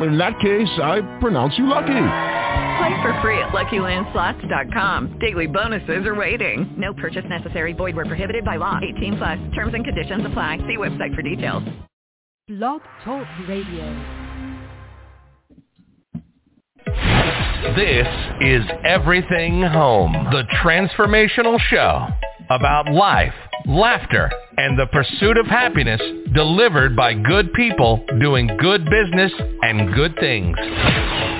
In that case, I pronounce you lucky. Play for free at LuckyLandSlots.com. Daily bonuses are waiting. No purchase necessary. Void where prohibited by law. 18 plus. Terms and conditions apply. See website for details. Blog Talk Radio. This is Everything Home, the transformational show about life, laughter, and the pursuit of happiness delivered by good people doing good business and good things.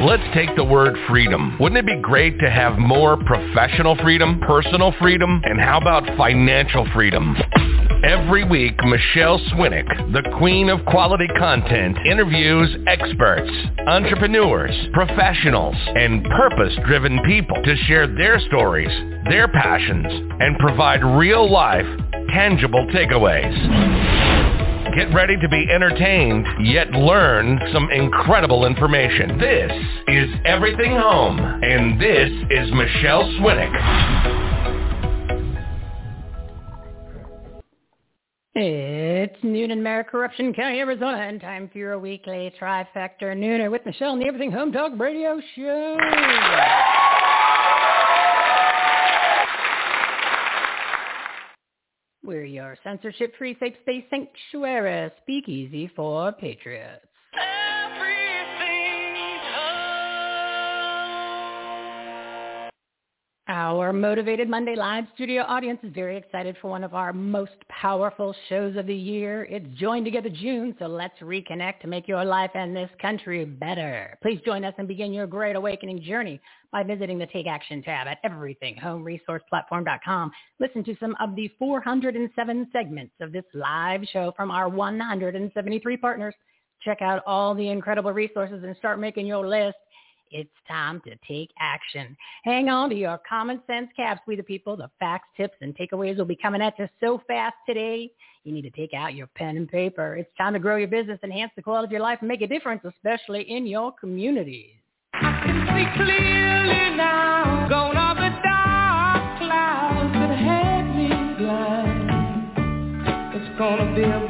Let's take the word freedom. Wouldn't it be great to have more professional freedom, personal freedom, and how about financial freedom? Every week, Michele Swinick, the queen of quality content, interviews experts, entrepreneurs, professionals, and purpose-driven people to share their stories, their passions, and provide real-life, tangible takeaways. Get ready to be entertained, yet learn some incredible information. This is Everything Home, and this is Michele Swinick. It's noon in Mayor Corruption County, Arizona, and time for your weekly trifecta nooner with Michele and the Everything Home Talk Radio Show. We're your censorship-free safe space sanctuary speakeasy for patriots. Our Motivated Monday live studio audience is very excited for one of our most powerful shows of the year. It's Join Together June, so let's reconnect to make your life and this country better. Please join us and begin your great awakening journey by visiting the Take Action tab at everythinghomeresourceplatform.com. Listen to some of the 407 segments of this live show from our 173 partners. Check out all the incredible resources and start making your list. It's time to take action. Hang on to your common sense caps, we the people. The facts, tips, and takeaways will be coming at you so fast today. You need to take out your pen and paper. It's time to grow your business, enhance the quality of your life, and make a difference, especially in your communities. It's gonna be a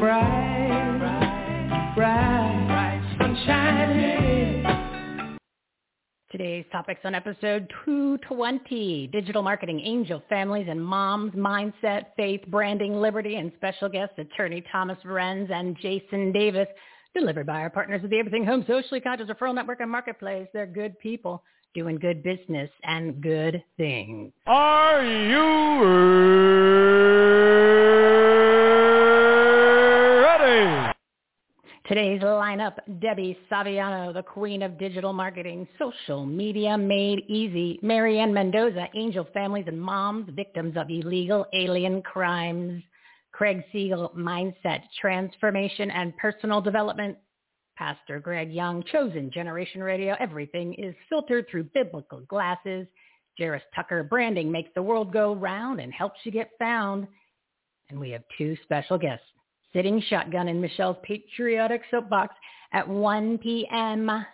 Today's topics on episode 220, digital marketing, angel families and moms, mindset, faith, branding, liberty, and special guests, attorney Thomas Renz and Jason Davis, delivered by our partners at the Everything Home Socially Conscious Referral Network and Marketplace. They're good people doing good business and good things. Are you Today's lineup, Debbie Saviano, the queen of digital marketing, social media made easy, Mary Ann Mendoza, angel families and moms, victims of illegal alien crimes, Craig Siegel, mindset, transformation, and personal development, Pastor Greg Young, chosen generation radio, everything is filtered through biblical glasses, Jaris Tucker, branding makes the world go round and helps you get found, and we have two special guests sitting shotgun in Michele's patriotic soapbox at 1 p.m.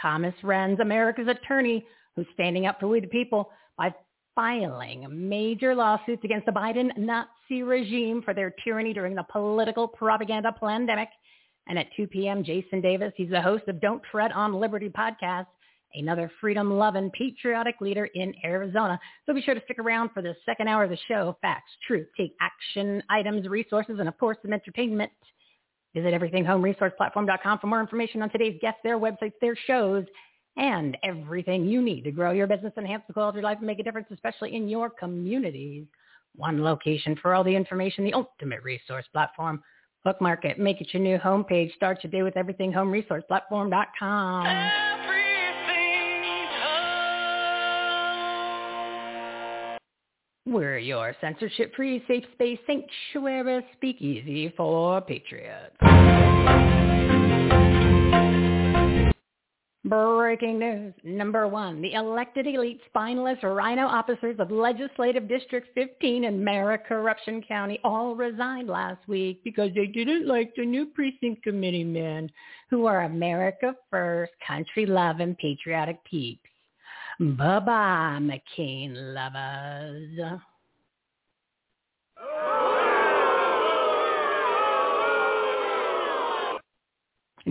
Thomas Renz, America's attorney, who's standing up for we the people by filing major lawsuits against the Biden Nazi regime for their tyranny during the political propaganda pandemic. And at 2 p.m., Jason Davis, he's the host of Don't Tread on Liberty podcast, another freedom-loving patriotic leader in Arizona. So be sure to stick around for the second hour of the show. Facts, truth, take action, items, resources, and of course some entertainment. Visit everythinghomeresourceplatform.com for more information on today's guests, their websites, their shows, and everything you need to grow your business, enhance the quality of your life, and make a difference, especially in your communities. One location for all the information, the ultimate resource platform. Bookmark it. Make it your new homepage. Start your day with everythinghomeresourceplatform.com. We're your censorship-free safe space sanctuary speakeasy for patriots. Breaking news. Number one, the elected elite spineless RINO officers of Legislative District 15 in Mara Corruption County all resigned last week because they didn't like the new precinct committee men who are America first, country love, and patriotic peeps. Bye-bye, McCain lovers.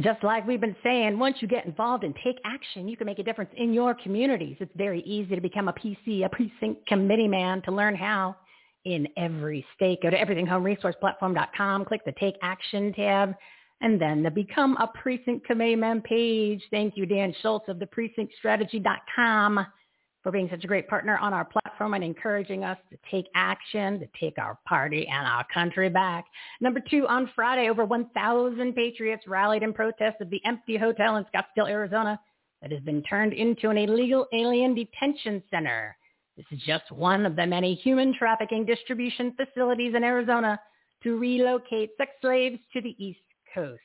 Just like we've been saying, once you get involved and take action, you can make a difference in your communities. It's very easy to become a PC, a precinct committee man, to learn how in every state. Go to everythinghomeresourceplatform.com, click the Take Action tab, and then the Become a Precinct Committee Man page. Thank you, Dan Schultz of the precinctstrategy.com for being such a great partner on our platform and encouraging us to take action, to take our party and our country back. Number two, on Friday, over 1,000 patriots rallied in protest of the empty hotel in Scottsdale, Arizona that has been turned into an illegal alien detention center. This is just one of the many human trafficking distribution facilities in Arizona to relocate sex slaves to the East Coast.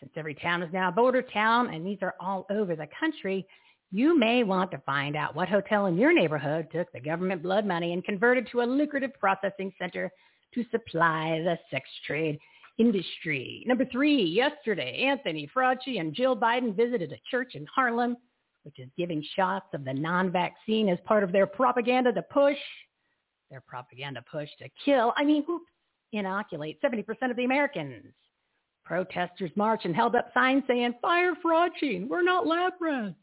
Since every town is now a border town, and these are all over the country, you may want to find out what hotel in your neighborhood took the government blood money and converted to a lucrative processing center to supply the sex trade industry. Number three, yesterday, Anthony Fauci and Jill Biden visited a church in Harlem, which is giving shots of the non-vaccine as part of their propaganda to push, their propaganda push to kill, I mean, oops, inoculate 70% of the Americans. Protesters marched and held up signs saying, fire Fauci, we're not lab rats.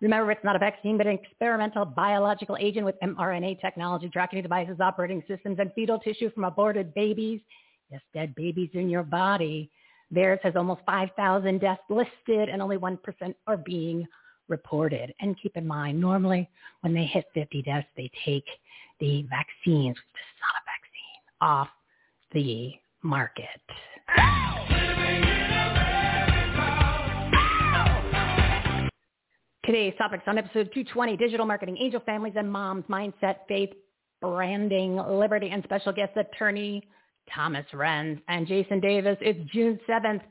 Remember, it's not a vaccine, but an experimental biological agent with mRNA technology, tracking devices, operating systems, and fetal tissue from aborted babies. Yes, dead babies in your body. VAERS has almost 5,000 deaths listed, and only 1% are being reported. And keep in mind, normally when they hit 50 deaths, they take the vaccines, which is not a vaccine, off the market. Today's topics on episode 220, digital marketing, angel families and moms, mindset, faith, branding, liberty, and special guest attorney Thomas Renz and Jason Davis. It's June 7th,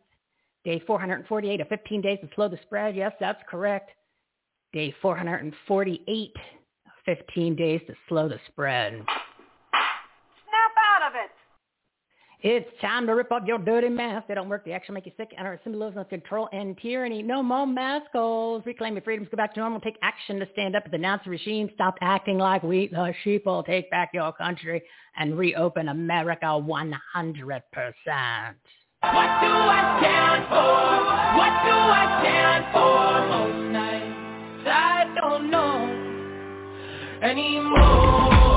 day 448 of 15 days to slow the spread. Yes, that's correct. Day 448 15 days to slow the spread. Snap out of it. It's time to rip off your dirty mask. They don't work. They actually make you sick and our symbolism of control and tyranny. No more maskals. Reclaim your freedoms. Go back to normal. Take action to stand up denounce the regime. Stop acting like we the sheeple. Take back your country and reopen America 100%. What do I stand for? What do I stand for? Most nights I don't know anymore.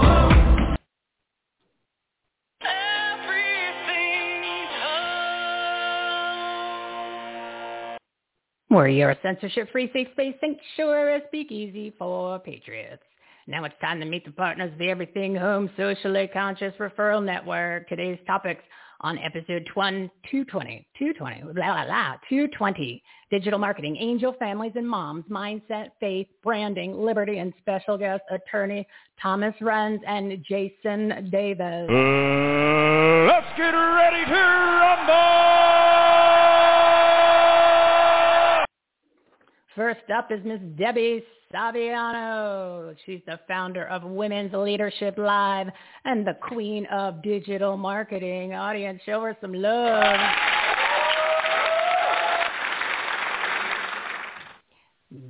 We're your censorship-free safe space sanctuary speakeasy for patriots. Now it's time to meet the partners of the Everything Home Socially Conscious Referral Network. Today's topics on episode 220, 220, blah, blah, blah, 220, digital marketing, angel families and moms, mindset, faith, branding, liberty, and special guest attorney Thomas Renz and Jason Davis. Uh, let's get ready to rumble! First up is Miss Debbie Saviano. She's the founder of Women's Leadership Live and the queen of digital marketing. Audience, show her some love.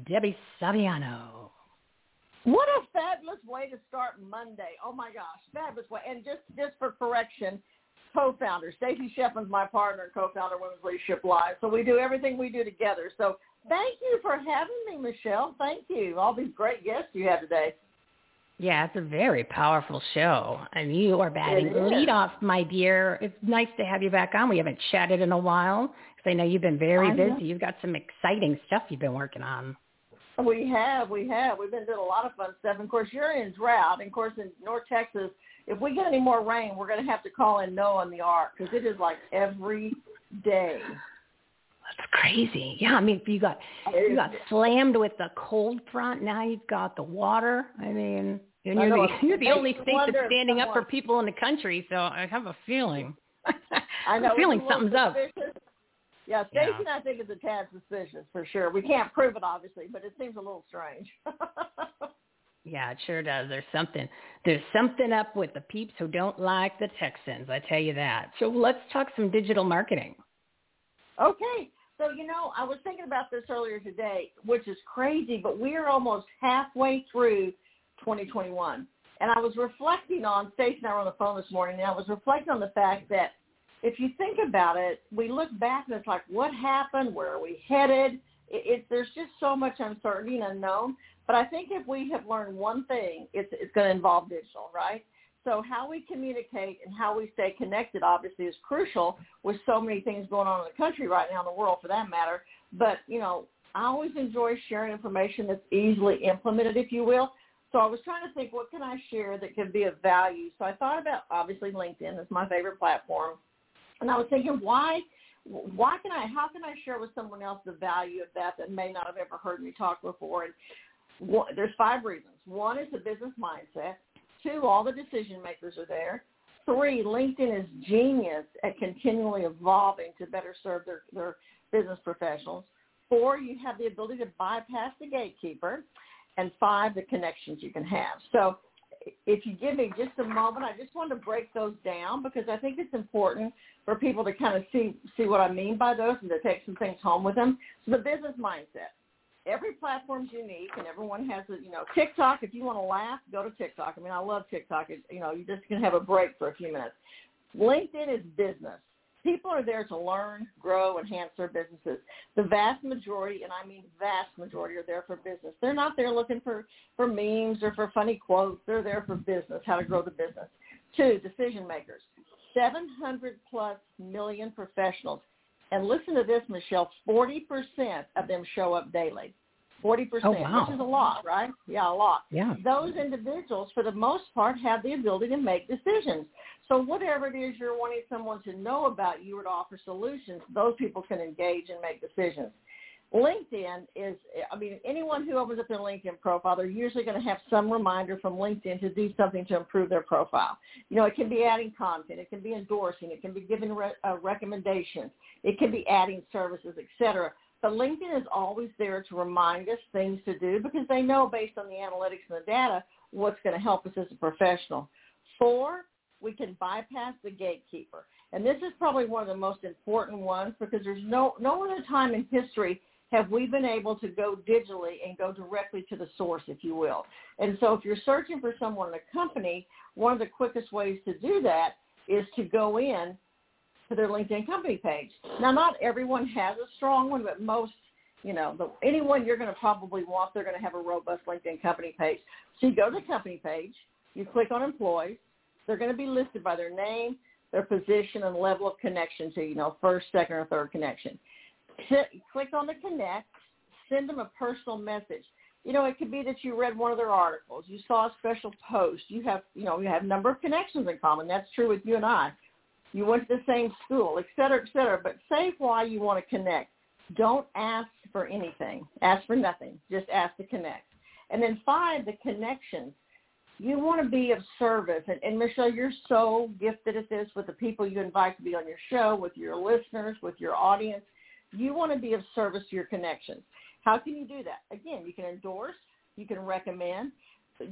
Debbie Saviano. What a fabulous way to start Monday. Oh my gosh, fabulous way. And just, just for correction, co-founder. Stacy Shefflin's my partner and co-founder of Women's Leadership Live. So we do everything we do together. So thank you for having me, Michele. Thank you. All these great guests you have today. Yeah, it's a very powerful show. And you are batting lead off, my dear. It's nice to have you back on. We haven't chatted in a while because I know you've been very I know. busy. You've got some exciting stuff you've been working on. We have, we have. We've been doing a lot of fun stuff. And of course, you're in drought. And of course, in North Texas, if we get any more rain, we're going to have to call in Noah and the Ark because it is like every day. That's crazy. Yeah, I mean, you got you got slammed with the cold front. Now you've got the water. I mean, and you're know. the, you're the only state that's standing up for people in the country. So I have a feeling. I know feeling it's a little something's up. Yeah, Stacy Yeah. I think it's a tad suspicious for sure. We can't prove it obviously, but it seems a little strange. Yeah, it sure does. There's something there's something up with the peeps who don't like the Texans. I tell you that. So let's talk some digital marketing. okay. So, you know, I was thinking about this earlier today, which is crazy, but we are almost halfway through 2021. And I was reflecting on, Stacey and I were on the phone this morning, and I was reflecting on the fact that if you think about it, we look back and it's like, what happened? Where are we headed? It, it, there's just so much uncertainty and unknown. But I think if we have learned one thing, it's, it's going to involve digital, right? So how we communicate and how we stay connected obviously is crucial with so many things going on in the country right now, in the world for that matter. But, you know, I always enjoy sharing information that's easily implemented, if you will. So I was trying to think, what can I share that can be of value? So I thought about, obviously, LinkedIn is my favorite platform. And I was thinking, why why can I, how can I share with someone else the value of that that may not have ever heard me talk before? And there's five reasons. One is the business mindset. Two, all the decision makers are there. Three, LinkedIn is genius at continually evolving to better serve their, their business professionals. Four, you have the ability to bypass the gatekeeper. And five, the connections you can have. So if you give me just a moment, I just want to break those down because I think it's important for people to kind of see see what I mean by those and to take some things home with them. So the business mindset. Every platform's unique and everyone has a, you know, TikTok, if you want to laugh, go to TikTok. I mean, I love TikTok. It, you know, you just can have a break for a few minutes. LinkedIn is business. People are there to learn, grow, enhance their businesses. The vast majority, and I mean vast majority, are there for business. They're not there looking for, for memes or for funny quotes. They're there for business, how to grow the business. Two, decision makers. 700 plus million professionals. And listen to this, Michele, 40% of them show up daily. 40%, Oh, wow. which is a lot, right? Yeah, a lot. Yeah. Those individuals, for the most part, have the ability to make decisions. So whatever it is you're wanting someone to know about you or to offer solutions, those people can engage and make decisions. LinkedIn is, I mean, anyone who opens up their LinkedIn profile, they're usually going to have some reminder from LinkedIn to do something to improve their profile. You know, it can be adding content, it can be endorsing, it can be giving re- uh, recommendations, it can be adding services, etc. But LinkedIn is always there to remind us things to do because they know based on the analytics and the data what's going to help us as a professional. Four, we can bypass the gatekeeper. And this is probably one of the most important ones because there's no, no other time in history have we been able to go digitally and go directly to the source, if you will. And so if you're searching for someone in a company, one of the quickest ways to do that is to go in to their LinkedIn company page. Now, not everyone has a strong one, but most, you know, the, anyone you're going to probably want, they're going to have a robust LinkedIn company page. So you go to the company page, you click on employees, they're going to be listed by their name, their position, and level of connection to, you know, first, second, or third connection. Click on the connect, send them a personal message. You know, it could be that you read one of their articles, you saw a special post, you have, you know, you have a number of connections in common. That's true with you and I. You went to the same school, et cetera, et cetera. But say why you want to connect. Don't ask for anything. Ask for nothing. Just ask to connect. And then five, the connections. You want to be of service. And, and Michele, you're so gifted at this with the people you invite to be on your show, with your listeners, with your audience. You want to be of service to your connections. How can you do that? Again, you can endorse, you can recommend.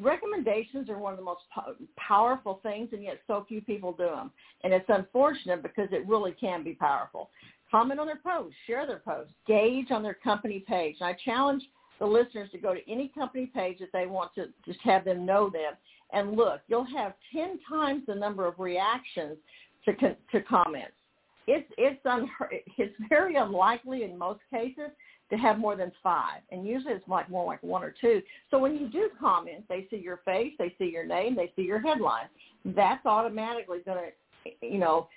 Recommendations are one of the most po- powerful things, and yet so few people do them. And it's unfortunate because it really can be powerful. Comment on their posts, share their posts, gauge on their company page. And I challenge the listeners to go to any company page that they want to just have them know them and look. You'll have 10 times the number of reactions to, to comments. It's, it's, unheard, it's very unlikely in most cases to have more than five. And usually it's like more like one or two. So when you do comment, they see your face, they see your name, they see your headline. That's automatically going to, you know,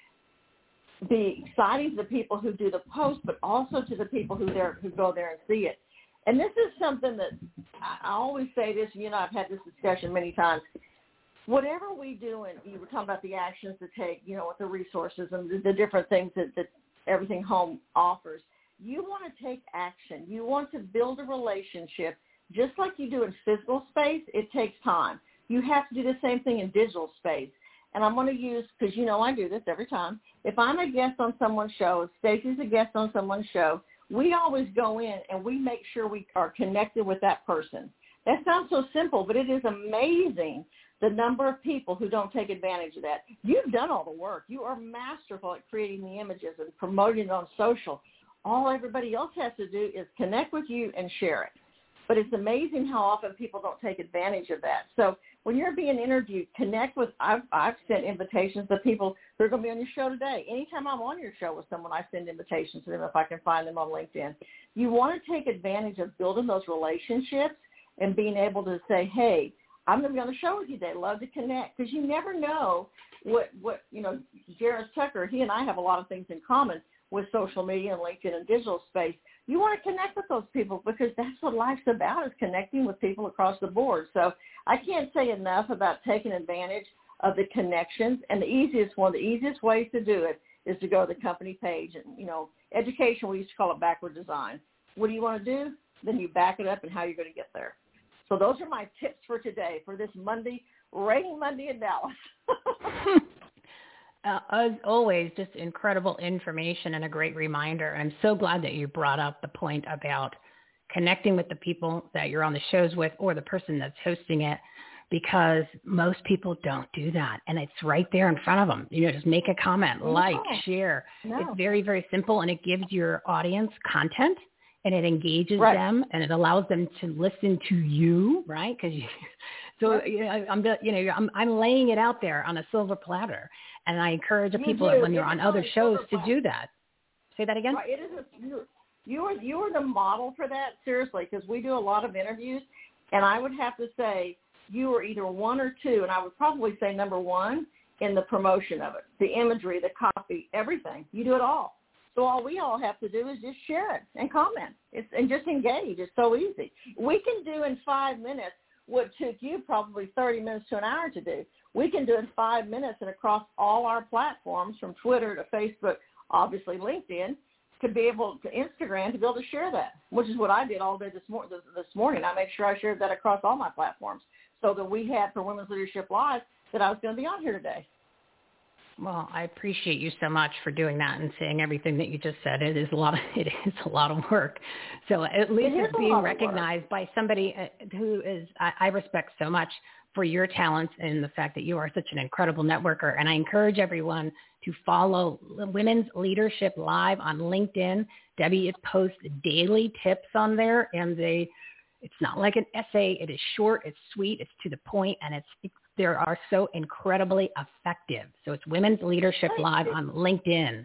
be exciting to the people who do the post, but also to the people who there who go there and see it. And this is something that I I always say this. You know, I've had this discussion many times. Whatever we do, and you were talking about the actions to take, you know, with the resources and the, the different things that, that everything home offers. You want to take action. You want to build a relationship, just like you do in physical space. It takes time. You have to do the same thing in digital space. and I'm going to use because you know I do this every time. If I'm a guest on someone's show, Stacy's a guest on someone's show, we always go in and we make sure we are connected with that person. That sounds so simple, but it is amazing the number of people who don't take advantage of that. You've done all the work. You are masterful at creating the images and promoting it on social. All everybody else has to do is connect with you and share it. But it's amazing how often people don't take advantage of that. So when you're being interviewed, connect with. I've I've sent invitations to people who are going to be on your show today. Anytime I'm on your show with someone, I send invitations to them if I can find them on LinkedIn. You want to take advantage of building those relationships and being able to say, hey, I'm going to be on the show with you today. Love to connect because you never know what what you know. Jaris Tucker, he and I have a lot of things in common with social media and LinkedIn and digital space. You want to connect with those people because that's what life's about is connecting with people across the board. So I can't say enough about taking advantage of the connections. And the easiest one, the easiest way to do it is to go to the company page. And, you know, education, we used to call it backward design. What do you want to do? Then you back it up and how you're going to get there. So those are my tips for today, for this Monday, rainy Monday in Dallas. uh, as always, just incredible information and a great reminder. I'm so glad that you brought up the point about connecting with the people that you're on the shows with or the person that's hosting it because most people don't do that and it's right there in front of them you know just make a comment like share no. it's very very simple and it gives your audience content and it engages right. them and it allows them to listen to you right? Because you so you know, I'm you know I'm I'm laying it out there on a silver platter. And I encourage you people do. when you're on other shows to do that. Say that again? Right. it is a, you are you are the model for that seriously because we do a lot of interviews. And i would have to say you are either one or two and i would probably say number one in the promotion of it the imagery the copy everything. You do it all so all we all have to do is just share it and comment it's and just engage it's so easy we can do in five minutes what took you probably 30 minutes to an hour to do we can do in five minutes and across all our platforms from twitter to facebook obviously linkedin to be able to Instagram to be able to share that, which is what I did all day this, mor- this, this morning. I made sure I shared that across all my platforms so that we had for Women's Leadership Live that I was going to be on here today. Well, I appreciate you so much for doing that and saying everything that you just said. It is a lot. Of, it is a lot of work. So at least it it's being recognized by somebody uh, who is I, I respect so much for your talents and the fact that you are such an incredible networker. And I encourage everyone to follow Women's Leadership Live on LinkedIn. Debbie posts daily tips on there, and they it's not like an essay. It is short, it's sweet, it's to the point, and it's, it's they are so incredibly effective. So it's Women's Leadership Live on LinkedIn.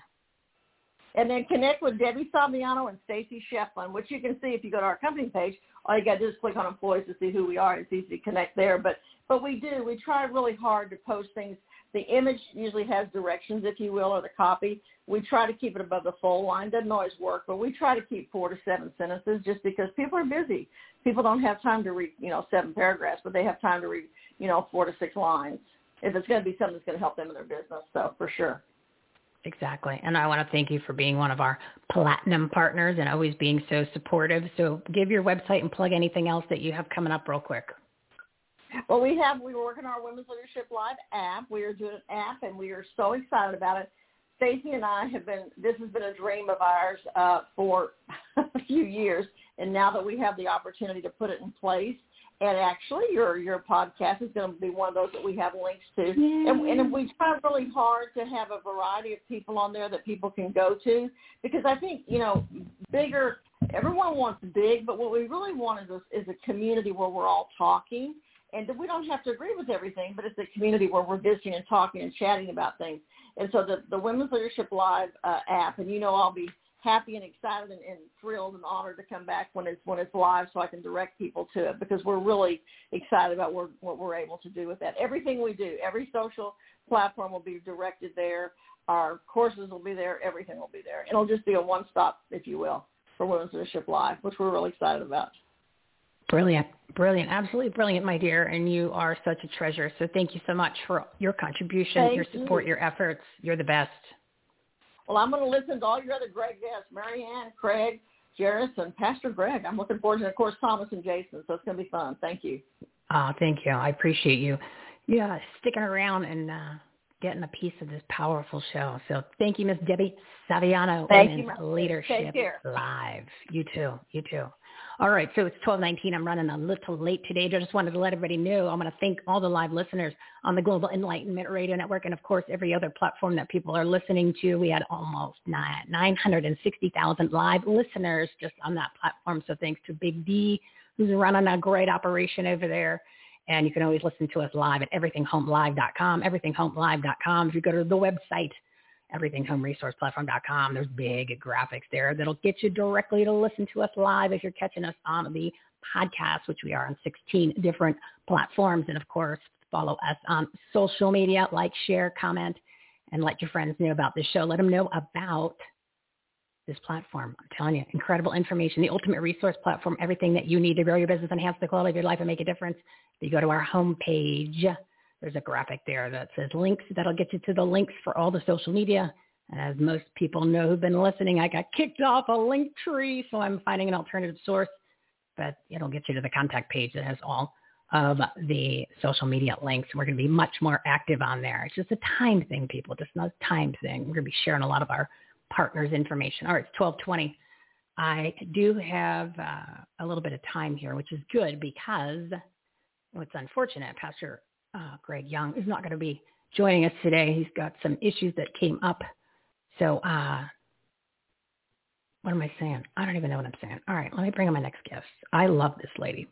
And then connect with Debbie Saviano and Stacy Shefflin, which you can see if you go to our company page. All you got to do is click on employees to see who we are. It's easy to connect there. But but we do. We try really hard to post things the image usually has directions, if you will, or the copy. We try to keep it above the full line. Doesn't always work, but we try to keep four to seven sentences just because people are busy. People don't have time to read, you know, seven paragraphs, but they have time to read, you know, four to six lines if it's going to be something that's going to help them in their business. So for sure. Exactly. And I want to thank you for being one of our platinum partners and always being so supportive. So give your website and plug anything else that you have coming up real quick. Well, we have, we are working on our Women's Leadership Live app. We are doing an app and we are so excited about it. Stacy and I have been, this has been a dream of ours uh, for a few years. And now that we have the opportunity to put it in place, and actually your your podcast is going to be one of those that we have links to. And, and we try really hard to have a variety of people on there that people can go to because I think, you know, bigger, everyone wants big, but what we really want is a, is a community where we're all talking and we don't have to agree with everything, but it's a community where we're visiting and talking and chatting about things. And so the, the Women's Leadership Live uh, app, and you know I'll be happy and excited and, and thrilled and honored to come back when it's when it's live so I can direct people to it because we're really excited about what, what we're able to do with that. Everything we do, every social platform will be directed there. Our courses will be there. Everything will be there. It'll just be a one-stop, if you will, for Women's Leadership Live, which we're really excited about. Brilliant. Brilliant. Absolutely brilliant, my dear. And you are such a treasure. So thank you so much for your contribution, thank your support, you. your efforts. You're the best. Well, I'm going to listen to all your other great guests, Mary Ann, Craig, Jaris, and Pastor Greg. I'm looking forward to, of course, Thomas and Jason. So it's going to be fun. Thank you. Oh, thank you. I appreciate you. Yeah, sticking around and uh, getting a piece of this powerful show. So thank you, Miss Debbie Saviano, Thank Women's you, Leadership. Live. You too. You too. All right, so it's 1219. I'm running a little late today. I just wanted to let everybody know I'm going to thank all the live listeners on the Global Enlightenment Radio Network and, of course, every other platform that people are listening to. We had almost 960,000 live listeners just on that platform. So thanks to Big D, who's running a great operation over there. And you can always listen to us live at everythingHomeLive.com, everythingHomeLive.com. If you go to the website, everythinghomeresourceplatform.com. There's big graphics there that'll get you directly to listen to us live if you're catching us on the podcast, which we are on 16 different platforms. And of course, follow us on social media, like, share, comment, and let your friends know about this show. Let them know about this platform. I'm telling you, incredible information, the ultimate resource platform, everything that you need to grow your business, enhance the quality of your life, and make a difference. You go to our homepage. There's a graphic there that says links. That'll get you to the links for all the social media. As most people know who've been listening, I got kicked off a link tree, so I'm finding an alternative source. But it'll get you to the contact page that has all of the social media links. We're going to be much more active on there. It's just a time thing, people. Just not a time thing. We're going to be sharing a lot of our partners' information. All right, it's 1220. I do have uh, a little bit of time here, which is good because what's unfortunate, Pastor uh, Greg Young is not going to be joining us today. He's got some issues that came up. So uh, what am I saying? I don't even know what I'm saying. All right, let me bring in my next guest. I love this lady.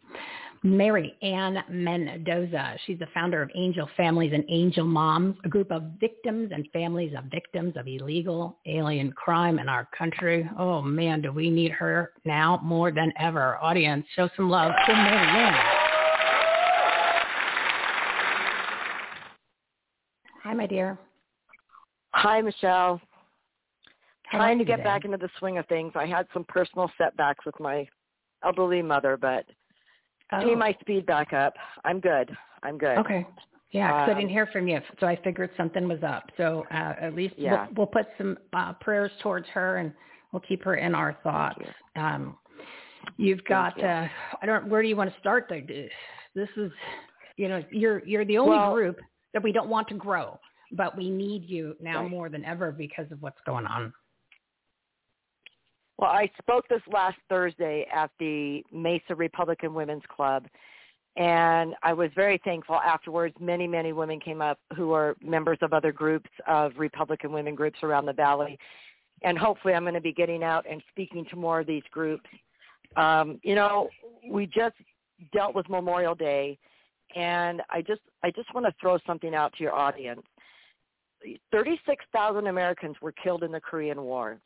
Mary Ann Mendoza. She's the founder of Angel Families and Angel Moms, a group of victims and families of victims of illegal alien crime in our country. Oh man, do we need her now more than ever. Audience, show some love to Mary Ann. Hi, my dear. Hi, Michele. How Trying to get today? back into the swing of things. I had some personal setbacks with my elderly mother, but Oh. getting my speed back up. I'm good. I'm good. Okay. Yeah, 'cause I Um, didn't hear from you, so I figured something was up. So uh, at least Yeah. we'll, we'll put some uh, prayers towards her, and we'll keep her in our thoughts. Um, you've got. you. Uh, I don't. Where do you want to start? though? This is, you know, you're you're the only Well- group that we don't want to grow, but we need you now Right. more than ever because of what's going on. Well, I spoke this last Thursday at the Mesa Republican Women's Club, and I was very thankful afterwards. Many, many women came up who are members of other groups of Republican women groups around the valley, and hopefully I'm going to be getting out and speaking to more of these groups. Um, you know, we just dealt with Memorial Day, and I just I just want to throw something out to your audience. 36,000 Americans were killed in the Korean War.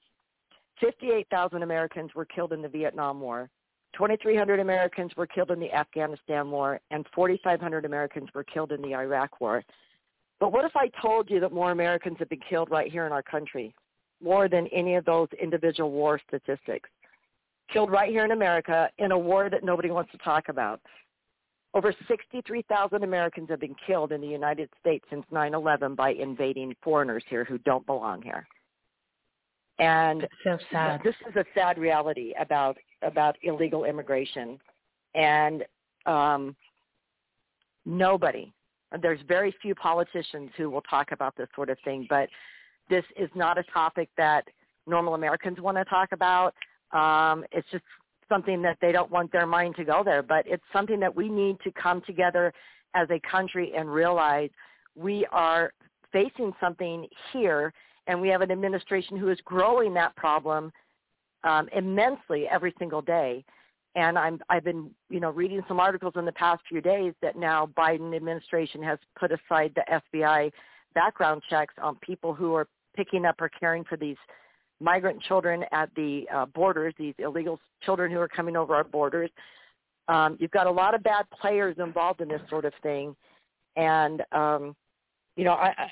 58,000 Americans were killed in the Vietnam War. 2,300 Americans were killed in the Afghanistan War, and 4,500 Americans were killed in the Iraq War. But what if I told you that more Americans have been killed right here in our country, more than any of those individual war statistics? Killed right here in America in a war that nobody wants to talk about. Over 63,000 Americans have been killed in the United States since 9/11 by invading foreigners here who don't belong here. And So sad. this is a sad reality about about illegal immigration, and um, nobody. There's very few politicians who will talk about this sort of thing, but this is not a topic that normal Americans want to talk about. Um, it's just something that they don't want their mind to go there, but it's something that we need to come together as a country and realize we are facing something here and we have an administration who is growing that problem um, immensely every single day. And I'm, I've been, you know, reading some articles in the past few days that now Biden administration has put aside the FBI background checks on people who are picking up or caring for these migrant children at the uh, borders, these illegal children who are coming over our borders. Um, you've got a lot of bad players involved in this sort of thing, and um, you know, I, I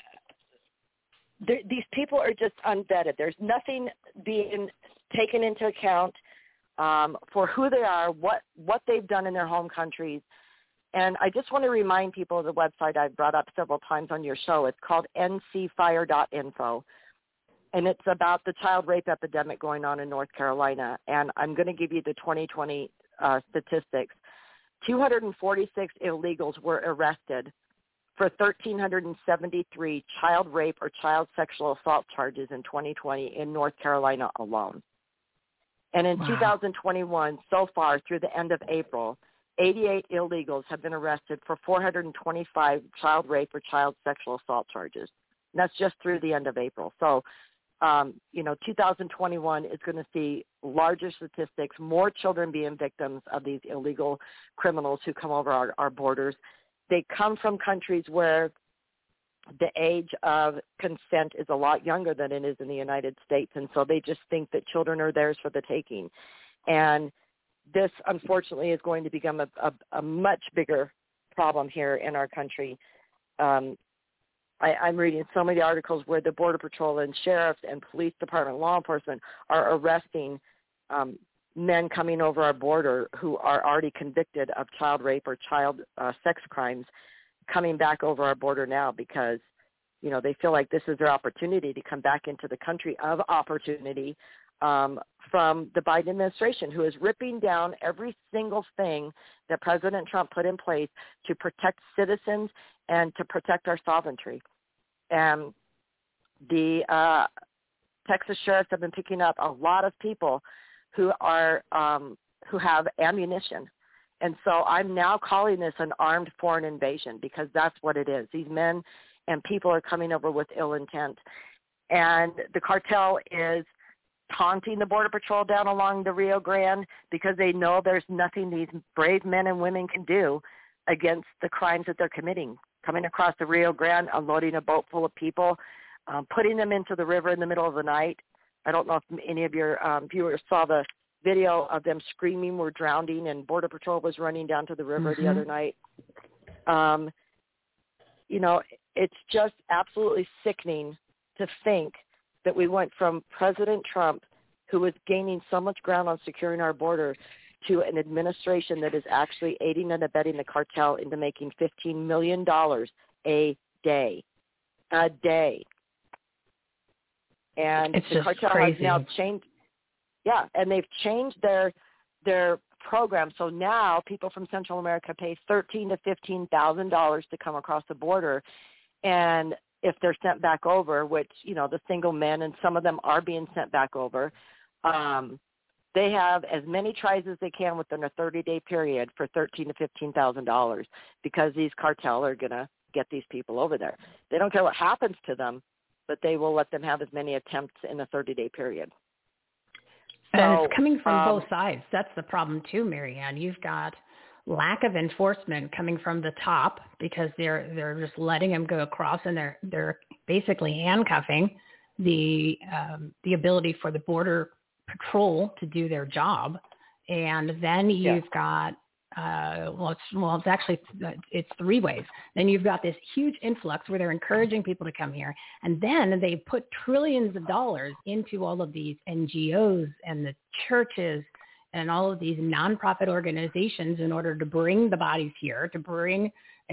these people are just unvetted. There's nothing being taken into account um, for who they are, what what they've done in their home countries. And I just want to remind people of the website I've brought up several times on your show. It's called ncfire.info. And it's about the child rape epidemic going on in North Carolina. And I'm going to give you the 2020 uh, statistics. 246 illegals were arrested for 1,373 child rape or child sexual assault charges in 2020 in North Carolina alone. And in Wow. 2021, so far through the end of April, 88 illegals have been arrested for 425 child rape or child sexual assault charges. And that's just through the end of April. So, um, you know, 2021 is going to see larger statistics, more children being victims of these illegal criminals who come over our, our borders. They come from countries where the age of consent is a lot younger than it is in the United States, and so they just think that children are theirs for the taking. And this, unfortunately, is going to become a, a, a much bigger problem here in our country. Um, I, I'm reading so many articles where the Border Patrol and sheriffs and police department, law enforcement are arresting um, men coming over our border who are already convicted of child rape or child uh, sex crimes coming back over our border now because you know they feel like this is their opportunity to come back into the country of opportunity um, from the Biden administration, who is ripping down every single thing that President Trump put in place to protect citizens and to protect our sovereignty. And the uh, Texas sheriffs have been picking up a lot of people who are um, who have ammunition. And so I'm now calling this an armed foreign invasion because that's what it is. These men and people are coming over with ill intent. And the cartel is taunting the Border Patrol down along the Rio Grande because they know there's nothing these brave men and women can do against the crimes that they're committing. Coming across the Rio Grande, unloading a boat full of people, um, putting them into the river in the middle of the night. I don't know if any of your um, viewers saw the video of them screaming we're drowning and Border Patrol was running down to the river Mhm. the other night. Um, you know, it's just absolutely sickening to think that we went from President Trump, who was gaining so much ground on securing our border, to an administration that is actually aiding and abetting the cartel into making $15 million a day. A day. And It's the cartel has now changed. Yeah, and they've changed their their program. So now people from Central America pay thirteen to fifteen thousand dollars to come across the border, and if they're sent back over, which you know the single men and some of them are being sent back over, um, they have as many tries as they can within a 30-day period for thirteen to fifteen thousand dollars because these cartel are gonna get these people over there. They don't care what happens to them, but they will let them have as many attempts in a 30-day period. and it's coming from um, both sides. That's the problem too, Mary Ann. You've got lack of enforcement coming from the top because they're they're just letting them go across and they're they're basically handcuffing the um, the ability for the border patrol to do their job. And then you've got uh, well, it's well, it's actually it's three ways. Then you've got this huge influx where they're encouraging people to come here, and then they put trillions of dollars into all of these NGOs and the churches and all of these nonprofit organizations in order to bring the bodies here, to bring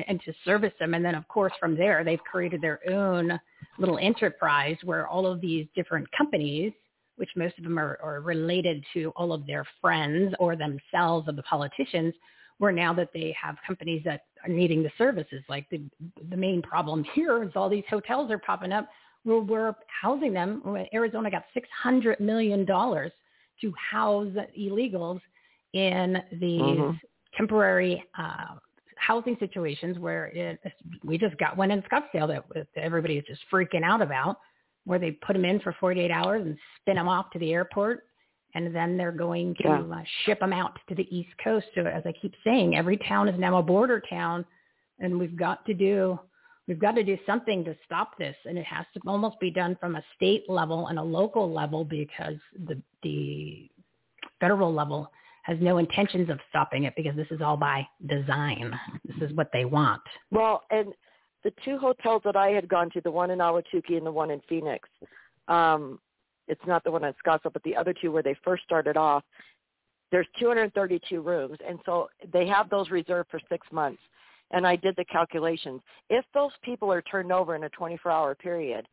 and to service them. And then, of course, from there, they've created their own little enterprise where all of these different companies, which most of them are, are related to all of their friends or themselves of the politicians, where now that they have companies that are needing the services. Like the the main problem here is all these hotels are popping up. We're, we're housing them. Arizona got six hundred million dollars to house illegals in these Mhm. temporary uh, housing situations where it, we just got one in Scottsdale that, that everybody is just freaking out about, where they put them in for 48 hours and spin them off to the airport, and then they're going to Yeah. uh, ship them out to the East Coast. So as I keep saying, every town is now a border town, and we've got to do we've got to do something to stop this, and it has to almost be done from a state level and a local level because the the federal level has no intentions of stopping it because this is all by design. This is what they want. Well, and the two hotels that I had gone to, the one in Ahwatukee and the one in Phoenix, um, it's not the one in Scottsdale, but the other two where they first started off, there's 232 rooms, and so they have those reserved for six months. And I did the calculations. If those people are turned over in a 24-hour period,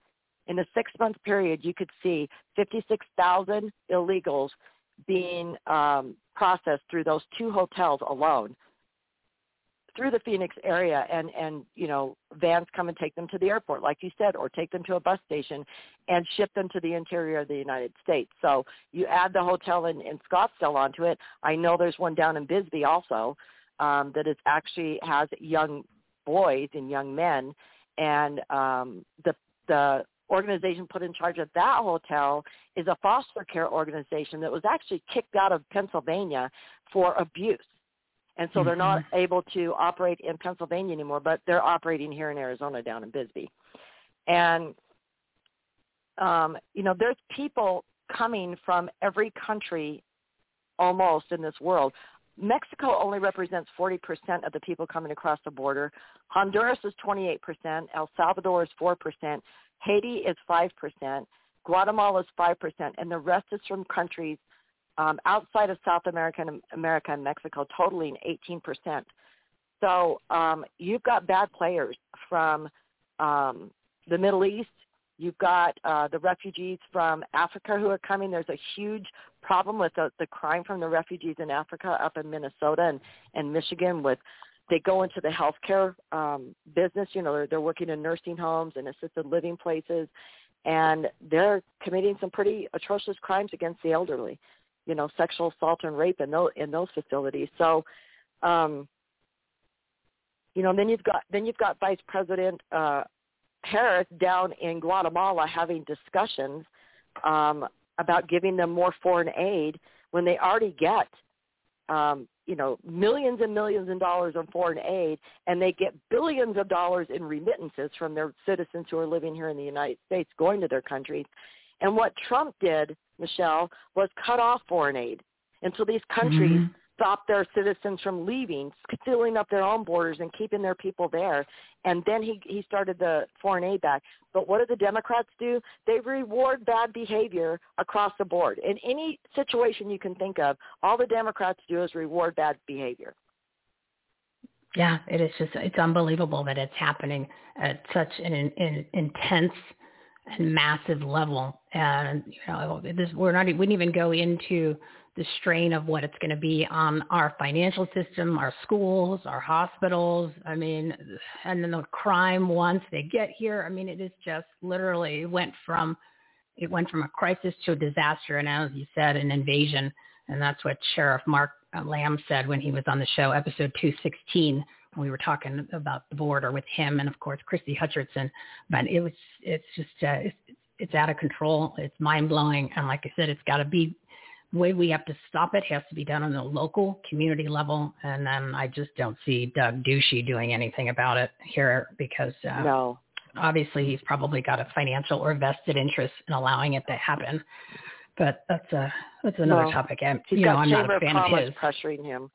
in a six-month period, you could see 56,000 illegals being um, processed through those two hotels alone. through the Phoenix area and and you know vans come and take them to the airport like you said or take them to a bus station and ship them to the interior of the United States. So you add the hotel in, in Scottsdale onto it. I know there's one down in Bisbee also um, that is actually has young boys and young men and um, the the organization put in charge of that hotel is a foster care organization that was actually kicked out of Pennsylvania for abuse and so mm-hmm. they're not mm-hmm. able to operate in Pennsylvania anymore, but they're operating here in Arizona down in Bisbee. And um, you know, there's people coming from every country almost in this world. Mexico only represents 40% of the people coming across the border. Honduras is 28%. El Salvador is 4%. Haiti is 5%. Guatemala is 5%. And the rest is from countries um, outside of South America and America and Mexico, totaling 18%. So um, you've got bad players from um, the Middle East. You've got uh, the refugees from Africa who are coming. There's a huge problem with the, the crime from the refugees in Africa up in Minnesota and, and Michigan with they go into the healthcare um, business. You know, they're, they're working in nursing homes and assisted living places, and they're committing some pretty atrocious crimes against the elderly you know sexual assault and rape in those in those facilities. So, um, you know, then you've got then you've got Vice President uh, Harris down in Guatemala having discussions um, about giving them more foreign aid when they already get um, you know millions and millions of dollars of foreign aid, and they get billions of dollars in remittances from their citizens who are living here in the United States going to their countries. And what Trump did Michele, was cut off foreign aid. And so these countries mm-hmm. Stopped their citizens from leaving, sealing up their own borders and keeping their people there. And then he, he started the foreign aid back. But what do the Democrats do? They reward bad behavior across the board. In any situation you can think of, all the Democrats do is reward bad behavior. Yeah, it is just, it's unbelievable that it's happening at such an, an intense – and massive level. And you know, this we're not we didn't even go into the strain of what it's going to be on our financial system, our schools, our hospitals. I mean, and then the crime once they get here. I mean, it is just literally went from it went from a crisis to a disaster, and as you said, an invasion. And that's what Sheriff Mark Lamb said when he was on the show, episode 216 we were talking about the border with him and of course Christy Hutcherson. But it was it's just uh, it's, it's out of control. It's mind blowing, and like I said, it's got to be way we have to stop it has to be done on the local community level. And then I just don't see Doug Ducey doing anything about it here because uh, no. obviously he's probably got a financial or vested interest in allowing it to happen. But that's a that's another no. topic. And, you know, I'm not a fan of his. pressuring him.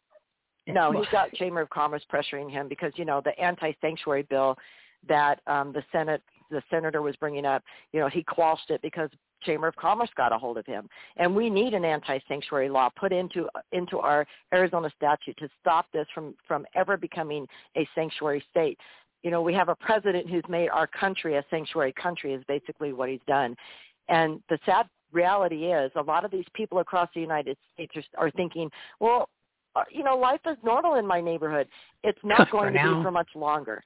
No, he's got Chamber of Commerce pressuring him because you know the anti-sanctuary bill that um, the Senate the senator was bringing up. You know, he quashed it because Chamber of Commerce got a hold of him, and we need an anti-sanctuary law put into into our Arizona statute to stop this from from ever becoming a sanctuary state. You know, we have a president who's made our country a sanctuary country is basically what he's done, and the sad reality is a lot of these people across the United States are, are thinking, well, uh, you know, life is normal in my neighborhood. It's not going to be for much longer.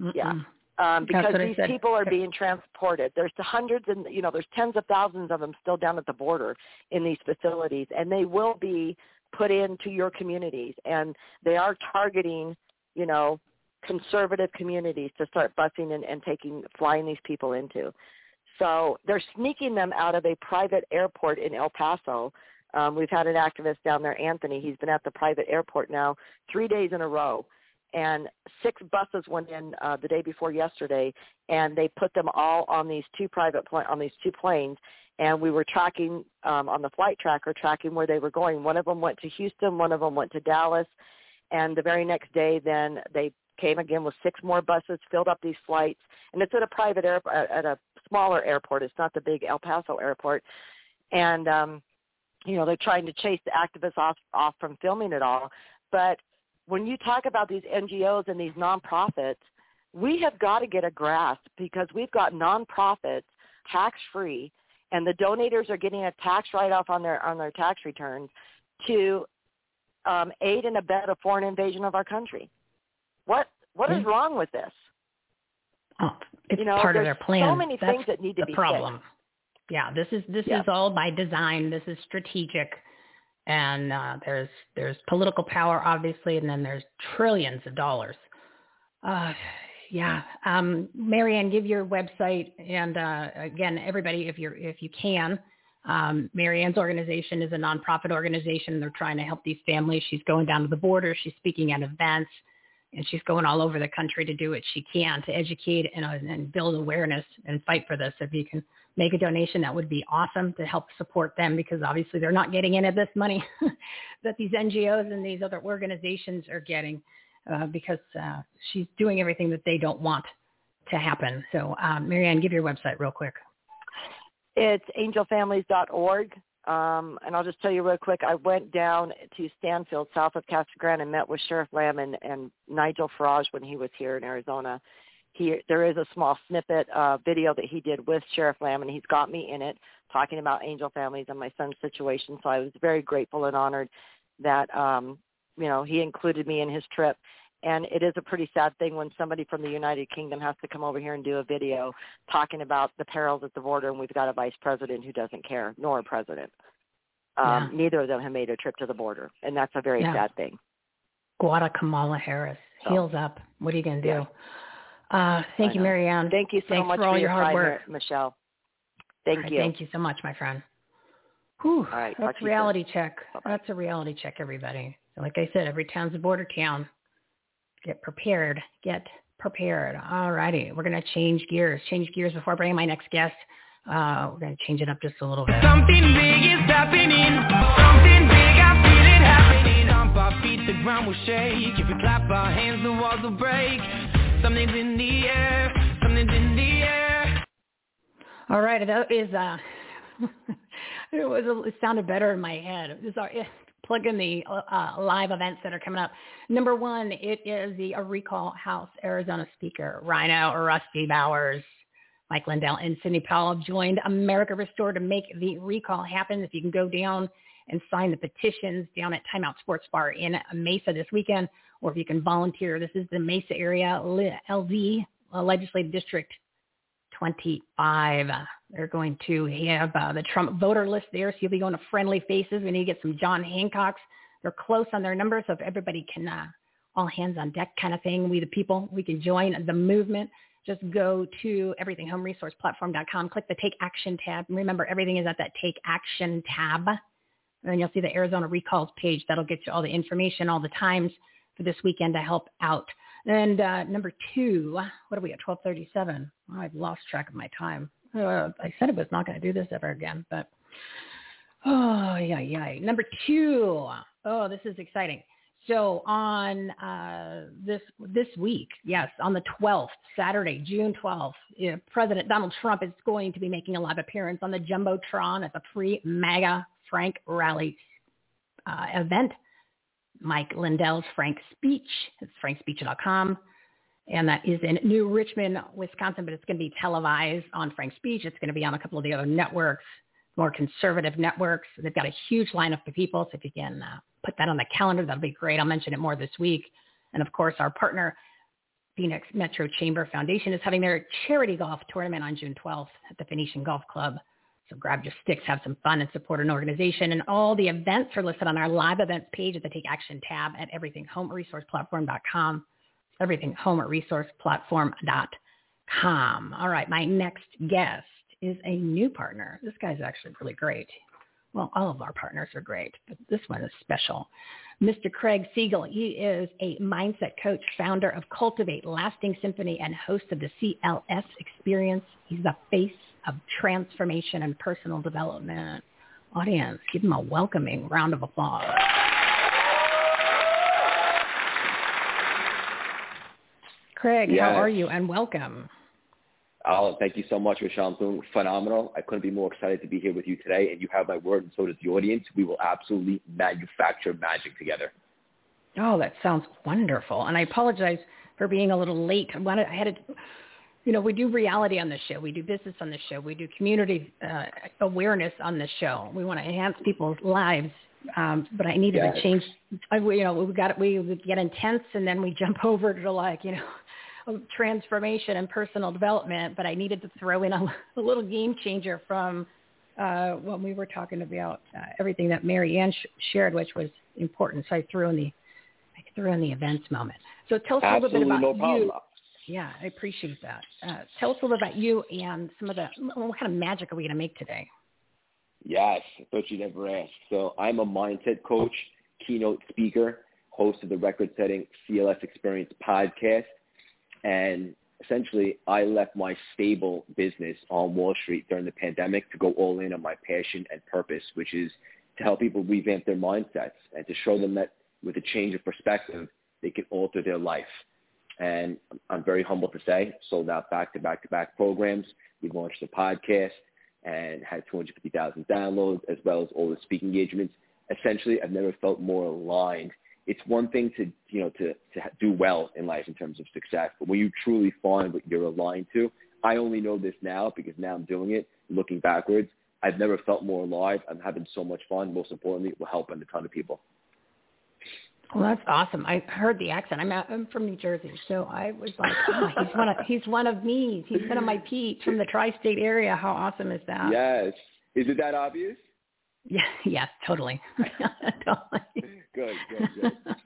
Mm-mm. Yeah. Um, because these people are being transported. There's hundreds and you know there's tens of thousands of them still down at the border in these facilities, and they will be put into your communities, and they are targeting you know conservative communities to start busing and, and taking flying these people into. So they're sneaking them out of a private airport in El Paso um, we've had an activist down there, Anthony. He's been at the private airport now three days in a row, and six buses went in uh, the day before yesterday, and they put them all on these two private pl- on these two planes. And we were tracking um, on the flight tracker, tracking where they were going. One of them went to Houston, one of them went to Dallas, and the very next day, then they came again with six more buses, filled up these flights, and it's at a private airport, at a smaller airport. It's not the big El Paso airport, and um, you know, they're trying to chase the activists off off from filming it all. But when you talk about these NGOs and these nonprofits, we have got to get a grasp because we've got nonprofits tax free and the donators are getting a tax write off on their on their tax returns to um, aid and abet a foreign invasion of our country. What what is Mm. wrong with this? Oh, it's you know, part of their plan. So many That's things that need to the be problem. fixed. Yeah, this is this Yeah. is all by design. This is strategic, and uh, there's there's political power, obviously, and then there's trillions of dollars. Uh, yeah, um, Mary Ann, give your website, and uh, again, everybody, if you're if you can. Um, Mary Ann's organization is a nonprofit organization. They're trying to help these families. She's going down to the border. She's speaking at events, and she's going all over the country to do what she can to educate and, and build awareness and fight for this. If you can make a donation, that would be awesome to help support them because obviously they're not getting any of this money that these NGOs and these other organizations are getting uh, because uh, she's doing everything that they don't want to happen. So, um, Mary Ann, give your website real quick. It's angelfamilies.org. Um, and I'll just tell you real quick, I went down to Stanfield, south of Casa Grande, and met with Sheriff Lamb and, and Nigel Farage when he was here in Arizona. He, there is a small snippet uh, video that he did with Sheriff Lamb, and he's got me in it talking about angel families and my son's situation. So I was very grateful and honored that um, you know he included me in his trip. And it is a pretty sad thing when somebody from the United Kingdom has to come over here and do a video talking about the perils at the border, and we've got a vice president who doesn't care, nor a president. Um, Neither of them have made a trip to the border, and that's a very Yeah. sad thing. Guada Kamala Harris. Heels up. What are you going to do? Yeah. Uh, thank I you, know. Mary Ann. Thank you so Thanks much for all your your hard time, work. Michele. Thank All right, you. Thank you so much, my friend. Whew, All right, talk that's to you reality check. That's a reality check, everybody. Like I said, every town's a border town. Get prepared. Get prepared. All righty. We're going to change gears. Change gears before I bring my next guest. Uh, we're going to change it up just a little bit. Something big is happening. Something big, I feel it happening. Stomp our feet, the ground will shake. If we clap our hands, the walls will break. Something's in the air. Something's in the air. All right, that is uh, it was it sounded better in my head. Was our, eh, plug in the uh, live events that are coming up. Number one, it is the a Recall House Arizona speaker RINO Rusty Bowers, Mike Lindell, and Sidney Powell have joined America Restore to make the recall happen. If you can go down and sign the petitions down at Timeout Sports Bar in Mesa this weekend, or if you can volunteer, this is the Mesa area LD uh, Legislative District 25. They're going to have uh, the Trump voter list there, so you'll be going to friendly faces. We need to get some John Hancocks. They're close on their numbers, so if everybody can, uh, all hands on deck kind of thing, we the people, we can join the movement. Just go to everythinghomeresourceplatform.com, click the Take Action tab. And remember, everything is at that Take Action tab. And then you'll see the Arizona Recalls page. That'll get you all the information, all the times for this weekend to help out. And uh, number two, what are we at? 1237. Oh, I've lost track of my time. Uh, I said I was not going to do this ever again, but oh, yeah, yeah. Number two. Oh, this is exciting. So on uh, this this week, yes, on the 12th, Saturday, June 12th, you know, President Donald Trump is going to be making a live appearance on the Jumbotron at the free MAGA Frank Rally uh, event. Mike Lindell's Frank Speech. It's frankspeech.com. And that is in New Richmond, Wisconsin, but it's going to be televised on Frank Speech. It's going to be on a couple of the other networks, more conservative networks. They've got a huge lineup of people. So if you can uh, put that on the calendar, that'll be great. I'll mention it more this week. And of course, our partner, Phoenix Metro Chamber Foundation, is having their charity golf tournament on June 12th at the Phoenician Golf Club. So grab your sticks, have some fun, and support an organization. And all the events are listed on our live events page at the Take Action tab at everythinghomeresourceplatform.com. Everythinghomeresourceplatform.com. All right, my next guest is a new partner. This guy's actually really great. Well, all of our partners are great, but this one is special. Mr. Craig Siegel, he is a mindset coach, founder of Cultivate Lasting Symphony, and host of the CLS Experience. He's the face of transformation and personal development. Audience, give him a welcoming round of applause. Craig, Yes. how are you? And welcome. Oh, thank you so much, Michele. I'm doing phenomenal. I couldn't be more excited to be here with you today, and you have my word, and so does the audience. We will absolutely manufacture magic together. Oh, that sounds wonderful. And I apologize for being a little late. I wanted, I had to, you know, we do reality on this show. We do business on this show. We do community uh, awareness on this show. We want to enhance people's lives Um, but I needed Yes. to change. I, you know, we got we would get intense, and then we jump over to like you know transformation and personal development. But I needed to throw in a, a little game changer from uh, when we were talking about uh, everything that Mary Ann sh- shared, which was important. So I threw in the I threw in the events moment. So tell us a little bit about no you. Yeah, I appreciate that. Uh, tell us a little about you and some of the what kind of magic are we going to make today? Yes, I thought you'd never ask. So I'm a mindset coach, keynote speaker, host of the record-setting CLS Experience podcast, and essentially I left my stable business on Wall Street during the pandemic to go all in on my passion and purpose, which is to help people revamp their mindsets and to show them that with a change of perspective, they can alter their life. And I'm very humble to say, sold out back-to-back-to-back programs. We launched a podcast and had 250,000 downloads as well as all the speaking engagements. Essentially, I've never felt more aligned. It's one thing to, you know, to, to do well in life in terms of success, but when you truly find what you're aligned to, I only know this now because now I'm doing it, looking backwards. I've never felt more alive. I'm having so much fun. Most importantly, we're helping a ton of people. Well, that's awesome. I heard the accent. I'm, out, I'm from New Jersey, so I was like, oh, he's one of he's one of me. He's one of my peeps from the tri-state area. How awesome is that? Yes. Is it that obvious? Yeah. Yes. Totally. totally. Good, good, good.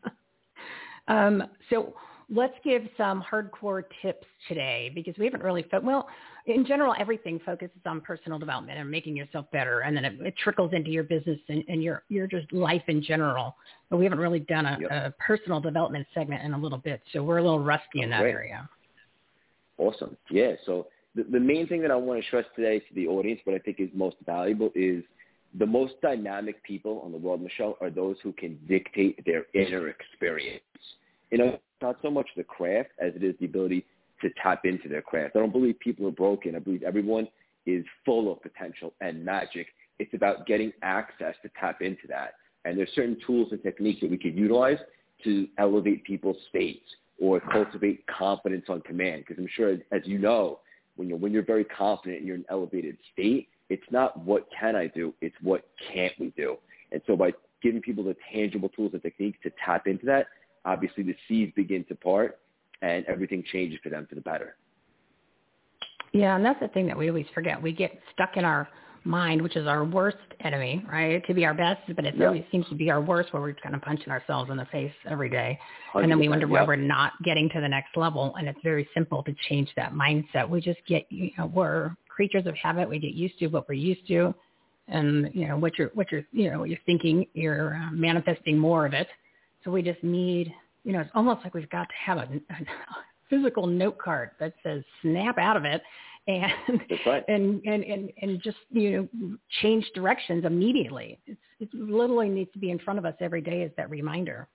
Um, so let's give some hardcore tips today because we haven't really, fo- well, in general, everything focuses on personal development and making yourself better. And then it, it trickles into your business and, and your, your just life in general. But we haven't really done a, Yep. a personal development segment in a little bit. So we're a little rusty in that Great. area. Awesome. Yeah. So the, the main thing that I want to stress today to the audience, what I think is most valuable is the most dynamic people on the world, Michele, are those who can dictate their inner experience. You know, it's not so much the craft as it is the ability to tap into their craft. I don't believe people are broken. I believe everyone is full of potential and magic. It's about getting access to tap into that. And there's certain tools and techniques that we can utilize to elevate people's states or cultivate confidence on command. Because I'm sure, as you know, when you're, when you're very confident and you're in an elevated state, it's not what can I do, it's what can't we do. And so by giving people the tangible tools and techniques to tap into that, obviously the seeds begin to part and everything changes for them for the better. Yeah, and that's the thing that we always forget. We get stuck in our mind, which is our worst enemy, right? It could be our best, but it Yeah. always seems to be our worst where we're kind of punching ourselves in the face every day. And then we wonder why Yep. we're not getting to the next level. And it's very simple to change that mindset. We just get, you know, we're creatures of habit. We get used to what we're used to. And, you know, what you're, what you're, you know, what you're thinking, you're uh, manifesting more of it. So we just need, you know, it's almost like we've got to have a, a physical note card that says snap out of it and right. and, and and and just you know change directions immediately. It's it literally needs to be in front of us every day as that reminder.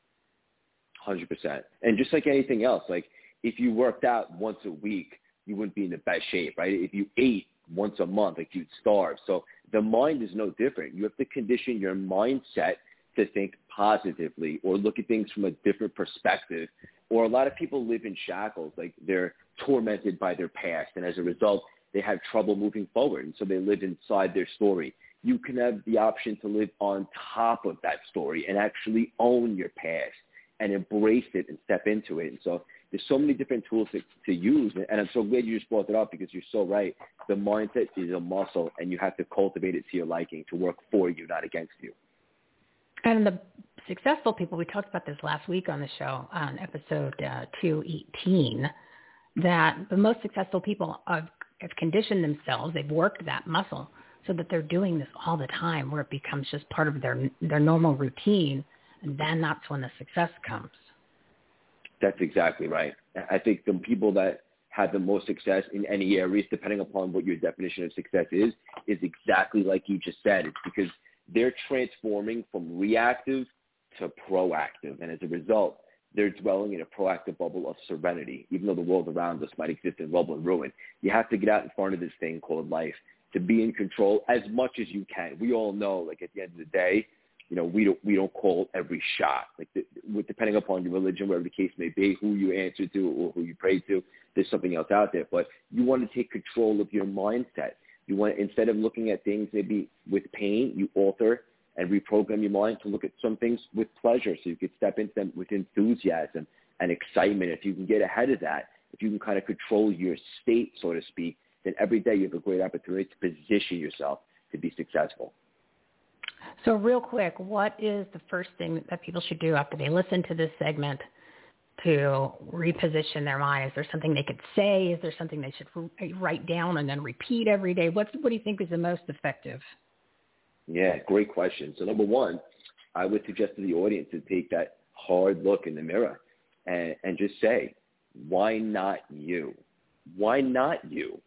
Hundred percent. And just like anything else, like if you worked out once a week, you wouldn't be in the best shape, right? If you ate once a month, like you'd starve. So the mind is no different. You have to condition your mindset to think positively or look at things from a different perspective. Or a lot of people live in shackles, like they're tormented by their past, and as a result, they have trouble moving forward, and so they live inside their story. You can have the option to live on top of that story and actually own your past and embrace it and step into it. And so there's so many different tools to, to use. And I'm so glad you just brought it up because you're so right. The mindset is a muscle and you have to cultivate it to your liking to work for you, not against you. And the successful people, we talked about this last week on the show on episode uh, 218, that the most successful people have, have conditioned themselves, they've worked that muscle so that they're doing this all the time where it becomes just part of their their normal routine. And then that's when the success comes. That's exactly right. I think the people that have the most success in any areas, depending upon what your definition of success is, is exactly like you just said. It's because they're transforming from reactive to proactive. And as a result, they're dwelling in a proactive bubble of serenity, even though the world around us might exist in rubble and ruin. You have to get out in front of this thing called life to be in control as much as you can. We all know, like at the end of the day, you know, we don't we don't call every shot. Like the, depending upon your religion, whatever the case may be, who you answer to or who you pray to, there's something else out there. But you want to take control of your mindset. You want instead of looking at things maybe with pain, you alter and reprogram your mind to look at some things with pleasure so you could step into them with enthusiasm and excitement. If you can get ahead of that, if you can kind of control your state, so to speak, then every day you have a great opportunity to position yourself to be successful. So real quick, what is the first thing that people should do after they listen to this segment to reposition their mind? Is there something they could say? Is there something they should write down and then repeat every day? What's, what do you think is the most effective? Yeah, great question. So number one, I would suggest to the audience to take that hard look in the mirror and, and just say, why not you? Why not you?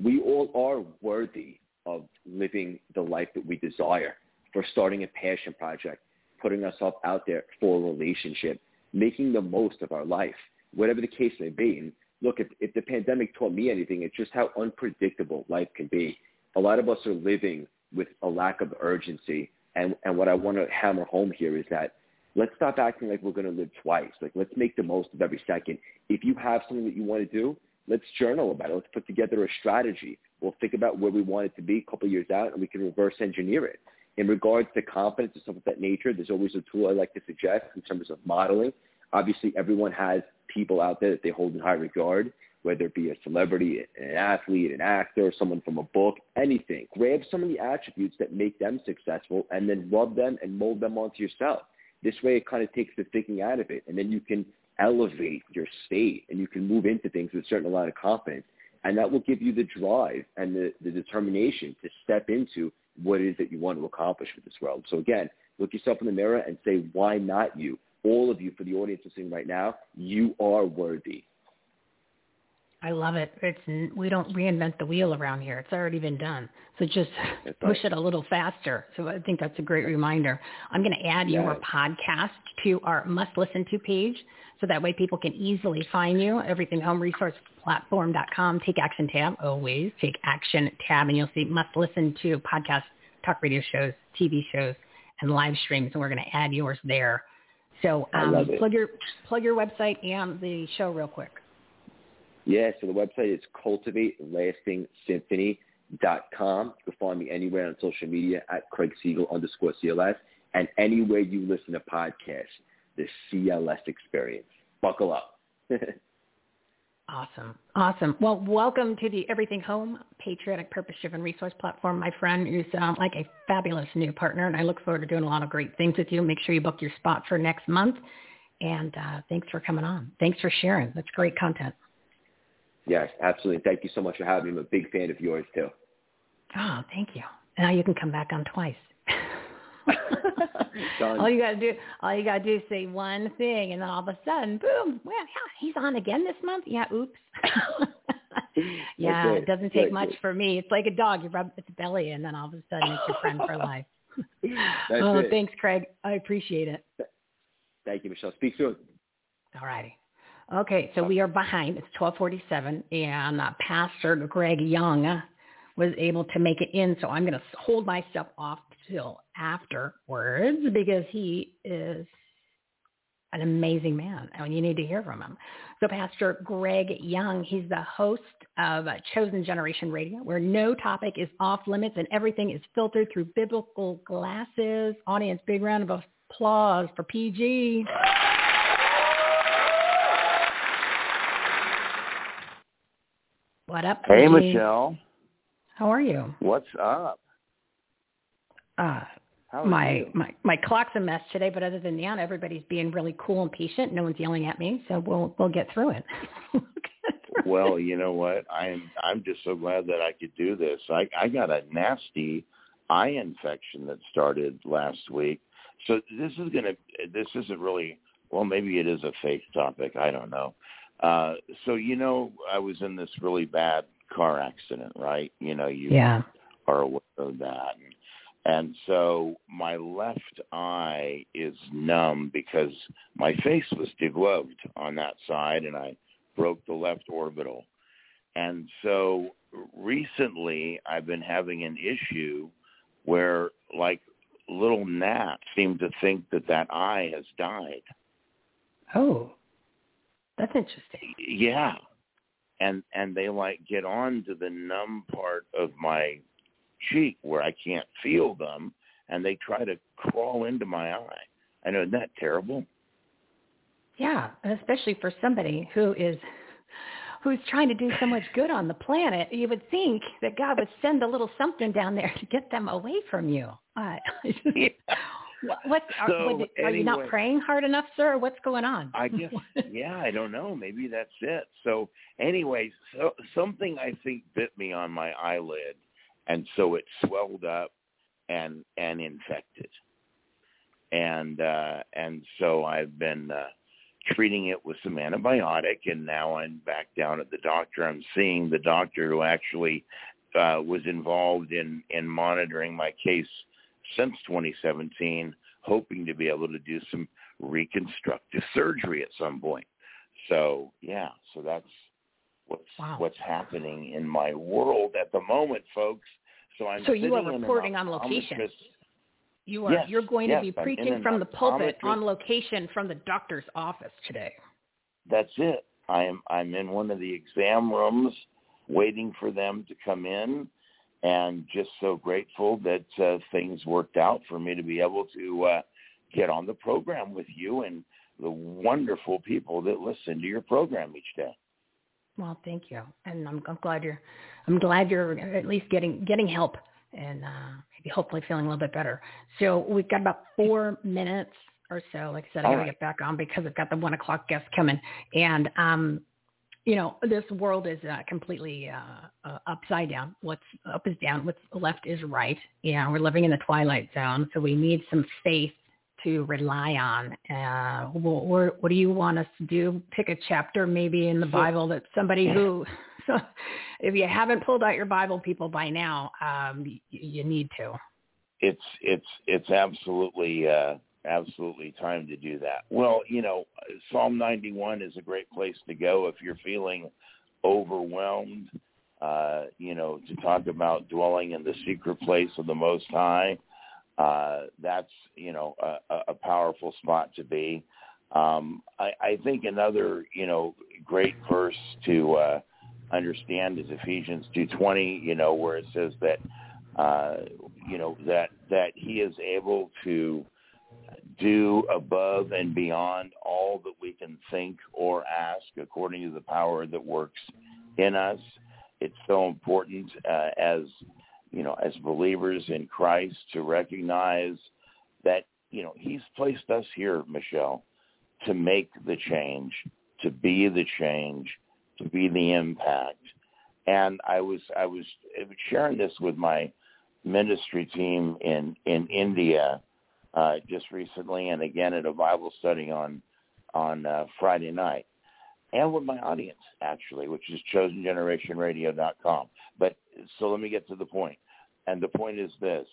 We all are worthy of living the life that we desire, for starting a passion project, putting ourselves out there for a relationship, making the most of our life, whatever the case may be. And look, if, if the pandemic taught me anything, it's just how unpredictable life can be. A lot of us are living with a lack of urgency. And, and what I want to hammer home here is that let's stop acting like we're going to live twice. Like let's make the most of every second. If you have something that you want to do, let's journal about it. Let's put together a strategy. We'll think about where we want it to be a couple of years out, and we can reverse engineer it. In regards to confidence and stuff of that nature, there's always a tool I like to suggest in terms of modeling. Obviously, everyone has people out there that they hold in high regard, whether it be a celebrity, an athlete, an actor, someone from a book, anything. Grab some of the attributes that make them successful and then rub them and mold them onto yourself. This way it kind of takes the thinking out of it, and then you can elevate your state and you can move into things with a certain amount of confidence. And that will give you the drive and the, the determination to step into what it is that you want to accomplish with this world. So again, look yourself in the mirror and say, why not you? All of you, for the audience listening right now, you are worthy. I love it. It's we don't reinvent the wheel around here. It's already been done. So just that's push right. it a little faster. So I think that's a great reminder. I'm going to add your podcast to our must listen to page so that way people can easily find you. Everything Home Resource Platform.com. Take action tab always. Take action tab and you'll see must listen to podcast, talk radio shows, TV shows, and live streams. And we're going to add yours there. So um, plug your plug your website and the show real quick. Yeah, so the website is cultivatelasting.symphony.com. You can find me anywhere on social media at Craig Siegel underscore CLS and anywhere you listen to podcasts, the CLS experience. Buckle up. awesome. Awesome. Well, welcome to the Everything Home Patriotic Purpose Driven Resource Platform. My friend, you sound like a fabulous new partner, and I look forward to doing a lot of great things with you. Make sure you book your spot for next month. And uh, thanks for coming on. Thanks for sharing. That's great content. Yes, absolutely. Thank you so much for having me. I'm a big fan of yours too. Oh, thank you. Now you can come back on twice. all you gotta do, all you gotta do is say one thing, and then all of a sudden, boom! Well, yeah, he's on again this month. Yeah, oops. yeah, it. it doesn't take much for me. It's like a dog. You rub its belly, and then all of a sudden, it's your friend for life. oh, it. thanks, Craig. I appreciate it. Thank you, Michele. Speak soon. All righty. Okay, so we are behind. It's 1247, and uh, Pastor Greg Young was able to make it in, so I'm going to hold myself off till afterwards because he is an amazing man, I and you need to hear from him. So Pastor Greg Young, he's the host of Chosen Generation Radio, where no topic is off limits and everything is filtered through biblical glasses. Audience, big round of applause for PG. What up? Hey, Michele. How are you? What's up? Uh, my my my clock's a mess today, but other than that, everybody's being really cool and patient. No one's yelling at me, so we'll we'll get through it. well, you know what? I'm I'm just so glad that I could do this. I I got a nasty eye infection that started last week. So this is gonna this isn't really well maybe it is a fake topic. I don't know. Uh, so you know, I was in this really bad car accident, right? You know, you yeah. are aware of that. And so my left eye is numb because my face was deglobed on that side and I broke the left orbital. And so recently I've been having an issue where like little gnats seem to think that that eye has died. Oh. That's interesting. Yeah. And and they like get on to the numb part of my cheek where I can't feel them and they try to crawl into my eye. I know, isn't that terrible? Yeah, especially for somebody who is who's trying to do so much good on the planet. You would think that God would send a little something down there to get them away from you. Uh, what, what are, So, are you not praying hard enough, sir? What's going on? I guess, yeah, I don't know. Maybe that's it. So, anyway, so something I think bit me on my eyelid, and so it swelled up and and infected, and uh, and so I've been uh, treating it with some antibiotic, and now I'm back down at the doctor. I'm seeing the doctor who actually uh, was involved in in monitoring my case since 2017, hoping to be able to do some reconstructive surgery at some point. So yeah, so that's what's Wow. what's happening in my world at the moment, folks. So I'm So you are sitting in an reporting on location. You are Yes, you're going yes, to be I'm preaching from the pulpit on location from the doctor's office today. That's it. I am I'm in one of the exam rooms waiting for them to come in and just so grateful that uh, things worked out for me to be able to uh, get on the program with you and the wonderful people that listen to your program each day. Well, thank you, and I'm, I'm glad you're I'm glad you're at least getting getting help and uh, maybe hopefully feeling a little bit better. So we've got about four minutes or so. Like I said, I got to right. get back on because I've got the one o'clock guest coming, and um, you know this world is uh, completely uh, uh, upside down. What's up is down. What's left is right. Yeah, we're living in the twilight zone, so we need some faith to rely on. Uh, what, what, do you want us to do? Pick a chapter maybe in the Bible that somebody who, so if you haven't pulled out your Bible, people by now, um, you, you need to. it's it's it's absolutely uh absolutely time to do that. Well, you know, Psalm 91 is a great place to go if you're feeling overwhelmed. Uh, you know, to talk about dwelling in the secret place of the Most High. Uh, that's you know a, a- powerful spot to be. Um, I, I think another you know great verse to uh, understand is Ephesians 2:20. You know where it says that uh, you know that that he is able to do above and beyond all that we can think or ask according to the power that works in us. It's so important uh, as you know as believers in Christ to recognize that you know he's placed us here Michele to make the change to be the change to be the impact. And I was I was sharing this with my ministry team in in India uh, just recently, and again at a Bible study on on uh, Friday night, and with my audience actually, which is chosengenerationradio.com. But so let me get to the point, and the point is this: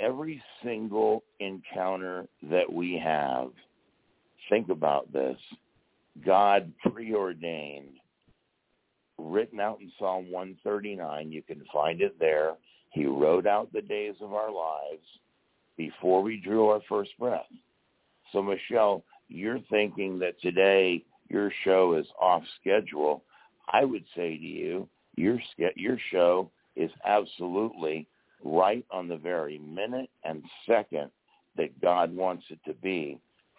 every single encounter that we have, think about this. God preordained, written out in Psalm 139. You can find it there. He wrote out the days of our lives before we drew our first breath. So, Michele, you're thinking that today your show is off schedule. I would say to you, your your show is absolutely right on the very minute and second that God wants it to be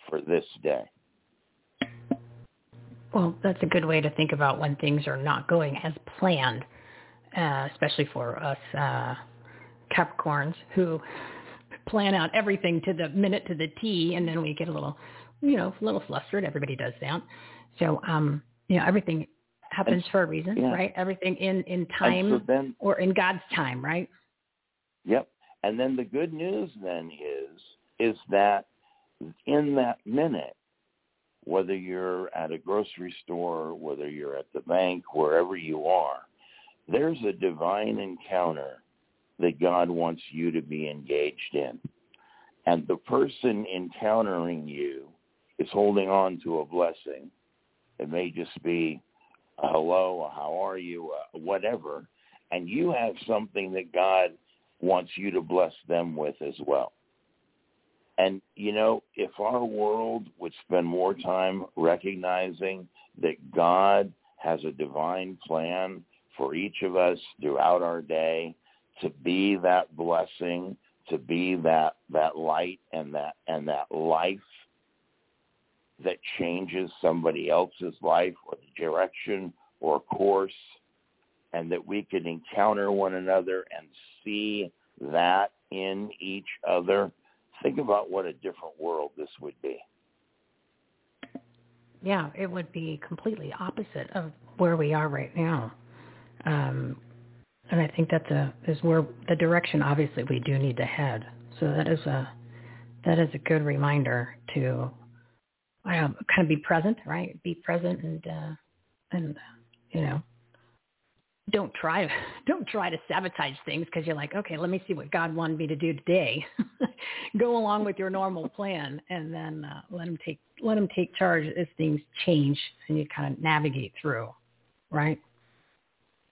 for this day. Well, that's a good way to think about when things are not going as planned, uh, especially for us uh, Capricorns who plan out everything to the minute to the T, and then we get a little, you know, a little flustered. Everybody does that. So, um, you know, everything happens for a reason, yeah. right? Everything in in time so then, or in God's time, right? Yep. And then the good news then is is that in that minute, whether you're at a grocery store, whether you're at the bank, wherever you are, there's a divine encounter that God wants you to be engaged in. And the person encountering you is holding on to a blessing. It may just be a hello, a how are you, whatever. And you have something that God wants you to bless them with as well. And, you know, if our world would spend more time recognizing that God has a divine plan for each of us throughout our day to be that blessing to be that that light and that and that life that changes somebody else's life or the direction or course and that we can encounter one another and see that in each other. Think about what a different world this would be. Yeah it would be completely opposite of where we are right now. Um, and I think that's a is where the direction obviously we do need to head. So that is a that is a good reminder to um, kind of be present, right? Be present and uh, and you know don't try don't try to sabotage things because you're like okay let me see what god wanted me to do today go along with your normal plan and then uh, let him take let him take charge as things change and you kind of navigate through right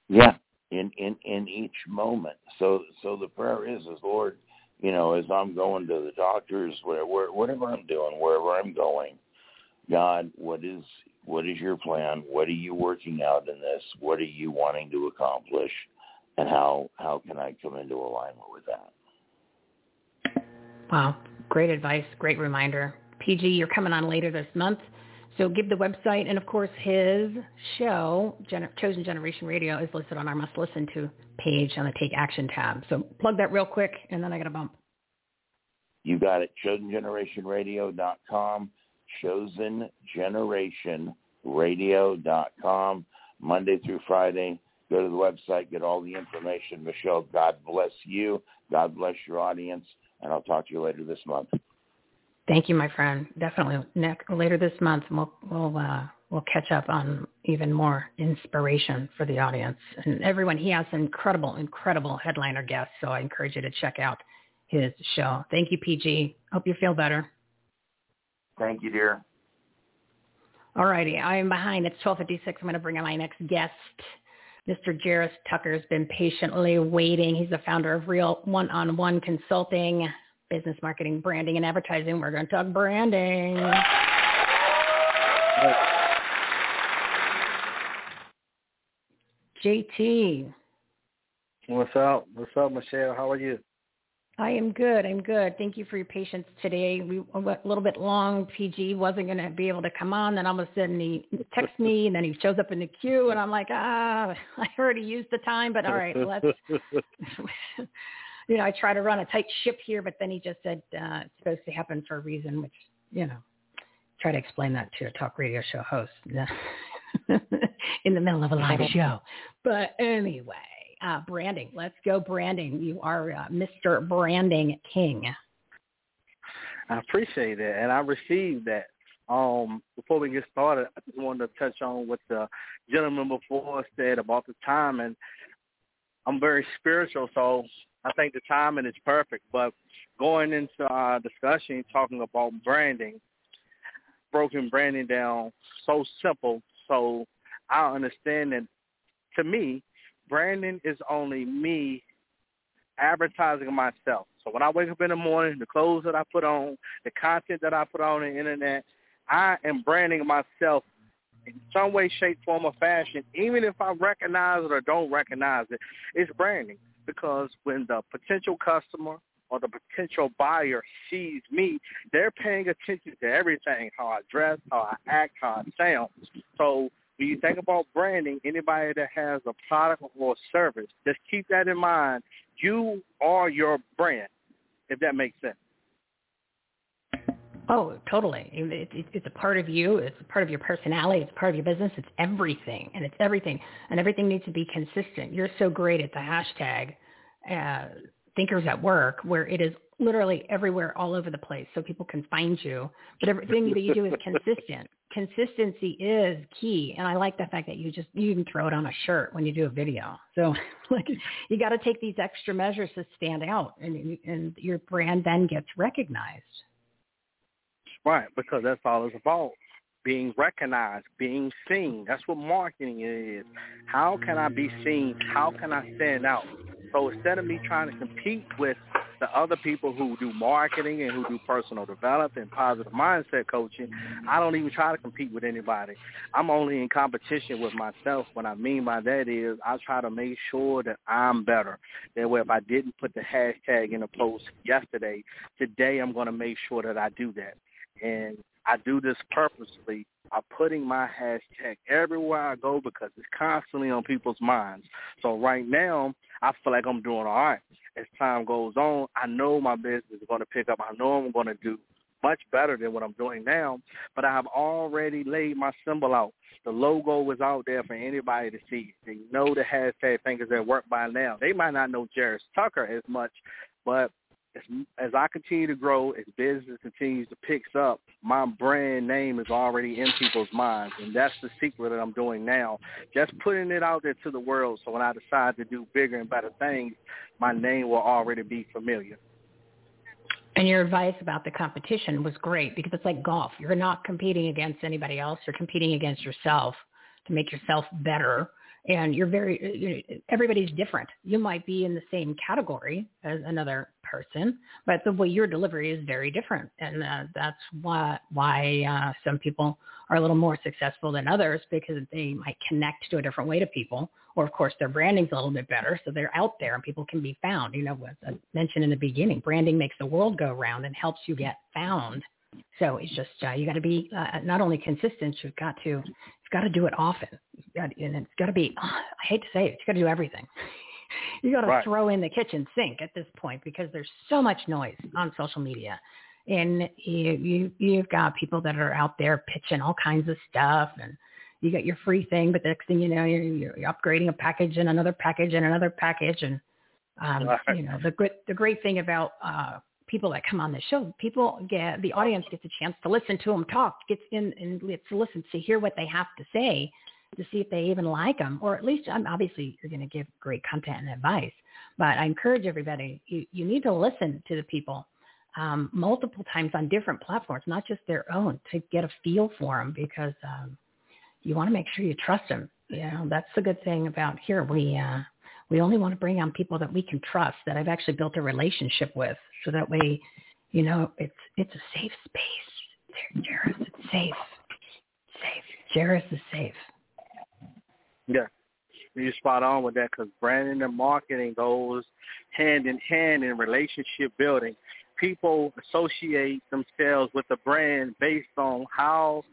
yeah in in in each moment. So so the prayer is is lord you know as i'm going to the doctors whatever whatever i'm doing wherever i'm going god what is what is your plan? What are you working out in this? What are you wanting to accomplish? And how how can i come into alignment with that? Wow. Great advice. Great reminder. Pg you're coming on later this month so give the website, and of course his show, Gen- Chosen Generation Radio, is listed on our must listen to page on the Take Action tab. So plug that real quick, and then I got a bump. You got it. ChosenGenerationRadio.com. ChosenGenerationRadio.com. Monday through Friday. Go to the website, get all the information. Michele, God bless you. God bless your audience, and I'll talk to you later this month. Thank you, my friend. Definitely next, later this month, we'll we'll uh, we'll catch up on even more inspiration for the audience and everyone. He has incredible, incredible headliner guests, so I encourage you to check out his show. Thank you, PG. Hope you feel better. Thank you, dear. All righty, I am behind. It's 12:56. I'm going to bring on my next guest. Mr. Jaris Tucker has been patiently waiting. He's the founder of Real One-on-One Consulting business marketing, branding, and advertising. We're going to talk branding. JT. What's up? What's up, Michele? How are you? I am good. I'm good. Thank you for your patience today. We went a little bit long. PG wasn't going to be able to come on. Then all of a sudden he texts me and then he shows up in the queue and I'm like, ah, I already used the time, but all right, let's you know, I try to run a tight ship here, but then he just said uh, it's supposed to happen for a reason, which, you know, try to explain that to a talk radio show host in the middle of a live show. But anyway, uh, branding. Let's go branding. You are uh, Mr. Branding King. I appreciate that, and I received that. Um, before we get started, I just wanted to touch on what the gentleman before said about the time, and I'm very spiritual, so I think the timing is perfect. But going into our discussion, talking about branding, broken branding down so simple. So I understand that to me, branding is only me advertising myself. So when I wake up in the morning, the clothes that I put on, the content that I put on the internet, I am branding myself in some way, shape, form, or fashion, even if I recognize it or don't recognize it. It's branding because when the potential customer or the potential buyer sees me, they're paying attention to everything, how I dress, how I act, how I sound. So when you think about branding, anybody that has a product or a service, just keep that in mind. You are your brand, if that makes sense. Oh, totally. It, it, it's a part of you. It's a part of your personality. It's part of your business. It's everything, and it's everything, and everything needs to be consistent. You're so great at the hashtag uh, thinkers at work, where it is literally everywhere, all over the place, so people can find you. But everything that you do is consistent. Consistency is key, and I like the fact that you just you even throw it on a shirt when you do a video. So, like, you got to take these extra measures to stand out, and and your brand then gets recognized. Right, because that's all it's about. Being recognized, being seen. That's what marketing is. How can I be seen? How can I stand out? So instead of me trying to compete with the other people who do marketing and who do personal development and positive mindset coaching, I don't even try to compete with anybody. I'm only in competition with myself. What I mean by that is I try to make sure that I'm better. That way, if I didn't put the hashtag in a post yesterday, today I'm going to make sure that I do that. And I do this purposely I'm putting my hashtag everywhere I go because it's constantly on people's minds. So right now, I feel like I'm doing all right. As time goes on, I know my business is going to pick up. I know I'm going to do much better than what I'm doing now, but I have already laid my symbol out. The logo is out there for anybody to see. They know the hashtag thinkers at work by now. They might not know Jaris Tucker as much, but as, as I continue to grow, as business continues to pick up, my brand name is already in people's minds, and that's the secret that I'm doing now. Just putting it out there to the world, so when I decide to do bigger and better things, my name will already be familiar. And your advice about the competition was great because it's like golf. You're not competing against anybody else. You're competing against yourself to make yourself better and you're very you know, everybody's different you might be in the same category as another person but the way your delivery is very different and uh, that's why why uh, some people are a little more successful than others because they might connect to a different way to people or of course their branding's a little bit better so they're out there and people can be found you know as i mentioned in the beginning branding makes the world go round and helps you get found so it's just uh, you got to be uh, not only consistent, you've got to you've got to do it often, got, and it's got to be. Oh, I hate to say it, you got to do everything. you got to right. throw in the kitchen sink at this point because there's so much noise on social media, and you, you you've got people that are out there pitching all kinds of stuff and you got your free thing, but the next thing you know, you're, you're upgrading a package and another package and another package, and um, right. you know the great the great thing about uh, people that come on the show. People get the audience gets a chance to listen to them talk, gets in and gets to listen to hear what they have to say to see if they even like them, or at least I'm obviously you're going to give great content and advice. But I encourage everybody you you need to listen to the people um, multiple times on different platforms, not just their own, to get a feel for them because um, you want to make sure you trust them. You know that's the good thing about here. We uh, we only want to bring on people that we can trust, that I've actually built a relationship with, so that way, you know, it's it's a safe space. Jaris, it's safe. Safe. Jaris is safe. Yeah. You're spot on with that because branding and marketing goes hand in hand in relationship building. People associate themselves with the brand based on how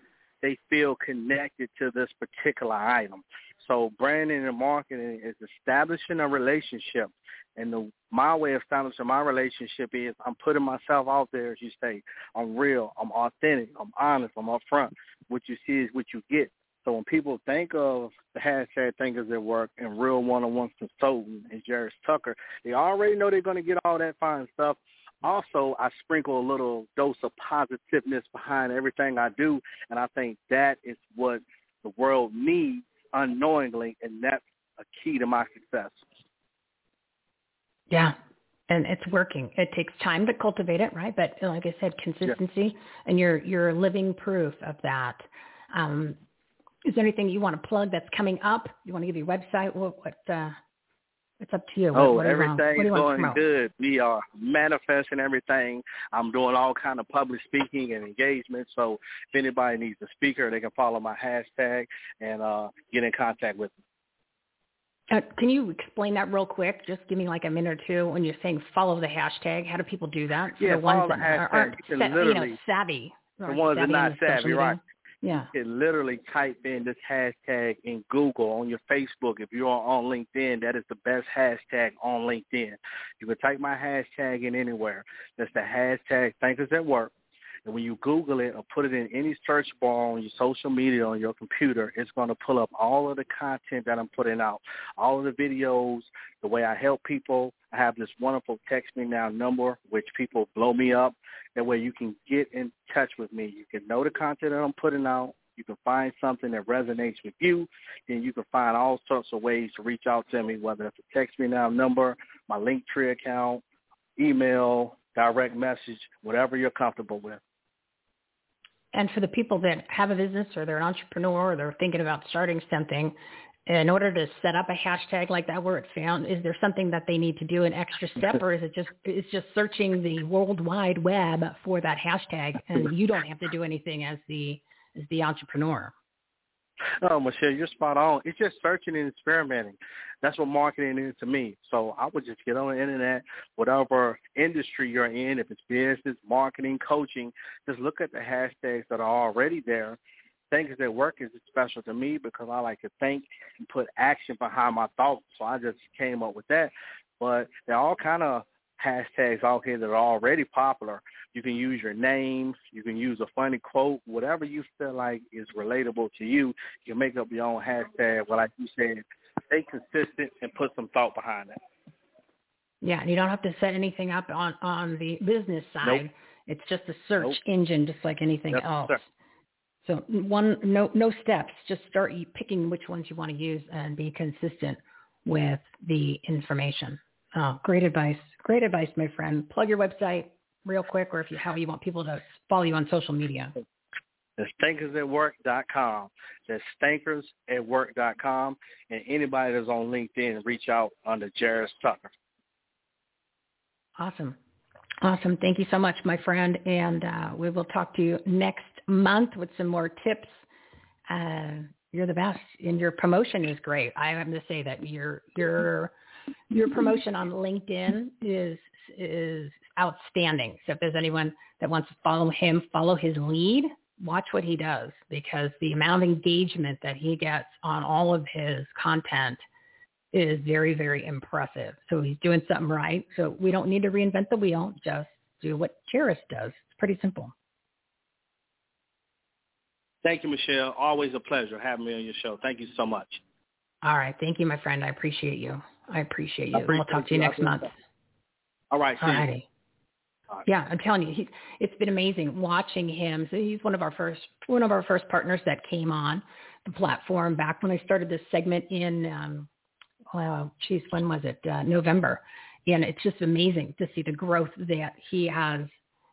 they feel connected to this particular item. So branding and marketing is establishing a relationship. And the, my way of establishing my relationship is I'm putting myself out there, as you say. I'm real. I'm authentic. I'm honest. I'm upfront. What you see is what you get. So when people think of the hashtag thinkers at work and real one-on-one consultant and Jaris Tucker, they already know they're going to get all that fine stuff. Also, I sprinkle a little dose of positiveness behind everything I do, and I think that is what the world needs unknowingly, and that's a key to my success. Yeah, and it's working. It takes time to cultivate it, right? But like I said, consistency, yeah. and you're you're living proof of that. Um, is there anything you want to plug that's coming up? You want to give your website? What, what uh, it's up to you. Oh, what, what everything is going good. We are manifesting everything. I'm doing all kind of public speaking and engagement. So if anybody needs a speaker, they can follow my hashtag and uh, get in contact with me. Uh, can you explain that real quick? Just give me like a minute or two when you're saying follow the hashtag. How do people do that? Yeah, the follow ones the hashtag. aren't you, sa- you know, savvy. The ones that are not savvy, right? Yeah. You can literally type in this hashtag in Google on your Facebook. If you're on LinkedIn, that is the best hashtag on LinkedIn. You can type my hashtag in anywhere. That's the hashtag Thinkers at Work. And when you Google it or put it in any search bar on your social media on your computer, it's going to pull up all of the content that I'm putting out, all of the videos, the way I help people. I have this wonderful text me now number, which people blow me up. That way you can get in touch with me. You can know the content that I'm putting out. You can find something that resonates with you. Then you can find all sorts of ways to reach out to me, whether it's a text me now number, my Linktree account, email, direct message, whatever you're comfortable with. And for the people that have a business or they're an entrepreneur or they're thinking about starting something, in order to set up a hashtag like that where it's found, is there something that they need to do an extra step or is it just it's just searching the world wide web for that hashtag and you don't have to do anything as the as the entrepreneur? Oh, Michele, you're spot on. It's just searching and experimenting. That's what marketing is to me. So I would just get on the internet, whatever industry you're in, if it's business, marketing, coaching, just look at the hashtags that are already there things that work is special to me because I like to think and put action behind my thoughts. So I just came up with that. But they're all kind of hashtags out here that are already popular. You can use your name. You can use a funny quote. Whatever you feel like is relatable to you, you can make up your own hashtag. Well, like you said, stay consistent and put some thought behind it. Yeah, and you don't have to set anything up on on the business side. Nope. It's just a search Nope. engine, just like anything Yep, else. sir. So one, no, no steps. Just start picking which ones you want to use and be consistent with the information. Oh, great advice. Great advice, my friend. Plug your website real quick, or if you how you want people to follow you on social media. That's thinkersatwork.com. That's thinkersatwork.com. And anybody that's on LinkedIn, reach out under Jaris Tucker. Awesome. Awesome. Thank you so much, my friend. And uh, we will talk to you next month with some more tips. Uh, you're the best, and your promotion is great. I have to say that your your your promotion on LinkedIn is is outstanding. So if there's anyone that wants to follow him, follow his lead. Watch what he does because the amount of engagement that he gets on all of his content is very, very impressive. So he's doing something right. So we don't need to reinvent the wheel. Just do what Jaris does. It's pretty simple. Thank you, Michele. Always a pleasure having me on your show. Thank you so much. All right. Thank you, my friend. I appreciate you. I appreciate you. I And we'll talk to you you. Next month. appreciate All right. All. Yeah, I'm telling you, he's, it's been amazing watching him. So he's one of our first one of our first partners that came on the platform back when I started this segment in, um, well, geez, when was it? Uh, November. And it's just amazing to see the growth that he has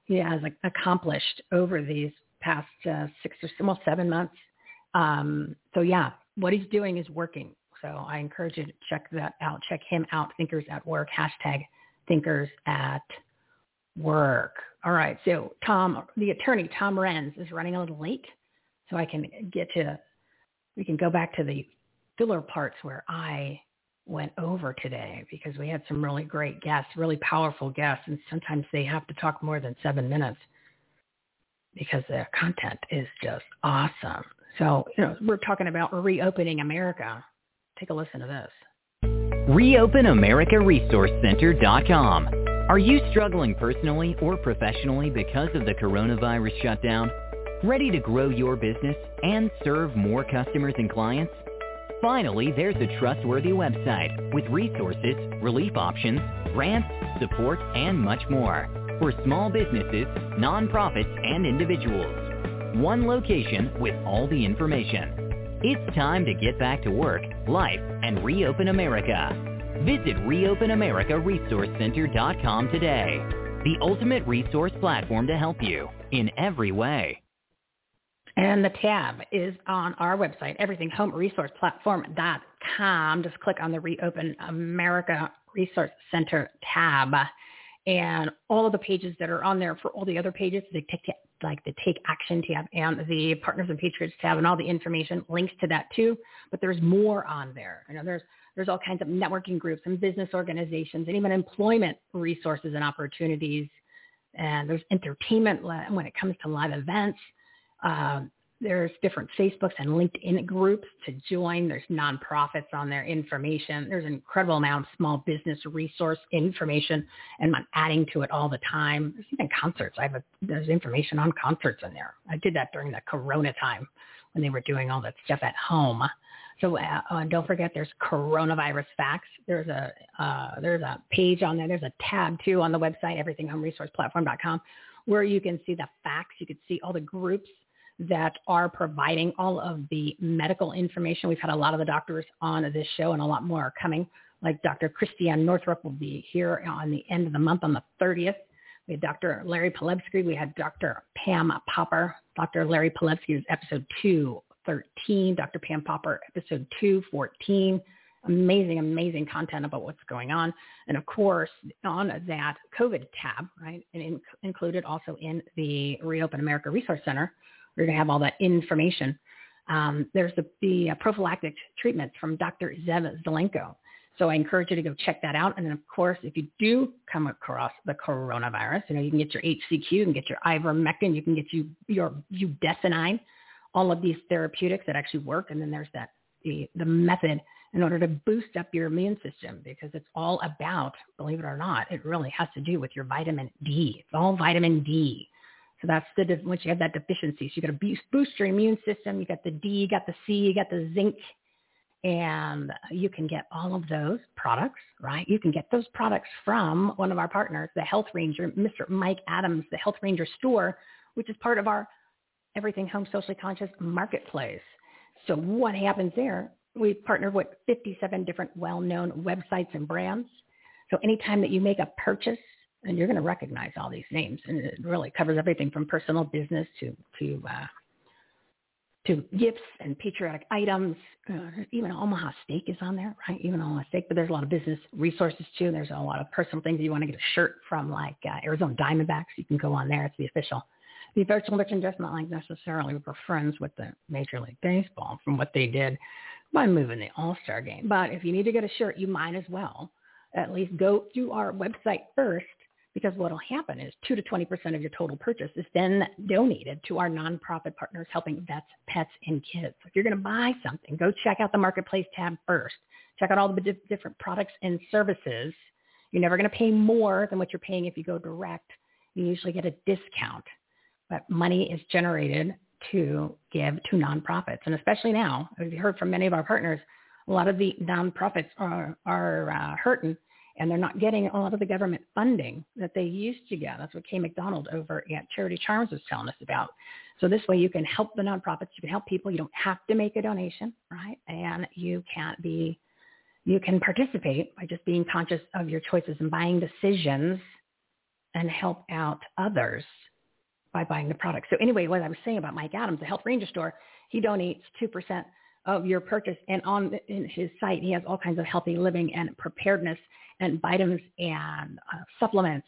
he has like, accomplished over these past uh, six or well seven months. Um, so yeah, what he's doing is working. So I encourage you to check that out. Check him out. Thinkers at Work. Hashtag Thinkers at Work. All right. So Tom, the attorney Tom Renz is running a little late, so I can get to. We can go back to the filler parts where I went over today because we had some really great guests, really powerful guests, and sometimes they have to talk more than seven minutes because their content is just awesome. So, you know, we're talking about reopening America. Take a listen to this. ReopenAmericaResourceCenter.com. Are you struggling personally or professionally because of the coronavirus shutdown? Ready to grow your business and serve more customers and clients? Finally, there's a trustworthy website with resources, relief options, grants, support, and much more for small businesses, nonprofits, and individuals. One location with all the information. It's time to get back to work, life, and reopen America. Visit ReopenAmericaResourceCenter.com today. The ultimate resource platform to help you in every way. And the tab is on our website, everythinghomeresourceplatform.com. Just click on the Reopen America Resource Center tab. And all of the pages that are on there for all the other pages, they take like the Take Action tab and the Partners and Patriots tab and all the information links to that too. But there's more on there. You know, there's there's all kinds of networking groups and business organizations and even employment resources and opportunities. And there's entertainment when it comes to live events. Um, there's different Facebooks and LinkedIn groups to join. There's nonprofits on there, information. There's an incredible amount of small business resource information, and I'm adding to it all the time. There's even concerts. I have a, there's information on concerts in there. I did that during the Corona time when they were doing all that stuff at home. So uh, uh, don't forget, there's coronavirus facts. There's a uh, there's a page on there. There's a tab too on the website, everythinghomeresourceplatform.com, where you can see the facts. You can see all the groups that are providing all of the medical information. We've had a lot of the doctors on this show, and a lot more are coming. Like Dr. Christiane Northrup will be here on the end of the month on the 30th. We had Dr. Larry Palevsky. We had Dr. Pam Popper. Dr. Larry Palevsky was episode 213. Dr. Pam Popper, episode 214. Amazing, amazing content about what's going on. And of course, on that COVID tab, right, and in, included also in the Reopen America Resource Center, we're going to have all that information. Um, there's the, the uh, prophylactic treatments from Dr. Zelenko. So I encourage you to go check that out. And then, of course, if you do come across the coronavirus, you know, you can get your HCQ, you can get your ivermectin, you can get you your budesonide, all of these therapeutics that actually work. And then there's that the the method in order to boost up your immune system because it's all about, believe it or not, it really has to do with your vitamin D. It's all vitamin D. So that's the once you have that deficiency, so you got to boost, boost your immune system. You got the D, you got the C, you got the zinc, and you can get all of those products, right? You can get those products from one of our partners, the Health Ranger, Mr. Mike Adams, the Health Ranger store, which is part of our Everything Home Socially Conscious Marketplace. So what happens there? We partner with 57 different well-known websites and brands. So anytime that you make a purchase, and you're going to recognize all these names, and it really covers everything from personal business to to uh, to gifts and patriotic items. Uh, even Omaha Steak is on there, right? Even Omaha Steak, but there's a lot of business resources too. There's a lot of personal things. You want to get a shirt from like uh, Arizona Diamondbacks, you can go on there. It's the official, the official merchandise. Not like necessarily we're friends with the Major League Baseball from what they did by moving the All Star game. But if you need to get a shirt, you might as well at least go to our website first because what will happen is 2 to 20% of your total purchase is then donated to our nonprofit partners helping vets, pets, and kids. If you're going to buy something, go check out the marketplace tab first. Check out all the different products and services. You're never going to pay more than what you're paying if you go direct. You usually get a discount, but money is generated to give to nonprofits. And especially now, as you heard from many of our partners, a lot of the nonprofits are, are uh, hurting and they're not getting a lot of the government funding that they used to get. That's what Kay McDonald over at Charity Charms was telling us about. So this way you can help the nonprofits, you can help people. You don't have to make a donation, right? And you can't be, you can participate by just being conscious of your choices and buying decisions and help out others by buying the product. So anyway, what I was saying about Mike Adams, the Health Ranger store, he donates 2% of your purchase. And on in his site, he has all kinds of healthy living and preparedness and vitamins and uh, supplements.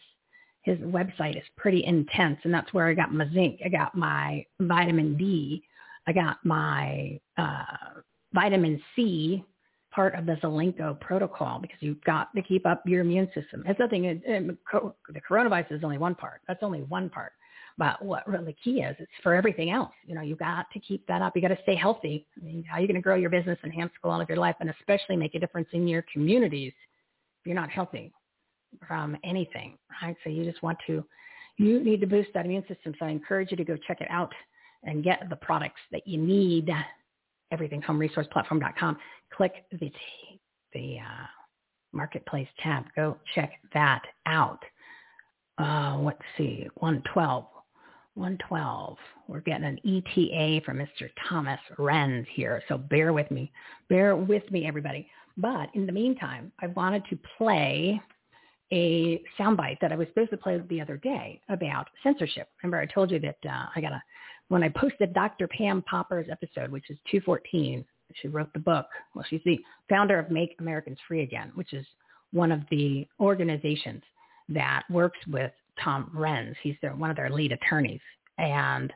His website is pretty intense, and that's where I got my zinc. I got my vitamin D. I got my uh, vitamin C, part of the Zelenko protocol, because you've got to keep up your immune system. It's nothing. The coronavirus is only one part. That's only one part. But what really key is, it's for everything else. You know, you've got to keep that up. You got to stay healthy. I mean, how are you going to grow your business, enhance the quality of your life, and especially make a difference in your communities you're not healthy from anything, right? So you just want to, you need to boost that immune system. So I encourage you to go check it out and get the products that you need. EverythingHomeResourcePlatform.com. Click the the uh, marketplace tab. Go check that out. Uh, let's see, 112. 112. We're getting an ETA from Mr. Thomas Renz here, so bear with me. Bear with me, everybody. But in the meantime, I wanted to play a soundbite that I was supposed to play the other day about censorship. Remember, I told you that uh, I got a when I posted Dr. Pam Popper's episode, which is 214. She wrote the book. Well, she's the founder of Make Americans Free Again, which is one of the organizations that works with Tom Renz. He's their, one of their lead attorneys. And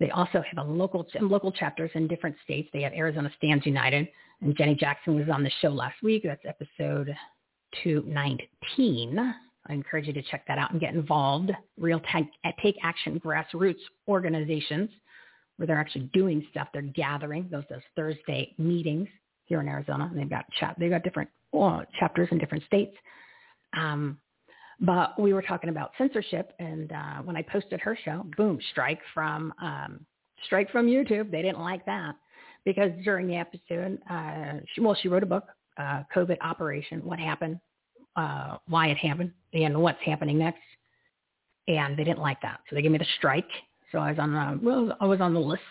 they also have a local local chapters in different states. They have Arizona Stands United, and Jenny Jackson was on the show last week. That's episode 219. I encourage you to check that out and get involved. Real take, take action grassroots organizations where they're actually doing stuff. They're gathering those those Thursday meetings here in Arizona. And they've got chat. They've got different uh, chapters in different states. Um, but we were talking about censorship, and uh, when I posted her show, boom, strike from um, strike from YouTube. They didn't like that because during the episode, uh, she, well, she wrote a book, uh, COVID Operation: What Happened, uh, Why It Happened, and What's Happening Next. And they didn't like that, so they gave me the strike. So I was on the well, I was on the list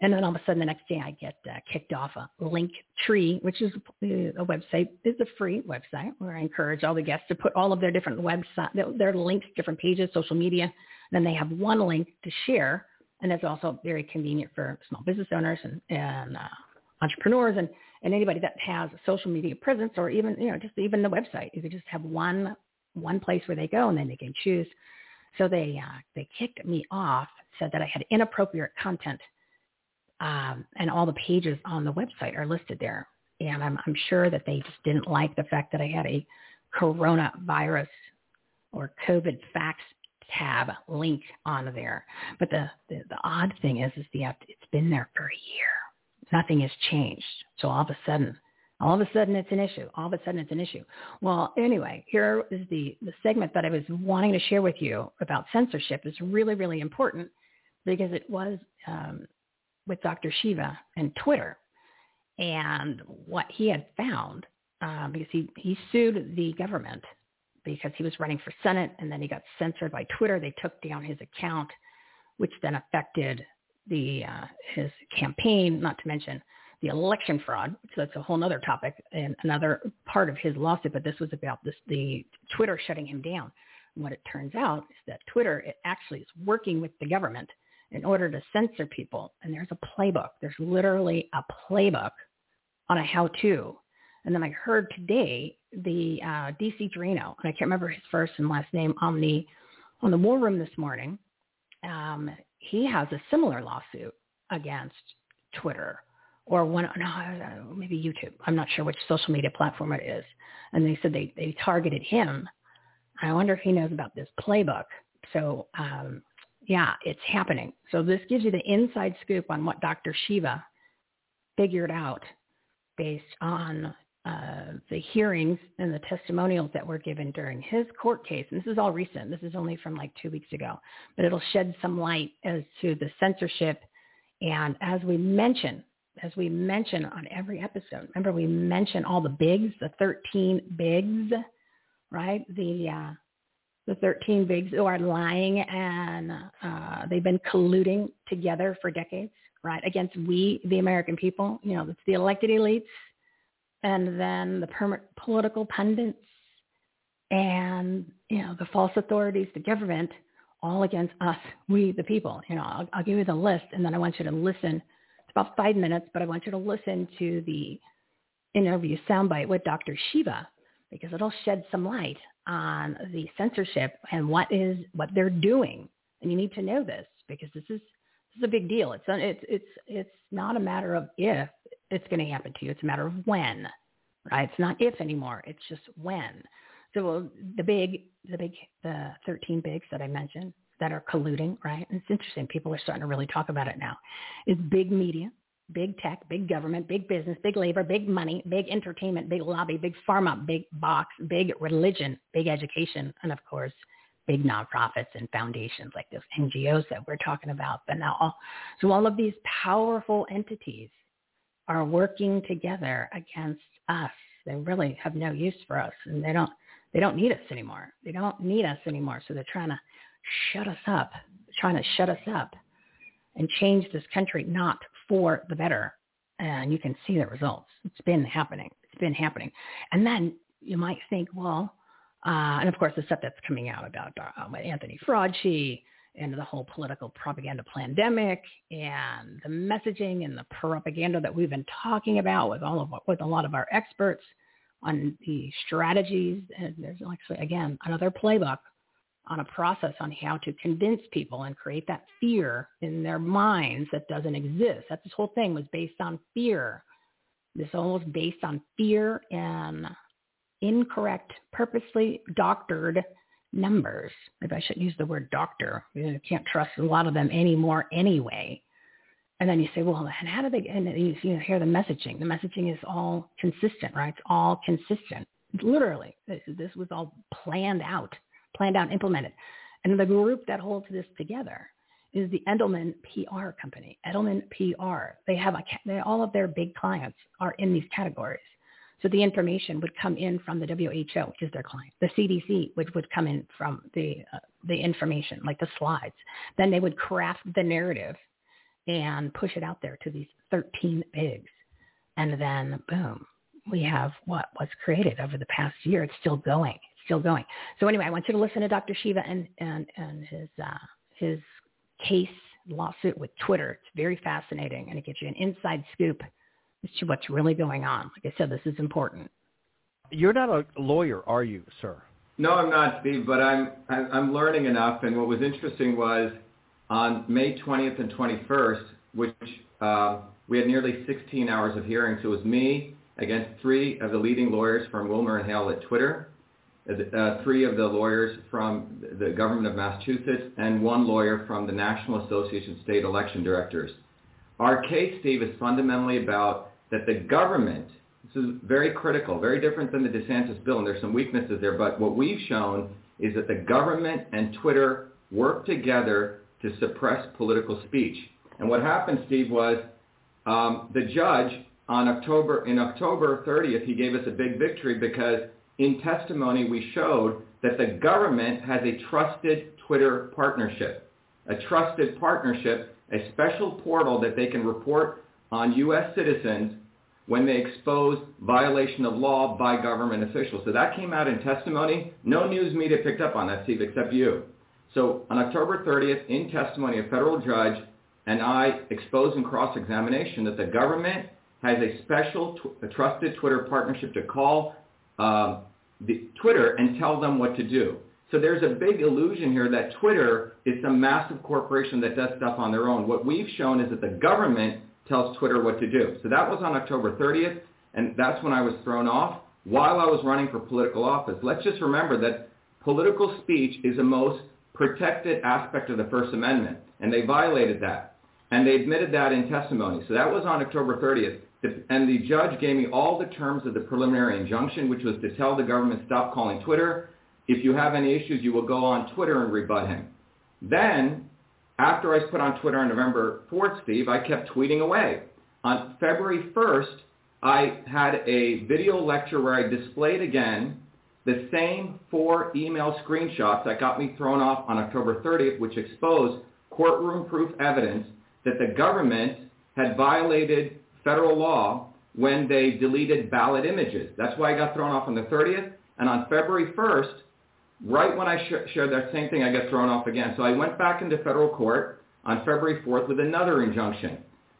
and then all of a sudden the next day I get uh, kicked off a link tree, which is a website, is a free website where I encourage all the guests to put all of their different website, their, their links, different pages, social media. And then they have one link to share And that's also very convenient for small business owners and, and uh, entrepreneurs and, and anybody that has a social media presence or even, you know, just even the website. You could just have one one place where they go and then they can choose. So they uh, they kicked me off, said that I had inappropriate content, um, and all the pages on the website are listed there. And I'm, I'm sure that they just didn't like the fact that I had a coronavirus or COVID facts tab link on there. But the, the, the odd thing is, is the it's been there for a year. Nothing has changed. So all of a sudden, all of a sudden it's an issue. All of a sudden it's an issue. Well, anyway, here is the, the segment that I was wanting to share with you about censorship is really, really important because it was um, with Dr. Shiva and Twitter and what he had found uh, because he, he sued the government because he was running for Senate and then he got censored by Twitter. They took down his account, which then affected the uh, his campaign, not to mention the election fraud. So that's a whole other topic and another part of his lawsuit. But this was about this the Twitter shutting him down. And what it turns out is that Twitter it actually is working with the government in order to censor people. And there's a playbook. There's literally a playbook on a how-to. And then I heard today the uh, DC Torino, and I can't remember his first and last name on the on the War Room this morning. Um, he has a similar lawsuit against Twitter or one, no, maybe YouTube. I'm not sure which social media platform it is. And they said they, they targeted him. I wonder if he knows about this playbook. So um, yeah, it's happening. So this gives you the inside scoop on what Dr. Shiva figured out based on uh, the hearings and the testimonials that were given during his court case. And this is all recent. This is only from like two weeks ago, but it'll shed some light as to the censorship. And as we mentioned, as we mention on every episode, remember we mention all the bigs, the 13 bigs, right? The uh, the 13 bigs who are lying and uh, they've been colluding together for decades, right, against we, the American people. You know, it's the elected elites and then the permanent political pundits and, you know, the false authorities, the government, all against us, we, the people. You know, I'll, I'll give you the list and then I want you to listen. It's about five minutes, but I want you to listen to the interview soundbite with Dr. Shiva because it'll shed some light on the censorship and what is what they're doing. And you need to know this because this is this is a big deal. It's it's it's it's not a matter of if it's going to happen to you. It's a matter of when, right? It's not if anymore. It's just when. So the big the big the 13 bigs that I mentioned that are colluding, right? And it's interesting. People are starting to really talk about it now. Is big media, big tech, big government, big business, big labor, big money, big entertainment, big lobby, big pharma, big box, big religion, big education, and of course, big nonprofits and foundations like those NGOs that we're talking about. But now, all, so all of these powerful entities are working together against us. They really have no use for us, and they don't. They don't need us anymore. They don't need us anymore. So they're trying to shut us up, trying to shut us up and change this country not for the better. And you can see the results. It's been happening. It's been happening. And then you might think, well, uh, and of course the stuff that's coming out about uh, Anthony Fauci and the whole political propaganda pandemic and the messaging and the propaganda that we've been talking about with all of with a lot of our experts on the strategies. And there's actually again another playbook on a process on how to convince people and create that fear in their minds that doesn't exist. That this whole thing was based on fear. This was based on fear and incorrect, purposely doctored numbers. Maybe I shouldn't use the word doctor. You can't trust a lot of them anymore anyway. And then you say, well, and how do they, and you, you hear the messaging. The messaging is all consistent, right? It's all consistent. Literally, this was all planned out planned out, and implemented. And the group that holds this together is the Edelman PR company, Edelman PR. They have a, they, all of their big clients are in these categories. So the information would come in from the WHO, which is their client, the CDC, which would come in from the uh, the information, like the slides. Then they would craft the narrative and push it out there to these 13 bigs. And then boom, we have what was created over the past year. It's still going still going. So anyway, I want you to listen to Dr. Shiva and and and his uh, his case lawsuit with Twitter. It's very fascinating, and it gives you an inside scoop as to what's really going on. Like I said, this is important. You're not a lawyer, are you, sir? No, I'm not, Steve, but I'm I'm learning enough. And what was interesting was on May 20th and 21st, which uh, we had nearly 16 hours of hearings. It was me against three of the leading lawyers from Wilmer and Hale at Twitter, uh, three of the lawyers from the government of Massachusetts, and one lawyer from the National Association of State Election Directors. Our case, Steve, is fundamentally about that the government this is very critical, very different than the DeSantis bill, and there's some weaknesses there. But what we've shown is that the government and Twitter work together to suppress political speech. And what happened, Steve, was um, the judge on October in October 30th, he gave us a big victory because in testimony we showed that the government has a trusted Twitter partnership, a trusted partnership, a special portal that they can report on U.S. citizens when they expose violation of law by government officials. So that came out in testimony. No news media picked up on that, Steve, except you. So on October 30th, in testimony, a federal judge and I exposed in cross-examination that the government has a special trusted Twitter partnership to call um, the Twitter and tell them what to do. So there's a big illusion here that Twitter is some massive corporation that does stuff on their own. What we've shown is that the government tells Twitter what to do. So that was on October 30th, and that's when I was thrown off while I was running for political office. Let's just remember that political speech is the most protected aspect of the First Amendment, and they violated that. And they admitted that in testimony. So that was on October 30th. And the judge gave me all the terms of the preliminary injunction, which was to tell the government, stop calling Twitter. If you have any issues, you will go on Twitter and rebut him. Then after I was put on Twitter on November 4th, Steve, I kept tweeting away. On February 1st, I had a video lecture where I displayed again the same four email screenshots that got me thrown off on October 30th, which exposed courtroom-proof evidence that the government had violated federal law when they deleted ballot images. That's why I got thrown off on the 30th. And on February 1st, right when I sh- shared that same thing, I got thrown off again. So I went back into federal court on February 4th with another injunction.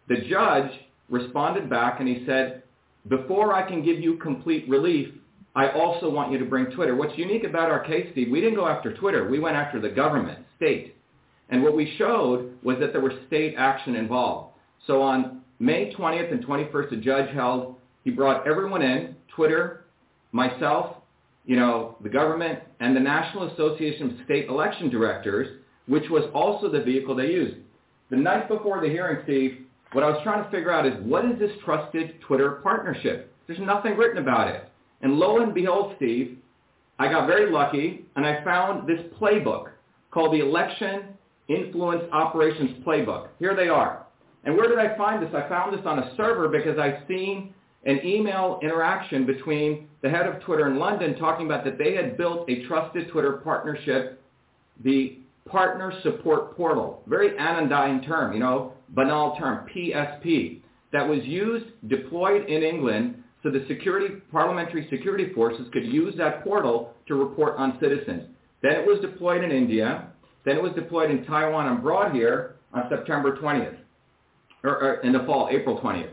The judge responded back and he said, before I can give you complete relief, I also want you to bring Twitter. What's unique about our case, Steve, we didn't go after Twitter. We went after the government, state. And what we showed was that there was state action involved. So on May 20th and 21st, the judge held, he brought everyone in, Twitter, myself, you know, the government, and the National Association of State Election Directors, which was also the vehicle they used. The night before the hearing, Steve, what I was trying to figure out is what is this trusted Twitter partnership? There's nothing written about it. And lo and behold, Steve, I got very lucky and I found this playbook called the Election Influence Operations Playbook. Here they are. And where did I find this? I found this on a server because I've seen an email interaction between the head of Twitter in London talking about that they had built a trusted Twitter partnership, the Partner Support Portal, very anodyne term, you know, banal term, PSP, that was used, deployed in England so the security, parliamentary security forces could use that portal to report on citizens. Then it was deployed in India. Then it was deployed in Taiwan and brought here on September 20th, or, or in the fall, April 20th.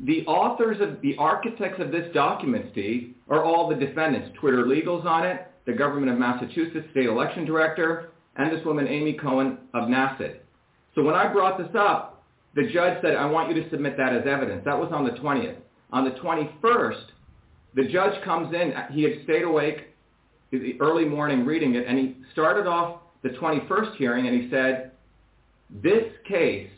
The authors of, the architects of this document, Steve, are all the defendants. Twitter Legal's on it, the government of Massachusetts state election director, and this woman, Amy Cohen of NASED. So when I brought this up, the judge said, I want you to submit that as evidence. That was on the 20th. On the 21st, the judge comes in. He had stayed awake the early morning reading it, and he started off the 21st hearing, and he said, this case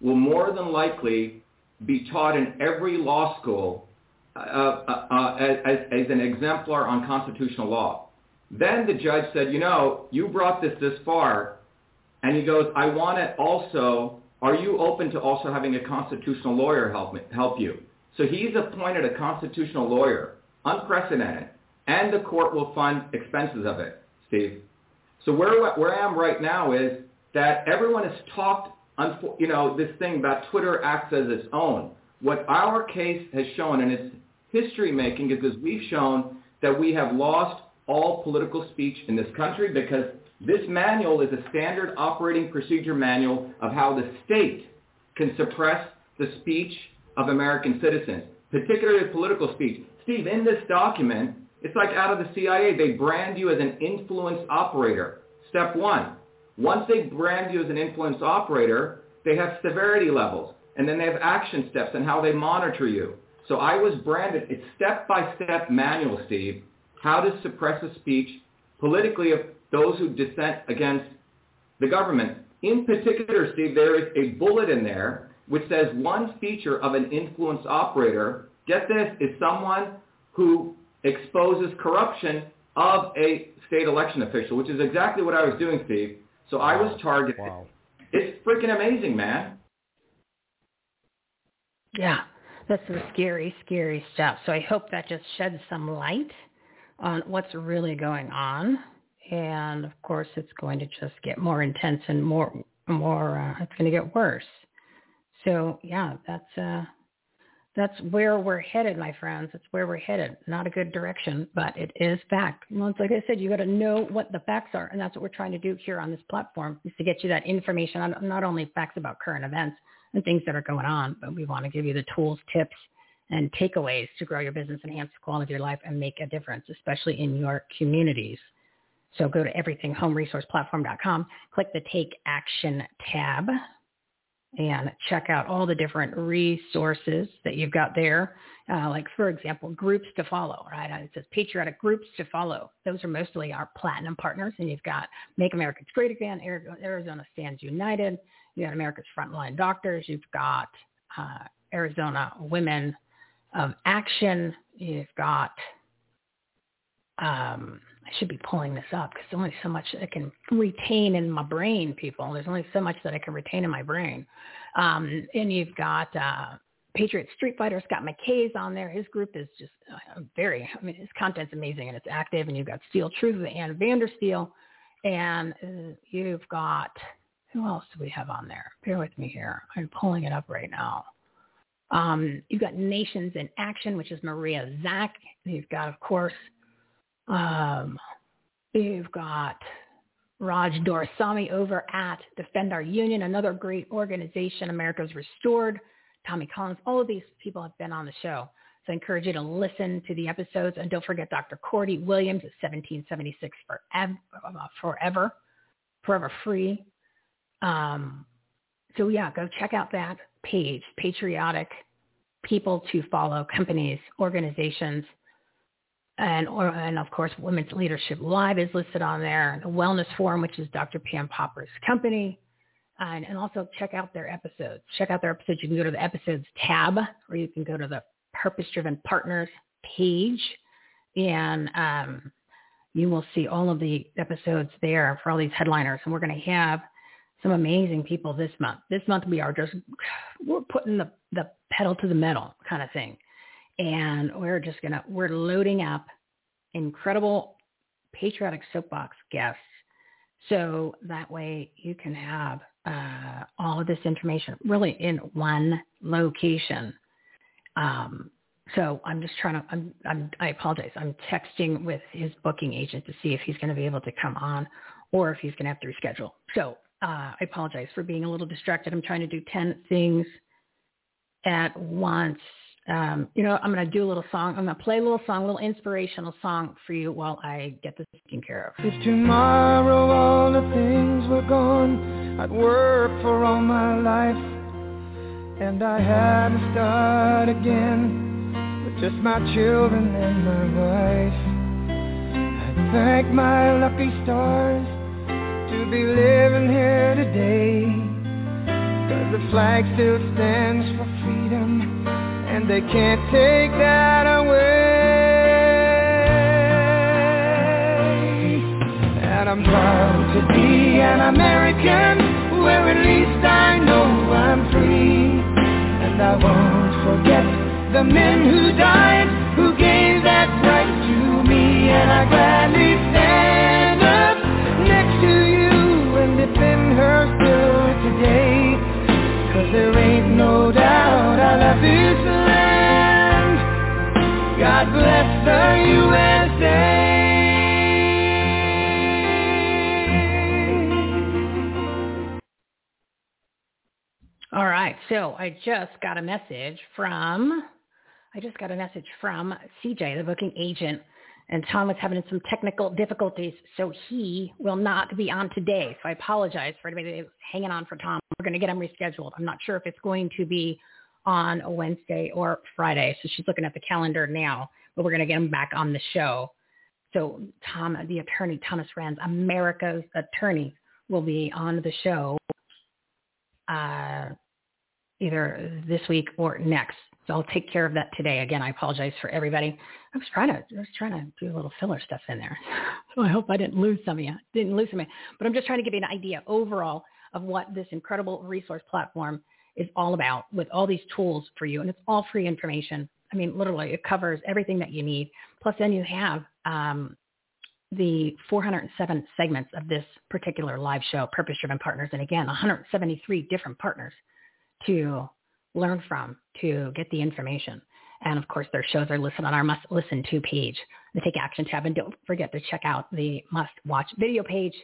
will more than likely be taught in every law school uh, uh, uh, as, as an exemplar on constitutional law. Then the judge said, you know, you brought this this far, and he goes, I want it also, are you open to also having a constitutional lawyer help, me, help you? So he's appointed a constitutional lawyer, unprecedented, and the court will fund expenses of it, Steve. So where, where I am right now is that everyone has talked, you know, this thing about Twitter acts as its own. What our case has shown, and it's history making, is because we've shown that we have lost all political speech in this country because This manual is a standard operating procedure manual of how the state can suppress the speech of American citizens, particularly political speech. Steve, in this document, it's like out of the CIA. They brand you as an influence operator. Step one. Once they brand you as an influence operator, they have severity levels. And then they have action steps and how they monitor you. So I was branded. It's step-by-step manual, Steve, how to suppress a speech politically of those who dissent against the government. In particular, Steve, there is a bullet in there which says one feature of an influence operator, get this, is someone who exposes corruption of a state election official, which is exactly what I was doing, Steve. So I was targeted. Wow. It's freaking amazing, man. Yeah, that's some scary, scary stuff. So I hope that just sheds some light on what's really going on. And of course, it's going to just get more intense and more, more. Uh, it's going to get worse. So yeah, that's uh, that's where we're headed, my friends. That's where we're headed. Not a good direction, but it is fact. Well, it's like I said, you got to know what the facts are, and that's what we're trying to do here on this platform is to get you that information on not only facts about current events and things that are going on, but we want to give you the tools, tips, and takeaways to grow your business, enhance the quality of your life, and make a difference, especially in your communities. So go to everythinghomeresourceplatform.com, click the Take Action tab, and check out all the different resources that you've got there. Uh, like, for example, groups to follow, right? It says patriotic groups to follow. Those are mostly our platinum partners. And you've got Make America Great Again, Arizona Stands United. You got America's Frontline Doctors. You've got uh, Arizona Women of Action. You've got um, I should be pulling this up because there's only so much I can retain in my brain, people. There's only so much that I can retain in my brain. Um, and you've got uh, Patriot Street Fighter, Scott McKay's on there. His group is just uh, very, I mean, his content's amazing and it's active. And you've got Steel Truth with Ann Vandersteel. And uh, you've got, who else do we have on there? Bear with me here. I'm pulling it up right now. Um, you've got Nations in Action, which is Maria Zack. You've got, of course, um, you've got Raj Doraisamy over at Defend Our Union, another great organization, America's Restored. Tommy Collins, all of these people have been on the show. So I encourage you to listen to the episodes. And don't forget Dr. Cordy Williams at 1776 forever, forever, forever free. Um, so yeah, go check out that page, patriotic people to follow, companies, organizations, and or and of course Women's Leadership Live is listed on there. The Wellness Forum, which is Dr. Pam Popper's company, and, and also check out their episodes. Check out their episodes. You can go to the episodes tab, or you can go to the Purpose Driven Partners page, and um, you will see all of the episodes there for all these headliners. And we're going to have some amazing people this month. This month we are just we're putting the the pedal to the metal kind of thing and we're just gonna we're loading up incredible patriotic soapbox guests. So that way you can have uh, all of this information really in one location. Um, so i'm just trying to I'm, I'm i apologize. I'm texting with his booking agent to see if he's going to be able to come on or if he's going to have to reschedule. So uh, i apologize for being a little distracted. I'm trying to do 10 things at once um, you know, I'm going to do a little song. I'm going to play a little song, a little inspirational song for you while I get this taken care of. If tomorrow all the things were gone, I'd work for all my life. And I had to start again with just my children and my wife. I thank my lucky stars to be living here today. Cause the flag still stands for freedom they can't take that away. And I'm proud to be an American, where at least I know I'm free. And I won't forget the men who died, who gave that right to me. And I gladly stand up next to you and defend her still today. Cause there ain't no doubt I love this. God bless the USA. All right, so I just got a message from, I just got a message from CJ, the booking agent, and Tom was having some technical difficulties, so he will not be on today. So I apologize for anybody hanging on for Tom. We're going to get him rescheduled. I'm not sure if it's going to be on a Wednesday or Friday. So she's looking at the calendar now, but we're going to get him back on the show. So Tom, the attorney, Thomas Renz, America's attorney, will be on the show uh, either this week or next. So I'll take care of that today. Again, I apologize for everybody. I was trying to I was trying to do a little filler stuff in there. So I hope I didn't lose some of you. Didn't lose some of you. But I'm just trying to give you an idea overall of what this incredible resource platform is all about with all these tools for you. And it's all free information. I mean, literally, it covers everything that you need. Plus, then you have um, the 407 segments of this particular live show, Purpose Driven Partners. And again, 173 different partners to learn from to get the information. And of course, their shows are listed on our must listen to page, the take action tab. And don't forget to check out the must watch video page.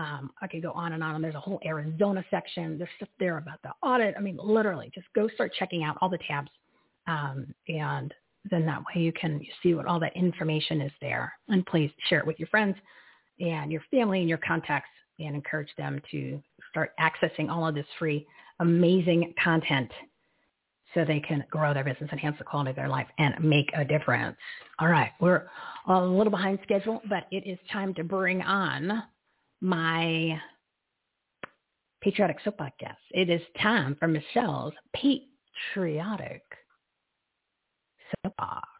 Um, I could go on and on. And there's a whole Arizona section. There's stuff there about the audit. I mean, literally, just go start checking out all the tabs. Um, and then that way you can see what all that information is there. And please share it with your friends and your family and your contacts and encourage them to start accessing all of this free, amazing content so they can grow their business, enhance the quality of their life, and make a difference. All right, we're a little behind schedule, but it is time to bring on my patriotic soapbox. It is time for Michele's patriotic soapbox.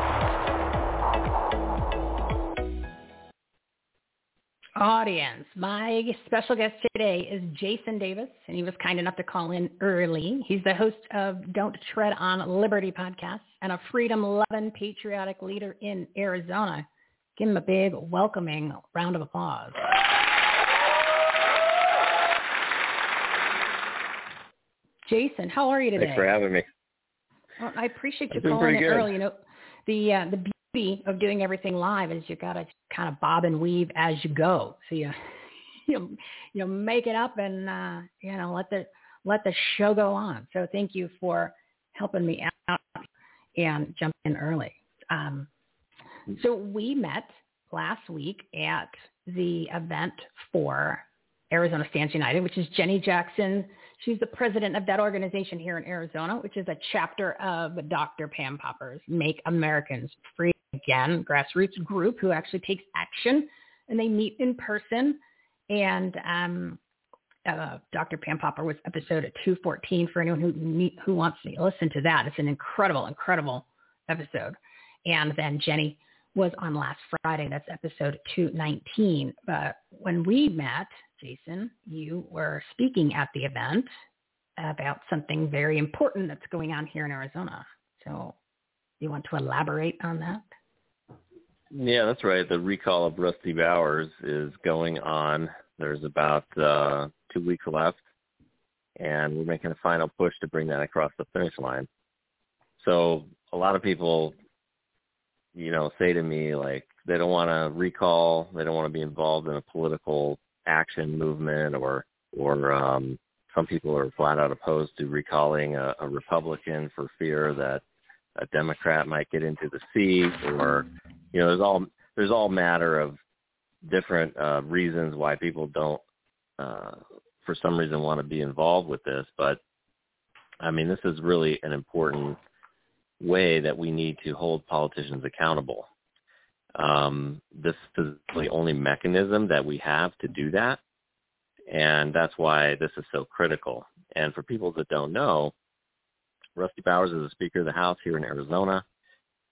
Audience. My special guest today is Jason Davis, and he was kind enough to call in early. He's the host of Don't Tread on Liberty podcast and a Freedom Loving patriotic leader in Arizona. Give him a big welcoming round of applause. Jason, how are you today? Thanks for having me. Well, I appreciate you calling in early. You know, the uh, the beauty of doing everything live is you got to kind of bob and weave as you go. So you you you make it up and uh, you know let the let the show go on. So thank you for helping me out and jump in early. Um, so we met last week at the event for Arizona Stands United, which is Jenny Jackson. She's the president of that organization here in Arizona, which is a chapter of Dr. Pam Popper's Make Americans Free again, grassroots group who actually takes action and they meet in person. And um, uh, Dr. Pam Popper was episode 214 for anyone who who wants to listen to that. It's an incredible, incredible episode. And then Jenny was on last Friday. That's episode 219. But when we met, Jason, you were speaking at the event about something very important that's going on here in Arizona. So you want to elaborate on that? Yeah, that's right. The recall of Rusty Bowers is going on. There's about uh, two weeks left, and we're making a final push to bring that across the finish line. So a lot of people, you know, say to me like they don't want to recall, they don't want to be involved in a political action movement, or or um, some people are flat out opposed to recalling a, a Republican for fear that a Democrat might get into the seat, or you know, there's all there's all matter of different uh, reasons why people don't, uh, for some reason, want to be involved with this. But I mean, this is really an important way that we need to hold politicians accountable. Um, this is the only mechanism that we have to do that, and that's why this is so critical. And for people that don't know, Rusty Bowers is the Speaker of the House here in Arizona.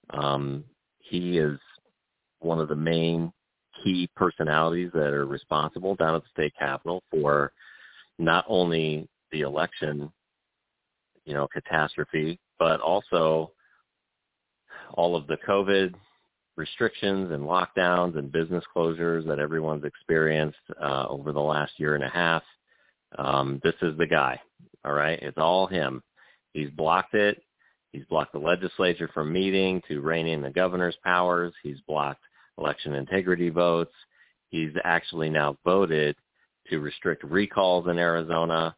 Um, he is one of the main key personalities that are responsible down at the state capitol for not only the election, you know, catastrophe, but also all of the COVID restrictions and lockdowns and business closures that everyone's experienced uh, over the last year and a half. Um, this is the guy. All right, it's all him. He's blocked it. He's blocked the legislature from meeting to rein in the governor's powers. He's blocked election integrity votes. He's actually now voted to restrict recalls in Arizona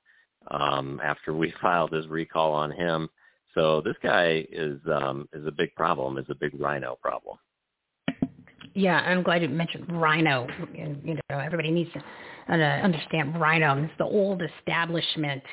um, after we filed this recall on him. So this guy is um, is a big problem. Is a big RINO problem. Yeah, I'm glad you mentioned RINO. You know, everybody needs to uh, understand RINO. It's the old establishment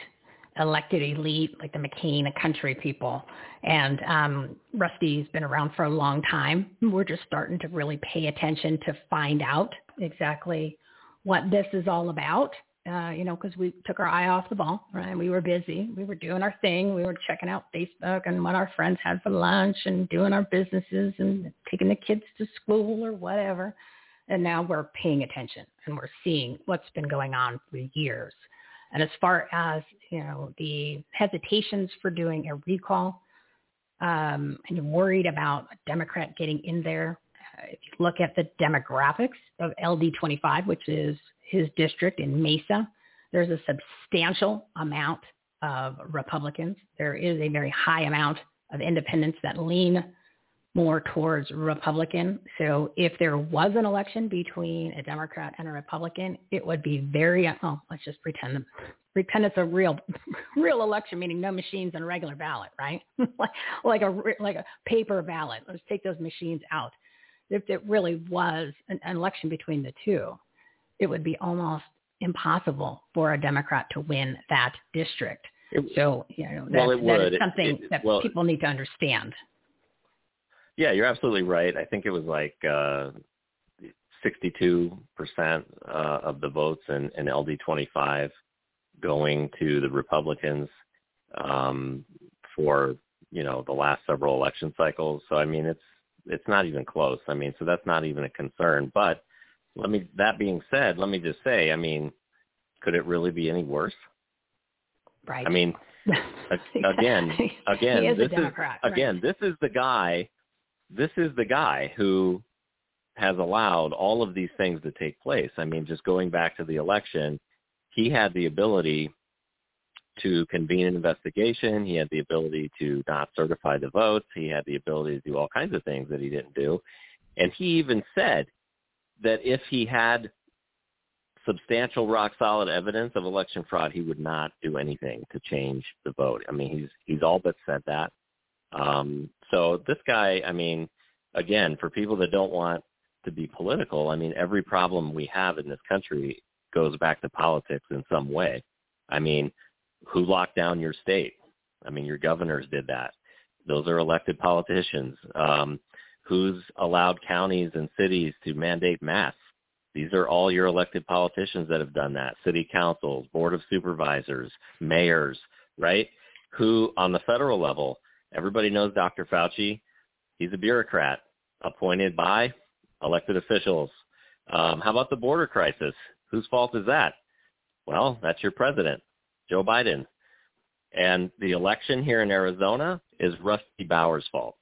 elected elite, like the McCain the country people. And um, Rusty's been around for a long time. We're just starting to really pay attention to find out exactly what this is all about uh, you know, because we took our eye off the ball, right? We were busy. We were doing our thing. We were checking out Facebook and what our friends had for lunch and doing our businesses and taking the kids to school or whatever. And now we're paying attention and we're seeing what's been going on for years. And as far as, you know, the hesitations for doing a recall, um, and you're worried about a Democrat getting in there, uh, if you look at the demographics of LD25, which is his district in Mesa, there's a substantial amount of Republicans. There is a very high amount of independents that lean more towards Republican. So if there was an election between a Democrat and a Republican, it would be very, uh, oh, let's just pretend, pretend it's a real, real election, meaning no machines and a regular ballot, right? like, like a, like a paper ballot. Let's take those machines out. If it really was an, an election between the two, it would be almost impossible for a Democrat to win that district. It, so, you know, that, well, that is something it, that well, people need to understand. Yeah, you're absolutely right. I think it was like uh, 62% uh, of the votes in, in LD25 going to the Republicans um, for, you know, the last several election cycles. So, I mean, it's it's not even close. I mean, so that's not even a concern. But let me. That being said, let me just say, I mean, could it really be any worse? Right. I mean, again, again, is this is right. again, this is the guy. This is the guy who has allowed all of these things to take place. I mean, just going back to the election, he had the ability to convene an investigation. He had the ability to not certify the votes. He had the ability to do all kinds of things that he didn't do. And he even said that if he had substantial rock solid evidence of election fraud, he would not do anything to change the vote. I mean, he's he's all but said that. Um, so this guy, I mean, again, for people that don't want to be political, I mean, every problem we have in this country goes back to politics in some way. I mean, who locked down your state? I mean, your governors did that. Those are elected politicians. Um, who's allowed counties and cities to mandate masks. These are all your elected politicians that have done that. City councils, board of supervisors, mayors, right? Who on the federal level, everybody knows Dr. Fauci. He's a bureaucrat appointed by elected officials. Um, how about the border crisis? Whose fault is that? Well, that's your president, Joe Biden. And the election here in Arizona is Rusty Bowers' fault.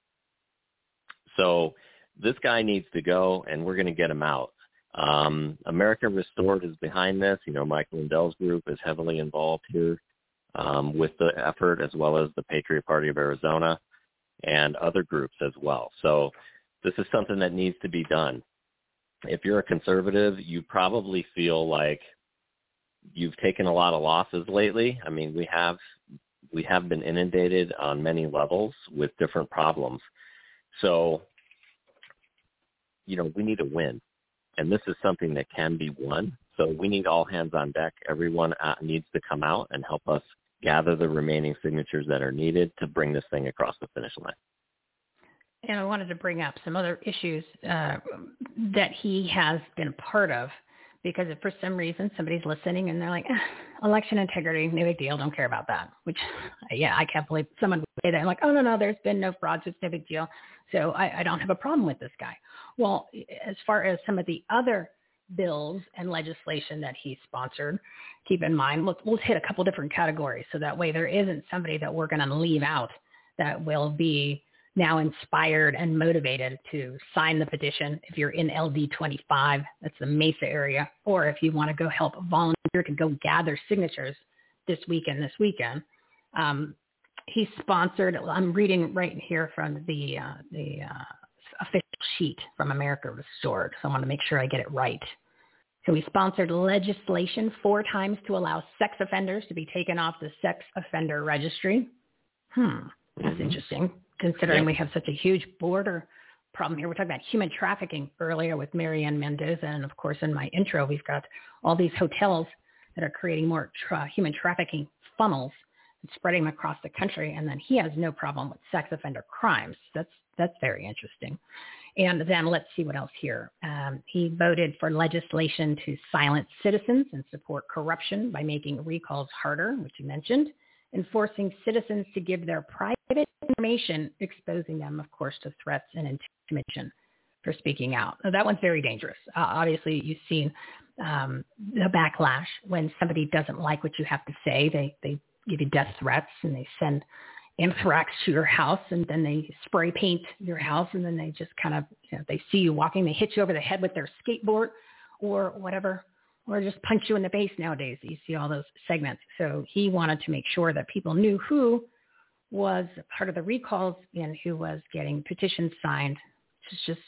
So this guy needs to go, and we're going to get him out. Um, America Restored is behind this. You know, Mike Lindell's group is heavily involved here um, with the effort, as well as the Patriot Party of Arizona and other groups as well. So this is something that needs to be done. If you're a conservative, you probably feel like you've taken a lot of losses lately. I mean, we have we have been inundated on many levels with different problems. So, you know, we need a win. And this is something that can be won. So we need all hands on deck. Everyone uh, needs to come out and help us gather the remaining signatures that are needed to bring this thing across the finish line. And I wanted to bring up some other issues uh, that he has been a part of because if for some reason somebody's listening and they're like, eh, election integrity, no big deal, don't care about that. Which, yeah, I can't believe someone would say that. I'm like, oh no, no, there's been no fraud, so it's no big deal. So I, I don't have a problem with this guy. Well, as far as some of the other bills and legislation that he sponsored, keep in mind, we'll, we'll hit a couple different categories. So that way there isn't somebody that we're going to leave out that will be now inspired and motivated to sign the petition. If you're in LD25, that's the Mesa area, or if you want to go help volunteer to go gather signatures this weekend, this weekend. Um, he sponsored. I'm reading right here from the uh, the uh, official sheet from America Restored, so I want to make sure I get it right. So he sponsored legislation four times to allow sex offenders to be taken off the sex offender registry. Hmm, that's mm-hmm. interesting, considering yeah. we have such a huge border problem here. We're talking about human trafficking earlier with Mary Ann Mendoza, and of course in my intro we've got all these hotels that are creating more tra- human trafficking funnels and spreading them across the country. And then he has no problem with sex offender crimes. That's that's very interesting. And then let's see what else here. Um, he voted for legislation to silence citizens and support corruption by making recalls harder, which you mentioned, and forcing citizens to give their private information, exposing them, of course, to threats and intimidation for speaking out. Now, that one's very dangerous. Uh, obviously, you've seen um, the backlash when somebody doesn't like what you have to say. They they give you death threats and they send anthrax to your house and then they spray paint your house and then they just kind of you know, they see you walking, they hit you over the head with their skateboard or whatever, or just punch you in the face nowadays. You see all those segments. So he wanted to make sure that people knew who was part of the recalls and who was getting petitions signed. It's just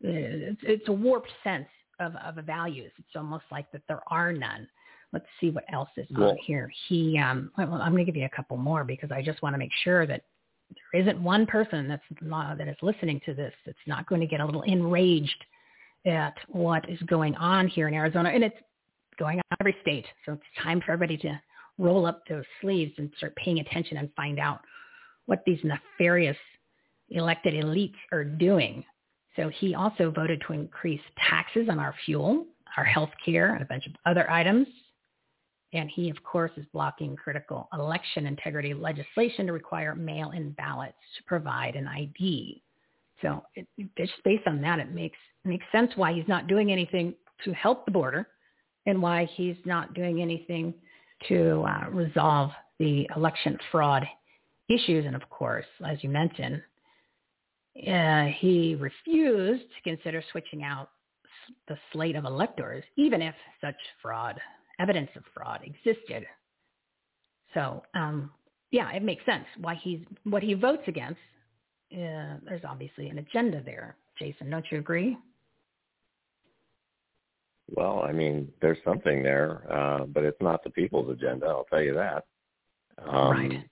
it's, it's a warped sense of, of values. It's almost like that there are none. Let's see what else is well, on here. He, um, well, I'm going to give you a couple more because I just want to make sure that there isn't one person that's not, that is listening to this that's not going to get a little enraged at what is going on here in Arizona, and it's going on every state. So it's time for everybody to roll up those sleeves and start paying attention and find out what these nefarious elected elites are doing so he also voted to increase taxes on our fuel, our health care, and a bunch of other items. And he, of course, is blocking critical election integrity legislation to require mail-in ballots to provide an ID. So it, just based on that, it makes makes sense why he's not doing anything to help the border, and why he's not doing anything to uh, resolve the election fraud issues. And of course, as you mentioned, uh, he refused to consider switching out the slate of electors, even if such fraud, evidence of fraud existed. So, um, yeah, it makes sense why he's what he votes against. Uh, there's obviously an agenda there. Jason, don't you agree? Well, I mean, there's something there, uh, but it's not the people's agenda. I'll tell you that. Um, right.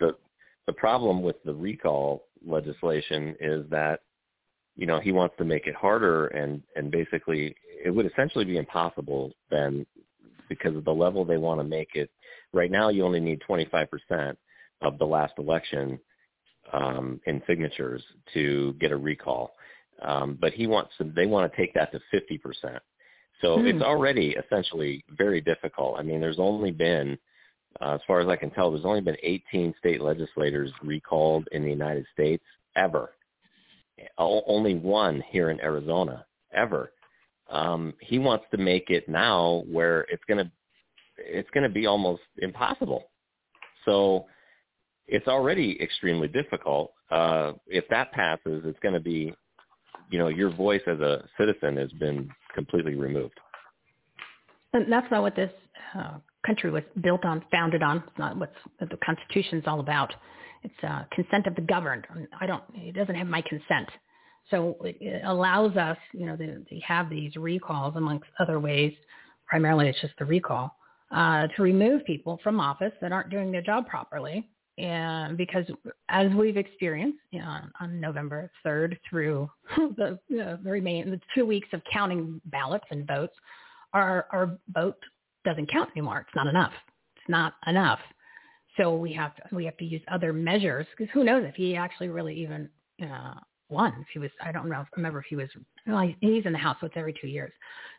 The the problem with the recall legislation is that you know he wants to make it harder and and basically it would essentially be impossible then because of the level they want to make it right now you only need 25% of the last election um, in signatures to get a recall um, but he wants to they want to take that to 50% so mm. it's already essentially very difficult i mean there's only been uh, as far as I can tell, there's only been 18 state legislators recalled in the United States ever. O- only one here in Arizona ever. Um, he wants to make it now where it's going to it's going to be almost impossible. So it's already extremely difficult. Uh, if that passes, it's going to be, you know, your voice as a citizen has been completely removed. And that's not what this uh, country was built on, founded on. It's not what the Constitution's all about. It's uh, consent of the governed. I don't. It doesn't have my consent. So it allows us, you know, to, have these recalls amongst other ways. Primarily, it's just the recall uh, to remove people from office that aren't doing their job properly. And because as we've experienced you know, on November 3rd through the, the the two weeks of counting ballots and votes, our our vote doesn't count anymore. It's not enough. It's not enough. So we have to we have to use other measures because who knows if he actually really even uh, won. If he was, I don't know, remember if he was. Well, he's in the House, so it's every two years.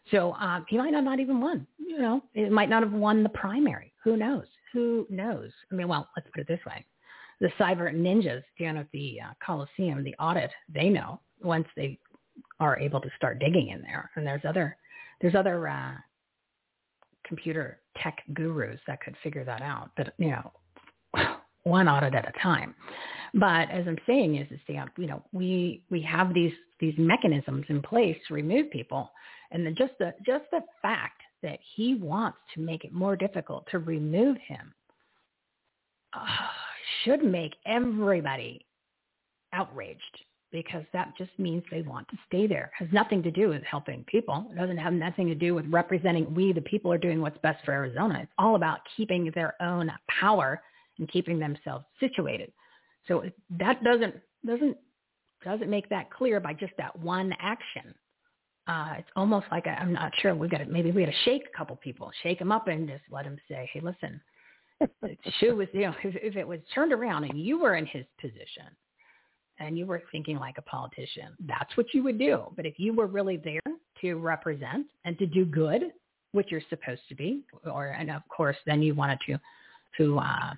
So um, he might not not even won. You know, it might not have won the primary. Who knows? Who knows? I mean, well, let's put it this way: the cyber ninjas down at the uh, Coliseum, the audit, they know once they are able to start digging in there. And there's other there's other uh, computer tech gurus that could figure that out. But you know, one audit at a time. But as I'm saying is, is Dan, you know, we we have these these mechanisms in place to remove people, and then just the just the fact that he wants to make it more difficult to remove him uh, should make everybody outraged because that just means they want to stay there. It has nothing to do with helping people. It doesn't have nothing to do with representing we, the people, are doing what's best for Arizona. It's all about keeping their own power and keeping themselves situated. So that doesn't doesn't doesn't make that clear by just that one action. Uh, it's almost like i am not sure. We got to maybe we got to shake a couple people, shake them up, and just let them say, "Hey, listen, shoe was you know if, if it was turned around and you were in his position, and you were thinking like a politician, that's what you would do. But if you were really there to represent and to do good, which you're supposed to be, or and of course then you wanted to to uh,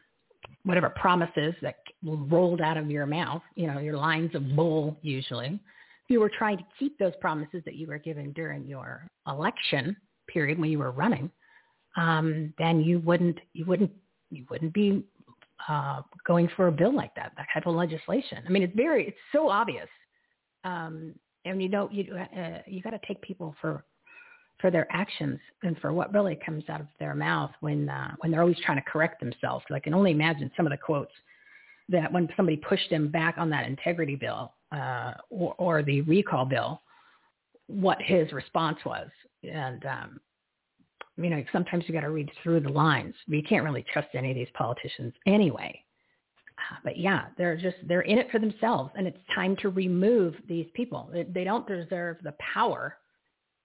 whatever promises that rolled out of your mouth, you know, your lines of bull usually, you were trying to keep those promises that you were given during your election period when you were running, um, then you wouldn't you wouldn't you wouldn't be uh, going for a bill like that, that type of legislation. I mean, it's very it's so obvious, um, and you know you uh, you got to take people for for their actions and for what really comes out of their mouth when uh, when they're always trying to correct themselves. I can only imagine some of the quotes that when somebody pushed him back on that integrity bill uh, or, or the recall bill, what his response was. And um, you know, sometimes you got to read through the lines. You can't really trust any of these politicians anyway. Uh, but yeah, they're just they're in it for themselves, and it's time to remove these people. They, they don't deserve the power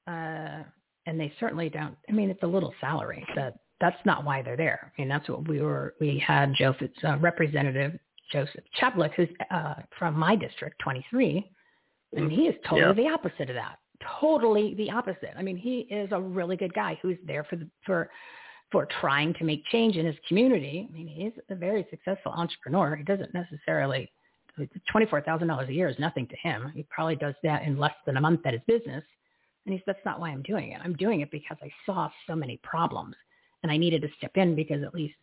uh, and they certainly don't. I mean, it's a little salary. That that's not why they're there. I mean, that's what we were. We had Joseph's uh, representative Joseph Chaplik, who's uh, from my district, 23, and he is totally yeah. the opposite of that. Totally the opposite. I mean, he is a really good guy who's there for the, for for trying to make change in his community. I mean, he's a very successful entrepreneur. He doesn't necessarily twenty-four thousand dollars a year is nothing to him. He probably does that in less than a month at his business. And he said, that's not why I'm doing it. I'm doing it because I saw so many problems and I needed to step in because at least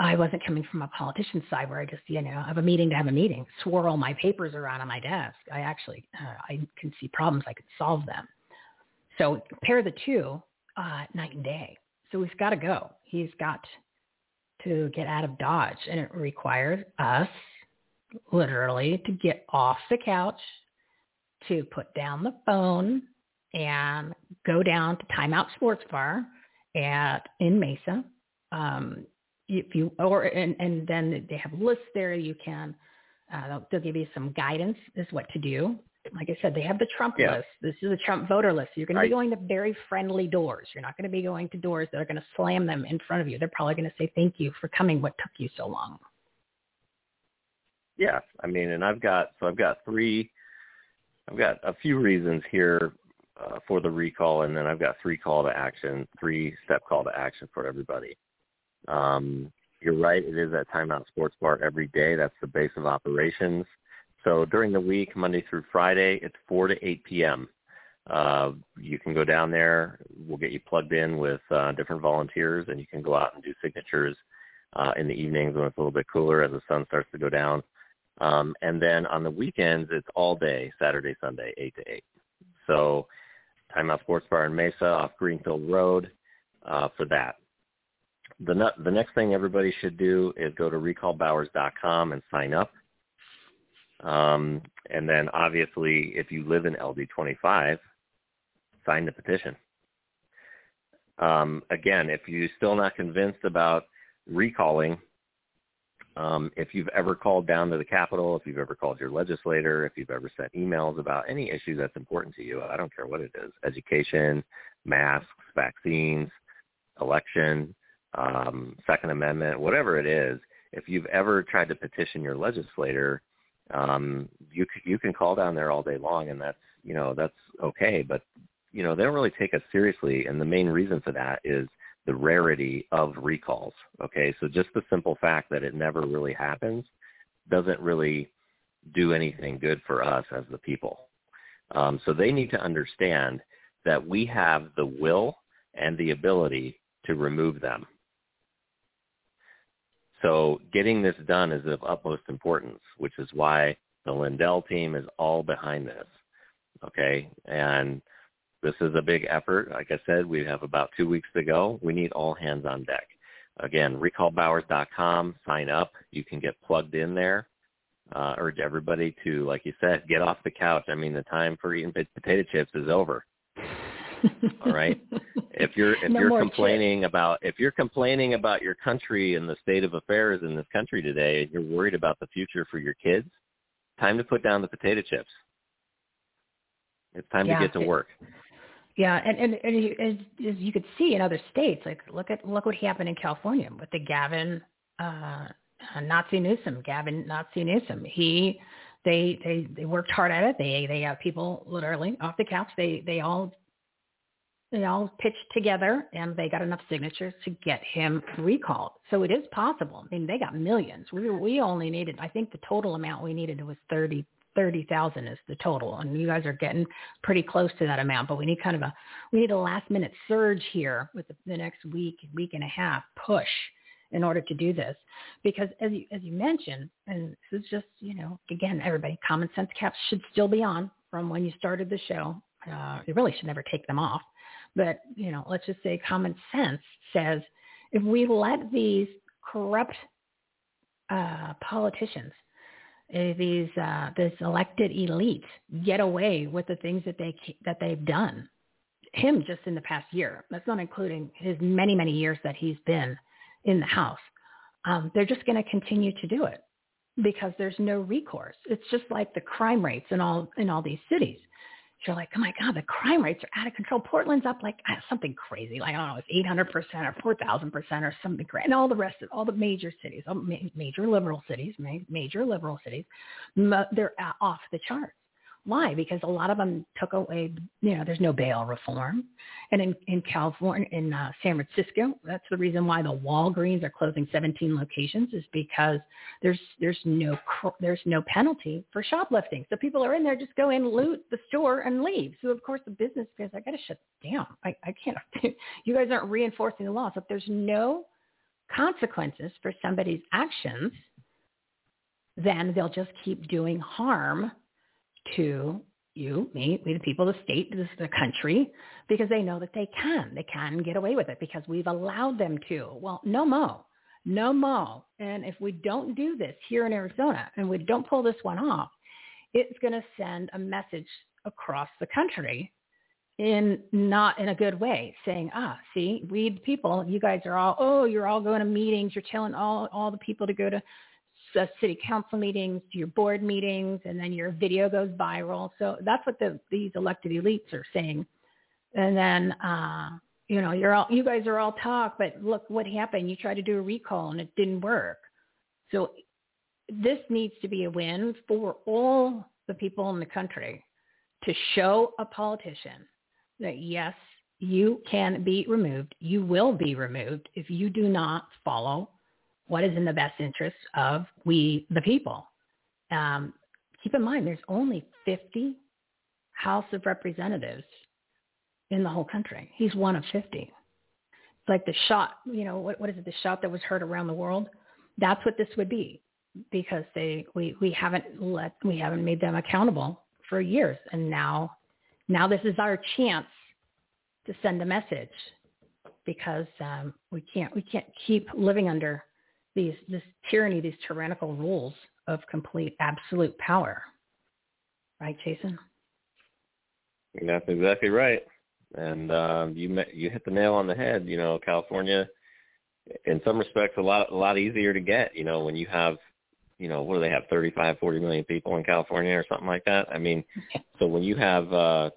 I wasn't coming from a politician's side where I just, you know, have a meeting to have a meeting, swirl my papers around on my desk. I actually, uh, I can see problems. I could solve them. So pair the two, uh, night and day. So he's got to go. He's got to get out of Dodge and it requires us literally to get off the couch, to put down the phone, and go down to Timeout Sports Bar at in Mesa. Um, if you or and, and then they have lists there. You can uh, they'll, they'll give you some guidance as what to do. Like I said, they have the Trump yeah. list. This is the Trump voter list. You're going to be going to very friendly doors. You're not going to be going to doors that are going to slam them in front of you. They're probably going to say, "Thank you for coming. What took you so long?" Yeah, I mean, and I've got so I've got three. I've got a few reasons here uh, for the recall, and then I've got three call to action, three step call to action for everybody. Um, you're right; it is at Timeout Sports Bar every day. That's the base of operations. So during the week, Monday through Friday, it's 4 to 8 p.m. Uh, you can go down there. We'll get you plugged in with uh, different volunteers, and you can go out and do signatures uh, in the evenings when it's a little bit cooler as the sun starts to go down. Um, and then on the weekends, it's all day, Saturday, Sunday, 8 to 8. So Timeout Sports Bar in Mesa off Greenfield Road uh, for that. The, the next thing everybody should do is go to recallbowers.com and sign up. Um, and then obviously, if you live in LD25, sign the petition. Um, again, if you're still not convinced about recalling, um, if you've ever called down to the Capitol, if you've ever called your legislator, if you've ever sent emails about any issue that's important to you, I don't care what it is, education, masks, vaccines, election, um, Second Amendment, whatever it is, if you've ever tried to petition your legislator, um, you you can call down there all day long, and that's you know that's okay. But you know they don't really take us seriously, and the main reason for that is the rarity of recalls. Okay, so just the simple fact that it never really happens doesn't really do anything good for us as the people. Um, so they need to understand that we have the will and the ability to remove them. So getting this done is of utmost importance, which is why the Lindell team is all behind this. Okay, and this is a big effort. Like I said, we have about two weeks to go. We need all hands on deck. Again, recallbowers.com. Sign up. You can get plugged in there. Uh, urge everybody to, like you said, get off the couch. I mean, the time for eating potato chips is over. All right. If you're if No you're complaining about if you're complaining about your country and the state of affairs in this country today, and you're worried about the future for your kids, time to put down the potato chips. It's time Yeah, to get to work. Yeah, and and, and you- as, as you could see in other states, like look at look what happened in California with the Gavin uh, uh, Nazi Newsom, Gavin Nazi Newsom. He they they they worked hard at it. They they have people literally off the couch. They they all they all pitched together and they got enough signatures to get him recalled. So it is possible. I mean, they got millions. We we only needed, I think, the total amount we needed was thirty thirty thousand is the total, and you guys are getting pretty close to that amount. But we need kind of a we need a last minute surge here with the, the next week week and a half push in order to do this because as you as you mentioned and this is just you know again everybody common sense caps should still be on from when you started the show uh, you really should never take them off but you know let's just say common sense says if we let these corrupt uh, politicians uh, these uh, this elected elite get away with the things that they that they've done him just in the past year that's not including his many many years that he's been in the house um, they're just going to continue to do it because there's no recourse. It's just like the crime rates in all in all these cities you're like, oh my God, the crime rates are out of control. Portland's up like something crazy, like I don't know, it's 800% or 4,000% or something crazy. And all the rest of all the major cities, major liberal cities, ma- major liberal cities, they're uh, off the charts. Why? Because a lot of them took away, you know, there's no bail reform. And in, in California, in uh, San Francisco, that's the reason why the Walgreens are closing 17 locations is because there's there's no there's no penalty for shoplifting. So people are in there, just go in, loot the store, and leave. So of course the business goes, I got to shut down. I, I can't. you guys aren't reinforcing the law. So if there's no consequences for somebody's actions, then they'll just keep doing harm to you, me, we the people, the state, the, the country, because they know that they can. They can get away with it because we've allowed them to. Well, no mo. No mo. And if we don't do this here in Arizona and we don't pull this one off, it's going to send a message across the country in not in a good way saying, ah, see, we the people, you guys are all, oh, you're all going to meetings. You're telling all, all the people to go to city council meetings, to your board meetings, and then your video goes viral. So that's what the, these elected elites are saying. And then, uh, you know, you're all, you guys are all talk, but look what happened. You tried to do a recall and it didn't work. So this needs to be a win for all the people in the country to show a politician that yes, you can be removed. You will be removed if you do not follow what is in the best interest of we, the people. Um, keep in mind, there's only 50 House of Representatives in the whole country. He's one of 50. It's like the shot, you know, what, what is it, the shot that was heard around the world? That's what this would be because they, we, we haven't let, we haven't made them accountable for years. And now, now this is our chance to send a message because um, we can't, we can't keep living under these this tyranny, these tyrannical rules of complete absolute power. Right, Jason? That's exactly right. And um, you met, you hit the nail on the head. You know, California, in some respects, a lot a lot easier to get. You know, when you have, you know, what do they have, 35, 40 million people in California or something like that? I mean, so when you have uh,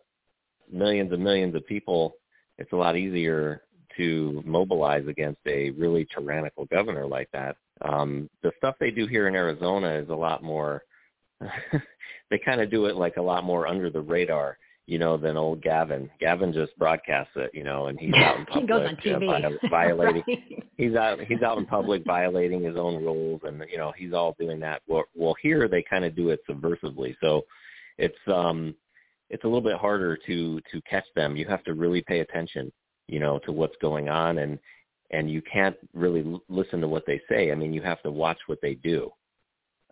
millions and millions of people, it's a lot easier to mobilize against a really tyrannical governor like that. Um, the stuff they do here in Arizona is a lot more. they kind of do it like a lot more under the radar, you know, than old Gavin. Gavin just broadcasts it, you know, and he's out in public he goes on know, TV. vi- violating. Right. He's out. He's out in public violating his own rules, and you know he's all doing that. Well, well here they kind of do it subversively, so it's um it's a little bit harder to to catch them. You have to really pay attention, you know, to what's going on, and and you can't really l- listen to what they say. I mean, you have to watch what they do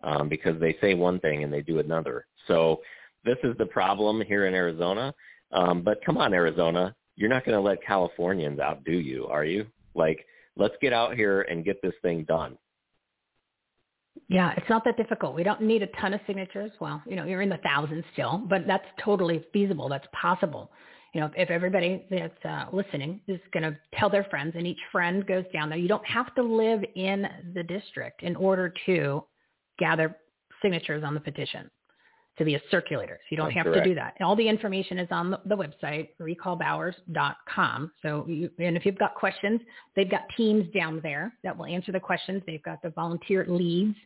um, because they say one thing and they do another. So this is the problem here in Arizona. Um, but come on, Arizona, you're not going to let Californians outdo you, are you? Like, let's get out here and get this thing done. Yeah, it's not that difficult. We don't need a ton of signatures. Well, you know, you're in the thousands still, but that's totally feasible. That's possible. You know, if everybody that's uh, listening is going to tell their friends and each friend goes down there, you don't have to live in the district in order to gather signatures on the petition to be a circulator. So you don't That's have correct. to do that. All the information is on the, the website, recallbowers.com. So you, and if you've got questions, they've got teams down there that will answer the questions. They've got the volunteer leads.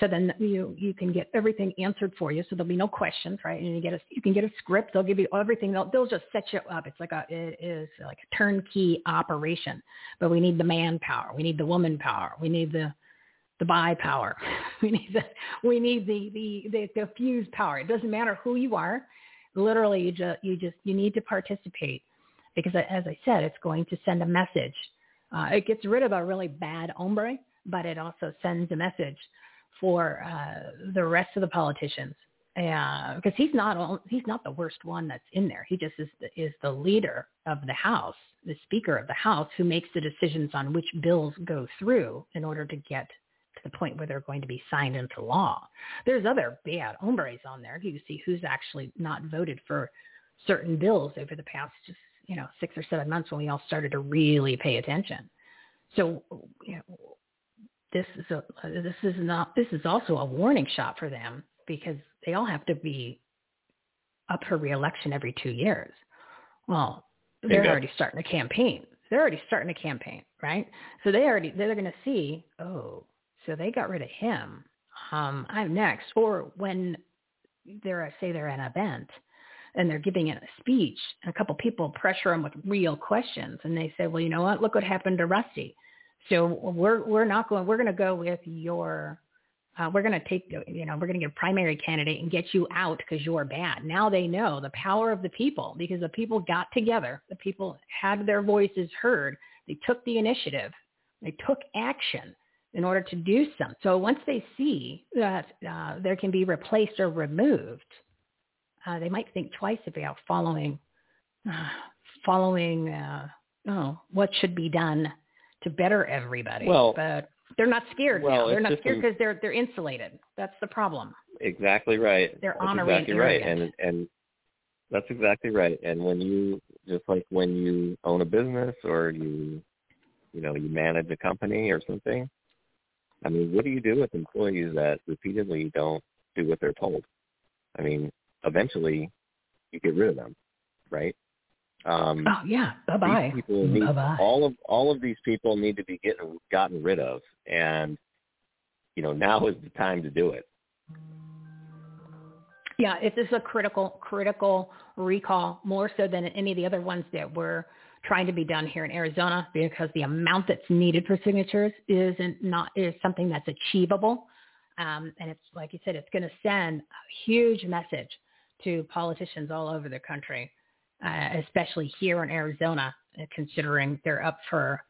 So then you you can get everything answered for you. So there'll be no questions, right? And you get a you can get a script. They'll give you everything. They'll they'll just set you up. It's like a it is like a turnkey operation. But we need the manpower. We need the woman power. We need the the buy power. We need the we need the the the, the fuse power. It doesn't matter who you are. Literally, you just you just you need to participate because, as I said, it's going to send a message. Uh, it gets rid of a really bad hombre, but it also sends a message for uh, the rest of the politicians because he's not he's not the worst one that's in there. He just is the, is the leader of the House, the Speaker of the House, who makes the decisions on which bills go through in order to get to the point where they're going to be signed into law. There's other bad hombres on there. You can see who's actually not voted for certain bills over the past just you know six or seven months when we all started to really pay attention. So you know, this is a this is not this is also a warning shot for them because they all have to be up for reelection every two years. Well, they're already starting a campaign. They're already starting a campaign, right? So they already they're going to see, oh, so they got rid of him. Um, I'm next. Or when they're say they're at an event and they're giving a speech, and a couple people pressure them with real questions, and they say, well, you know what? Look what happened to Rusty. So we're we're not going. We're going to go with your. Uh, we're going to take. You know, we're going to get a primary candidate and get you out because you're bad. Now they know the power of the people because the people got together. The people had their voices heard. They took the initiative. They took action in order to do something. So once they see that uh, there can be replaced or removed, uh, they might think twice about following uh, following uh, oh, what should be done to better everybody. Well- but they're not scared well, now. They're not scared because they're they're insulated. That's the problem. Exactly right. They're That's honorary and exactly right, and and that's exactly right. And when you just like when you own a business or you you know you manage a company or something, I mean, what do you do with employees that repeatedly don't do what they're told? I mean, eventually you get rid of them, right? Um, Oh yeah, bye bye. people need Bye bye. all of all of these people need to be getting gotten rid of, and you know now is the time to do it. Yeah, it is a critical, critical recall, more so than any of the other ones that were trying to be done here in Arizona, because the amount that's needed for signatures isn't not is something that's achievable, um, and it's like you said, it's going to send a huge message to politicians all over the country, uh, especially here in Arizona, uh, considering they're up for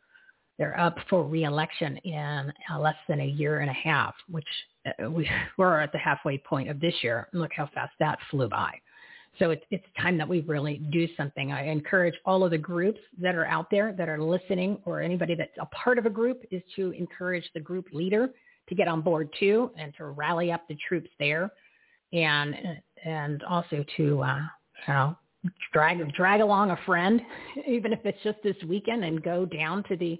they're up for reelection in uh, less than a year and a half, which uh, we, we're at the halfway point of this year. Look how fast that flew by. So it's, it's time that we really do something. I encourage all of the groups that are out there that are listening or anybody that's a part of a group is to encourage the group leader to get on board too and to rally up the troops there and and also to uh, you know drag drag along a friend even if it's just this weekend and go down to the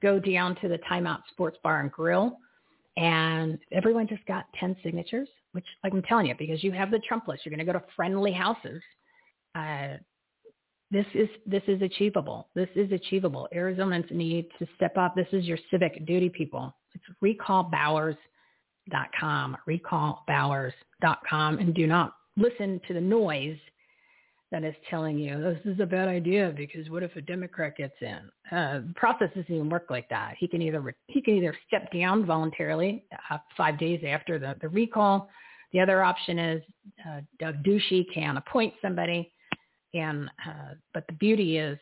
go down to the timeout sports bar and grill. And everyone just got 10 signatures which like i'm telling you because you have the trump list you're going to go to friendly houses. Uh, this is this is achievable. This is achievable. Arizonans need to step up. This is your civic duty people. It's recallbowers.com recallbowers.com and do not listen to the noise that is telling you this is a bad idea because what if a Democrat gets in? Uh, the process doesn't even work like that. He can either he can either step down voluntarily uh, five days after the, the recall. The other option is uh, Doug Ducey can appoint somebody, and uh, but the beauty is,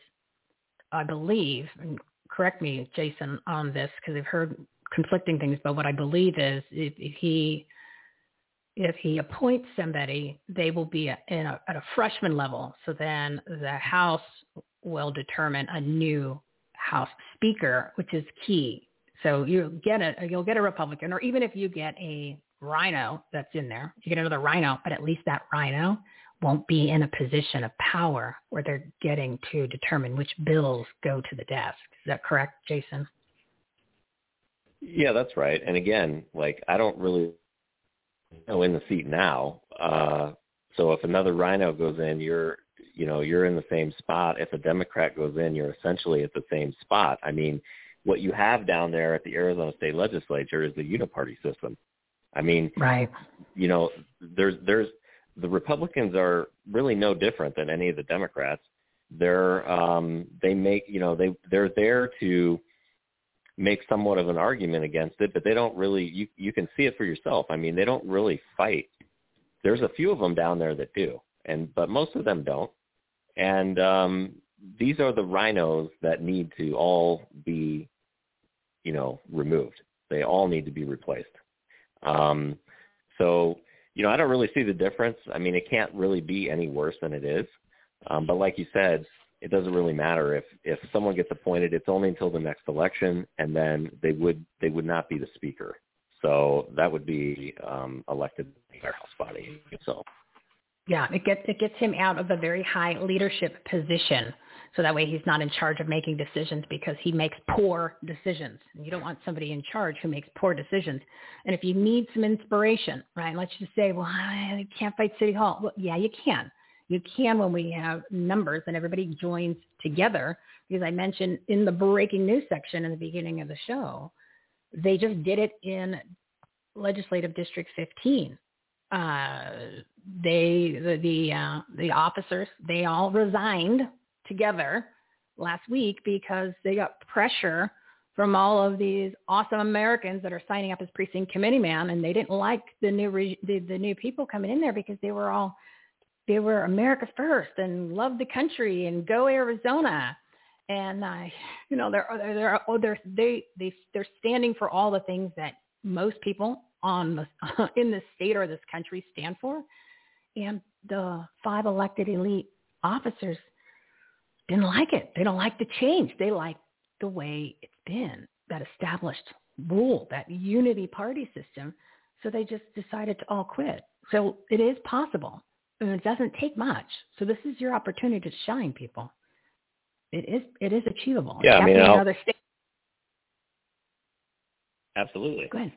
I believe, and correct me, Jason, on this because I've heard conflicting things. But what I believe is if, if he if he appoints somebody, they will be at, a, at a freshman level. So then the House will determine a new House Speaker, which is key. So you get a you'll get a Republican, or even if you get a RINO that's in there, you get another RINO, but at least that RINO won't be in a position of power where they're getting to determine which bills go to the desk. Is that correct, Jason? Yeah, that's right. And again, like I don't really know in the seat now. Uh, so if another RINO goes in, you're you know you're in the same spot. If a Democrat goes in, you're essentially at the same spot. I mean, what you have down there at the Arizona State Legislature is the uniparty system. I mean, right. You know, there's there's the Republicans are really no different than any of the Democrats. They're um, they make you know they they're there to make somewhat of an argument against it, but they don't really. You you can see it for yourself. I mean, they don't really fight. There's a few of them down there that do, and but most of them don't. And um, these are the RINOs that need to all be, you know, removed. They all need to be replaced. Um, so you know, I don't really see the difference. I mean, it can't really be any worse than it is. Um, but like you said, it doesn't really matter if if someone gets appointed. It's only until the next election, and then they would they would not be the speaker. So that would be um, elected our House body. So yeah, it gets it gets him out of a very high leadership position. So that way he's not in charge of making decisions because he makes poor decisions. And you don't want somebody in charge who makes poor decisions. And if you need some inspiration, right, let's just say, well, I can't fight City Hall. Well, yeah, you can. You can when we have numbers and everybody joins together. Because I mentioned in the breaking news section in the beginning of the show, they just did it in Legislative District 15. Uh, they the the, uh, the officers they all resigned together last week because they got pressure from all of these awesome Americans that are signing up as precinct committee man, and they didn't like the new re- the, the new people coming in there because they were all they were America first and love the country and go Arizona, and uh, you know they're they're oh, they're they they they're standing for all the things that most people on the in this state or this country stand for, and the five elected elite officers didn't like it. They don't like the change. They like the way it's been, that established rule, that unity party system. So they just decided to all quit. So it is possible. And it doesn't take much. So this is your opportunity to shine, people. It is it is achievable. Yeah, I mean, another state. Absolutely. Go ahead.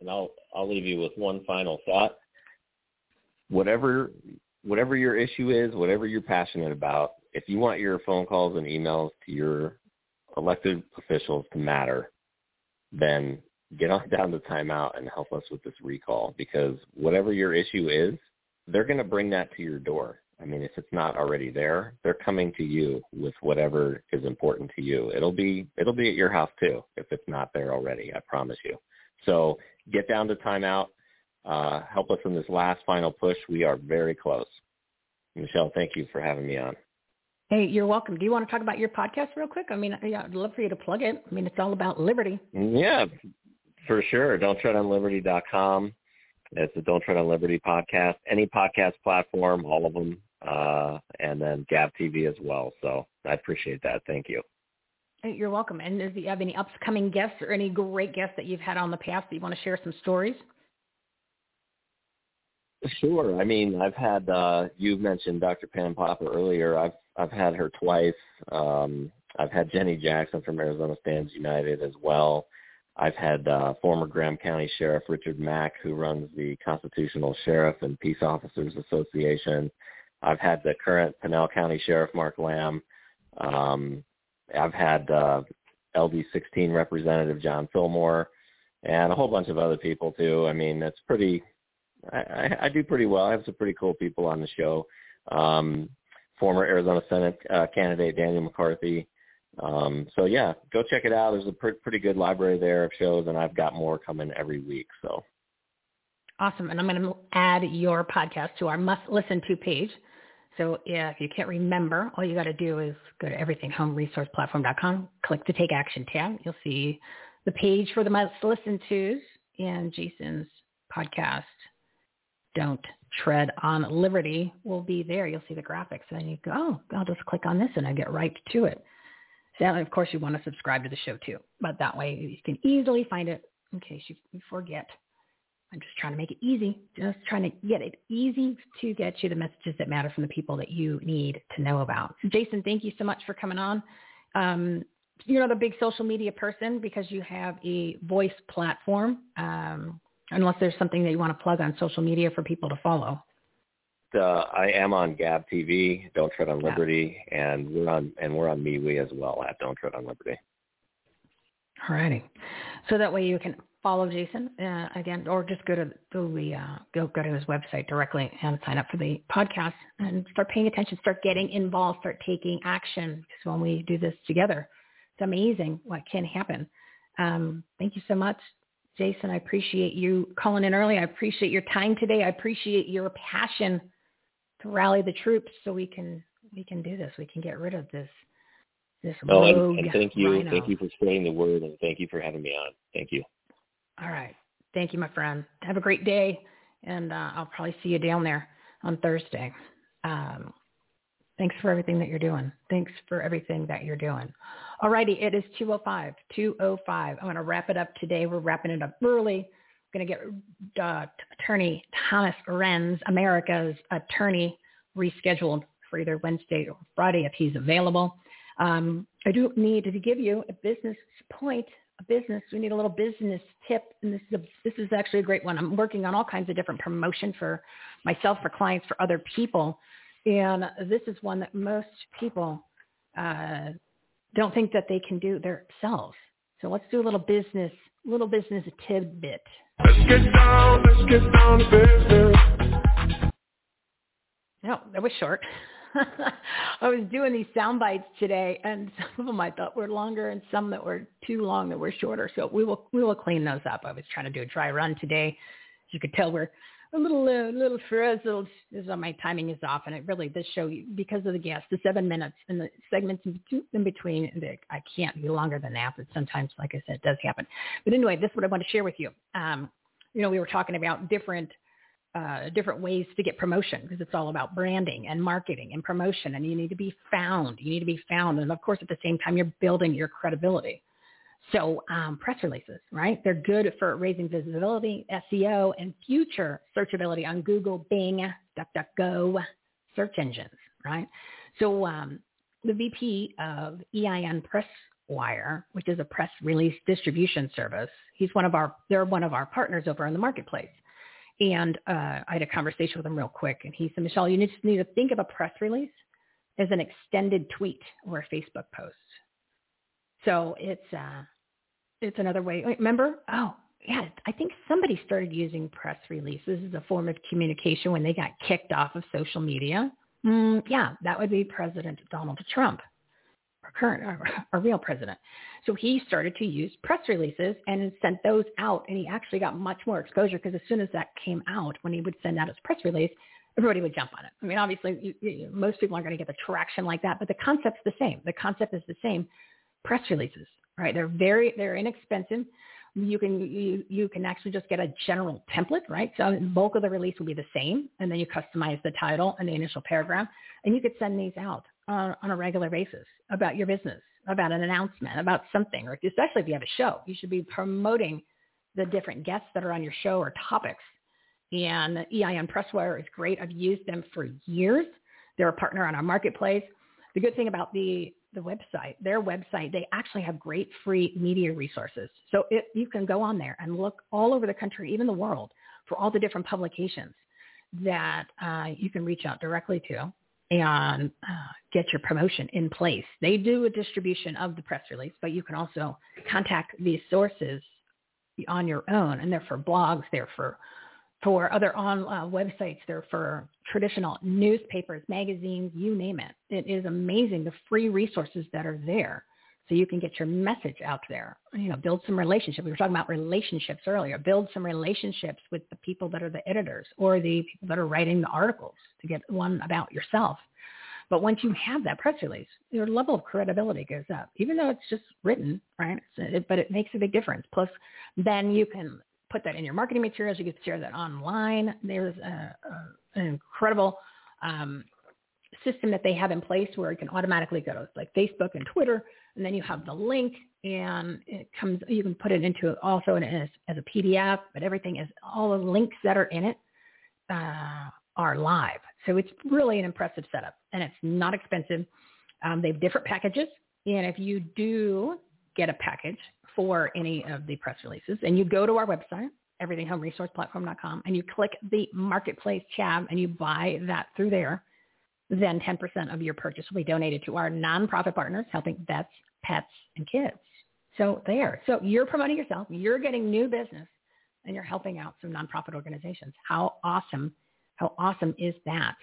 And I'll I'll leave you with one final thought. Whatever whatever your issue is, whatever you're passionate about, if you want your phone calls and emails to your elected officials to matter, then get on down to timeout and help us with this recall because whatever your issue is, they're going to bring that to your door. I mean, if it's not already there, they're coming to you with whatever is important to you. It'll be it'll be at your house too if it's not there already. I promise you. So get down to timeout. Uh, help us in this last final push. We are very close. Michele, thank you for having me on. Hey, you're welcome. Do you want to talk about your podcast real quick? I mean, yeah, I'd love for you to plug it. I mean, it's all about liberty. Yeah, for sure. Don't tread on liberty.com. It's the Don't Tread on Liberty podcast. Any podcast platform, all of them, uh, and then Gab TV as well. So I appreciate that. Thank you. You're welcome. And do you have any upcoming guests or any great guests that you've had on the past that you want to share some stories? Sure. I mean, I've had uh you mentioned Dr. Pam Popper earlier. I've I've had her twice. Um I've had Jenny Jackson from Arizona Stands United as well. I've had uh former Graham County Sheriff Richard Mack who runs the Constitutional Sheriff and Peace Officers Association. I've had the current Pinal County Sheriff Mark Lamb. Um I've had uh LD 16 Representative John Fillmore and a whole bunch of other people too. I mean, it's pretty I, I do pretty well. I have some pretty cool people on the show. Um, former Arizona Senate uh, candidate Daniel McCarthy. Um, so yeah, go check it out. There's a pr- pretty good library there of shows, and I've got more coming every week. So awesome! And I'm going to add your podcast to our must listen to page. So yeah, if you can't remember, all you got to do is go to everythinghomeresourceplatform.com, click the Take Action tab. You'll see the page for the must listen tos and Jason's podcast, Don't Tread on Liberty, will be there. You'll see the graphics. And then you go, oh, I'll just click on this and I get right to it. So of course, you want to subscribe to the show too. But that way you can easily find it in case you forget. I'm just trying to make it easy, just trying to get it easy to get you the messages that matter from the people that you need to know about. Jason, thank you so much for coming on. Um, you're not a big social media person because you have a voice platform, um, unless there's something that you want to plug on social media for people to follow. Uh, I am on Gab TV, Don't Tread on Liberty, yeah. and we're on and we're on MeWe as well at Don't Tread on Liberty. All righty. So that way you can follow Jason uh, again, or just go to the uh, go go to his website directly and sign up for the podcast and start paying attention, start getting involved, start taking action. Because when we do this together, it's amazing what can happen. Um, thank you so much, Jason. I appreciate you calling in early. I appreciate your time today. I appreciate your passion to rally the troops so we can we can do this. We can get rid of this this oh, and, and thank you, RINO. thank you for spreading the word, and thank you for having me on. Thank you. All right. Thank you, my friend. Have a great day, and uh, I'll probably see you down there on Thursday. Um, thanks for everything that you're doing. Thanks for everything that you're doing. All righty, it is 205, 205. I'm going to wrap it up today. We're wrapping it up early. Going to get uh, Attorney Thomas Renz, America's attorney, rescheduled for either Wednesday or Friday if he's available. Um, I do need to give you a business point a business. We need a little business tip, and this is a, this is actually a great one. I'm working on all kinds of different promotion for myself, for clients, for other people, and this is one that most people uh, don't think that they can do themselves. So let's do a little business, little business tidbit. Let's get down, let's get down to business. No, that was short. I was doing these sound bites today, and some of them I thought were longer, and some that were too long that were shorter. So we will we will clean those up. I was trying to do a dry run today. As you could tell, we're a little uh, little frazzled. This is my timing is off, and it really this show because of the guests, the seven minutes and the segments in, between. I can't be longer than that, but sometimes, like I said, it does happen. But anyway, this is what I want to share with you. Um, you know, we were talking about different uh, different ways to get promotion because it's all about branding and marketing and promotion and you need to be found. You need to be found. And of course, at the same time, you're building your credibility. So um, press releases, right? They're good for raising visibility, SEO, and future searchability on Google, Bing, DuckDuckGo search engines, right? So um, the VP of EIN Presswire, which is a press release distribution service, he's one of our, they're one of our partners over in the marketplace. And uh, I had a conversation with him real quick, and he said, Michele, you just need to think of a press release as an extended tweet or a Facebook post. So it's uh, it's another way. Remember? Oh, yeah. I think somebody started using press releases as a form of communication when they got kicked off of social media. Mm, yeah, that would be President Donald Trump our current, our, our real president. So he started to use press releases and sent those out, and he actually got much more exposure because as soon as that came out, when he would send out his press release, everybody would jump on it. I mean, obviously, you, you, most people aren't going to get the traction like that, but the concept's the same. The concept is the same. Press releases, right? They're very, they're inexpensive. You can you you can actually just get a general template, right? So bulk of the release will be the same, and then you customize the title and the initial paragraph, and you could send these out on, on a regular basis about your business, about an announcement, about something, or especially if you have a show, you should be promoting the different guests that are on your show or topics. And EIN Presswire is great. I've used them for years. They're a partner on our marketplace. The good thing about the the website, their website, they actually have great free media resources. So it, you can go on there and look all over the country, even the world, for all the different publications that uh, you can reach out directly to and uh, get your promotion in place. They do a distribution of the press release, but you can also contact these sources on your own. And they're for blogs, they're for for other on uh, websites, they're for traditional newspapers, magazines, you name it. It is amazing the free resources that are there so you can get your message out there. You know, build some relationships. We were talking about relationships earlier. Build some relationships with the people that are the editors or the people that are writing the articles to get one about yourself. But once you have that press release, your level of credibility goes up, even though it's just written, right? But it makes a big difference. Plus, then you can put that in your marketing materials. You can share that online. There's a, a, an incredible um, system that they have in place where it can automatically go to like Facebook and Twitter, and then you have the link, and it comes. You can put it into also in, as, as a PDF, but everything is all the links that are in it uh, are live. So it's really an impressive setup, and it's not expensive. Um, they have different packages, and if you do get a package for any of the press releases, and you go to our website, everythinghomeresourceplatform.com, and you click the marketplace tab and you buy that through there, then 10% of your purchase will be donated to our nonprofit partners helping vets, pets, and kids. So there. So you're promoting yourself, you're getting new business, and you're helping out some nonprofit organizations. How awesome, how awesome is that?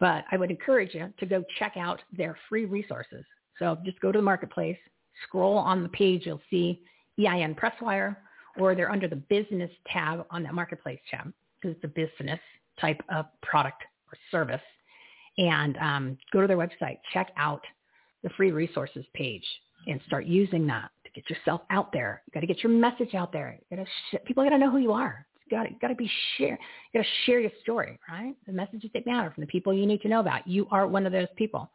But I would encourage you to go check out their free resources. So just go to the marketplace, scroll on the page, you'll see EIN Presswire, or they're under the business tab on that marketplace tab because it's a business type of product or service. And um, go to their website, check out the free resources page and start using that to get yourself out there. You got to get your message out there. You got to sh- people got to know who you are. You got to got to be share. You got to share your story, right? The messages that matter from the people you need to know about. You are one of those people.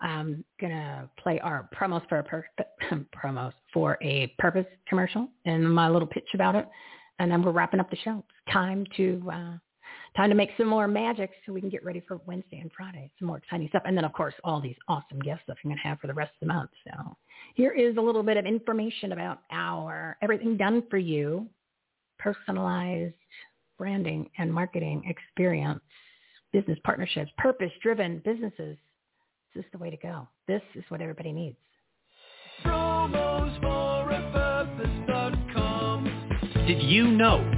I'm gonna play our promos for a promos for a purpose commercial and my little pitch about it, and then we're wrapping up the show. It's time to uh, time to make some more magic so we can get ready for Wednesday and Friday. Some more exciting stuff, and then of course all these awesome guests that I'm gonna have for the rest of the month. So here is a little bit of information about our everything done for you, personalized branding and marketing experience, business partnerships, purpose-driven businesses this is the way to go. This is what everybody needs. Did you know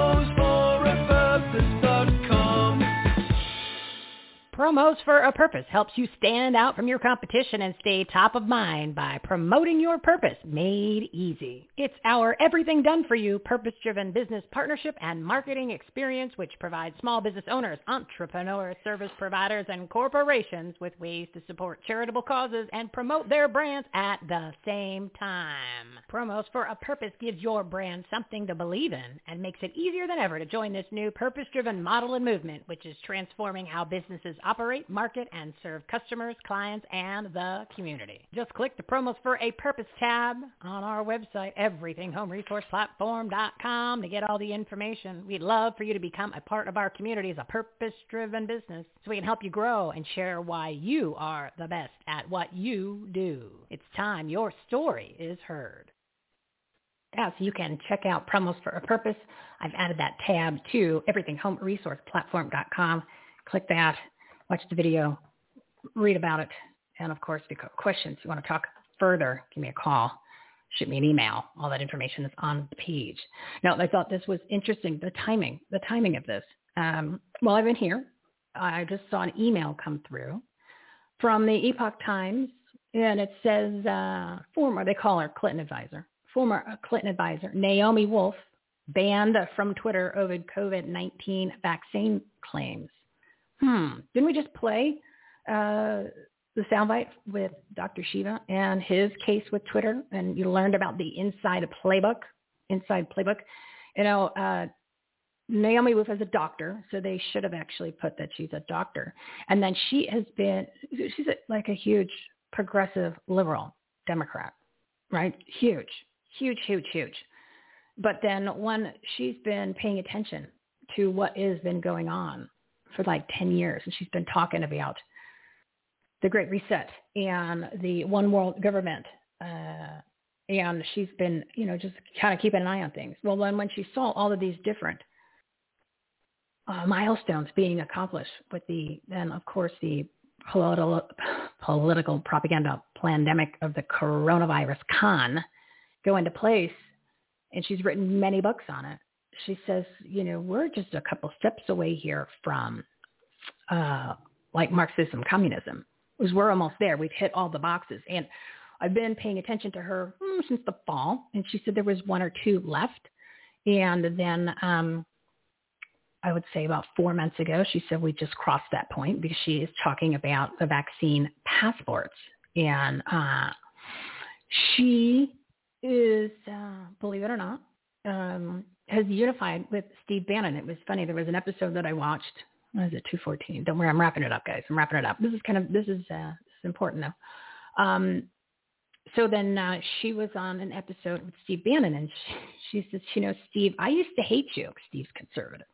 Promos for a Purpose helps you stand out from your competition and stay top of mind by promoting your purpose made easy. It's our everything done for you purpose-driven business partnership and marketing experience which provides small business owners, entrepreneurs, service providers, and corporations with ways to support charitable causes and promote their brands at the same time. Promos for a Purpose gives your brand something to believe in and makes it easier than ever to join this new purpose-driven model and movement which is transforming how businesses operate, market, and serve customers, clients, and the community. Just click the Promos for a Purpose tab on our website, everythinghomeresourceplatform.com, to get all the information. We'd love for you to become a part of our community as a purpose-driven business so we can help you grow and share why you are the best at what you do. It's time your story is heard. Yeah, so you can check out Promos for a Purpose. I've added that tab to everythinghomeresourceplatform.com. Click that watch the video, read about it, and of course, if you have questions, you want to talk further, give me a call, shoot me an email. All that information is on the page. Now, I thought this was interesting, the timing, the timing of this. Um, while I've been here, I just saw an email come through from the Epoch Times, and it says uh, former, they call her Clinton advisor, former uh, Clinton advisor, Naomi Wolf, banned from Twitter over COVID-19 vaccine claims hmm, didn't we just play uh, the soundbite with Dr. Shiva and his case with Twitter? And you learned about the inside playbook, inside playbook. You know, uh, Naomi Wolf is a doctor, so they should have actually put that she's a doctor. And then she has been, she's a, like a huge progressive liberal Democrat, right? Huge, huge, huge, huge. But then when she's been paying attention to what has been going on for like 10 years, and she's been talking about the Great Reset and the one world government. Uh, and she's been, you know, just kind of keeping an eye on things. Well, then when she saw all of these different uh, milestones being accomplished with the then of course the political political propaganda pandemic of the coronavirus con go into place and she's written many books on it she says you know we're just a couple steps away here from uh like marxism communism was we're almost there. We've hit all the boxes. And i've been paying attention to her hmm, since the fall. And she said there was one or two left. And then um I would say about four months ago, she said we just crossed that point because she is talking about the vaccine passports. And uh, she is, uh, believe it or not, um, has unified with Steve Bannon. It was funny. There was an episode that I watched. What is it? 214. Don't worry. I'm wrapping it up, guys. I'm wrapping it up. This is kind of, this is, uh, this is important though. Um, so then uh, she was on an episode with Steve Bannon and she, she says, you know, Steve, I used to hate you. Steve's conservative.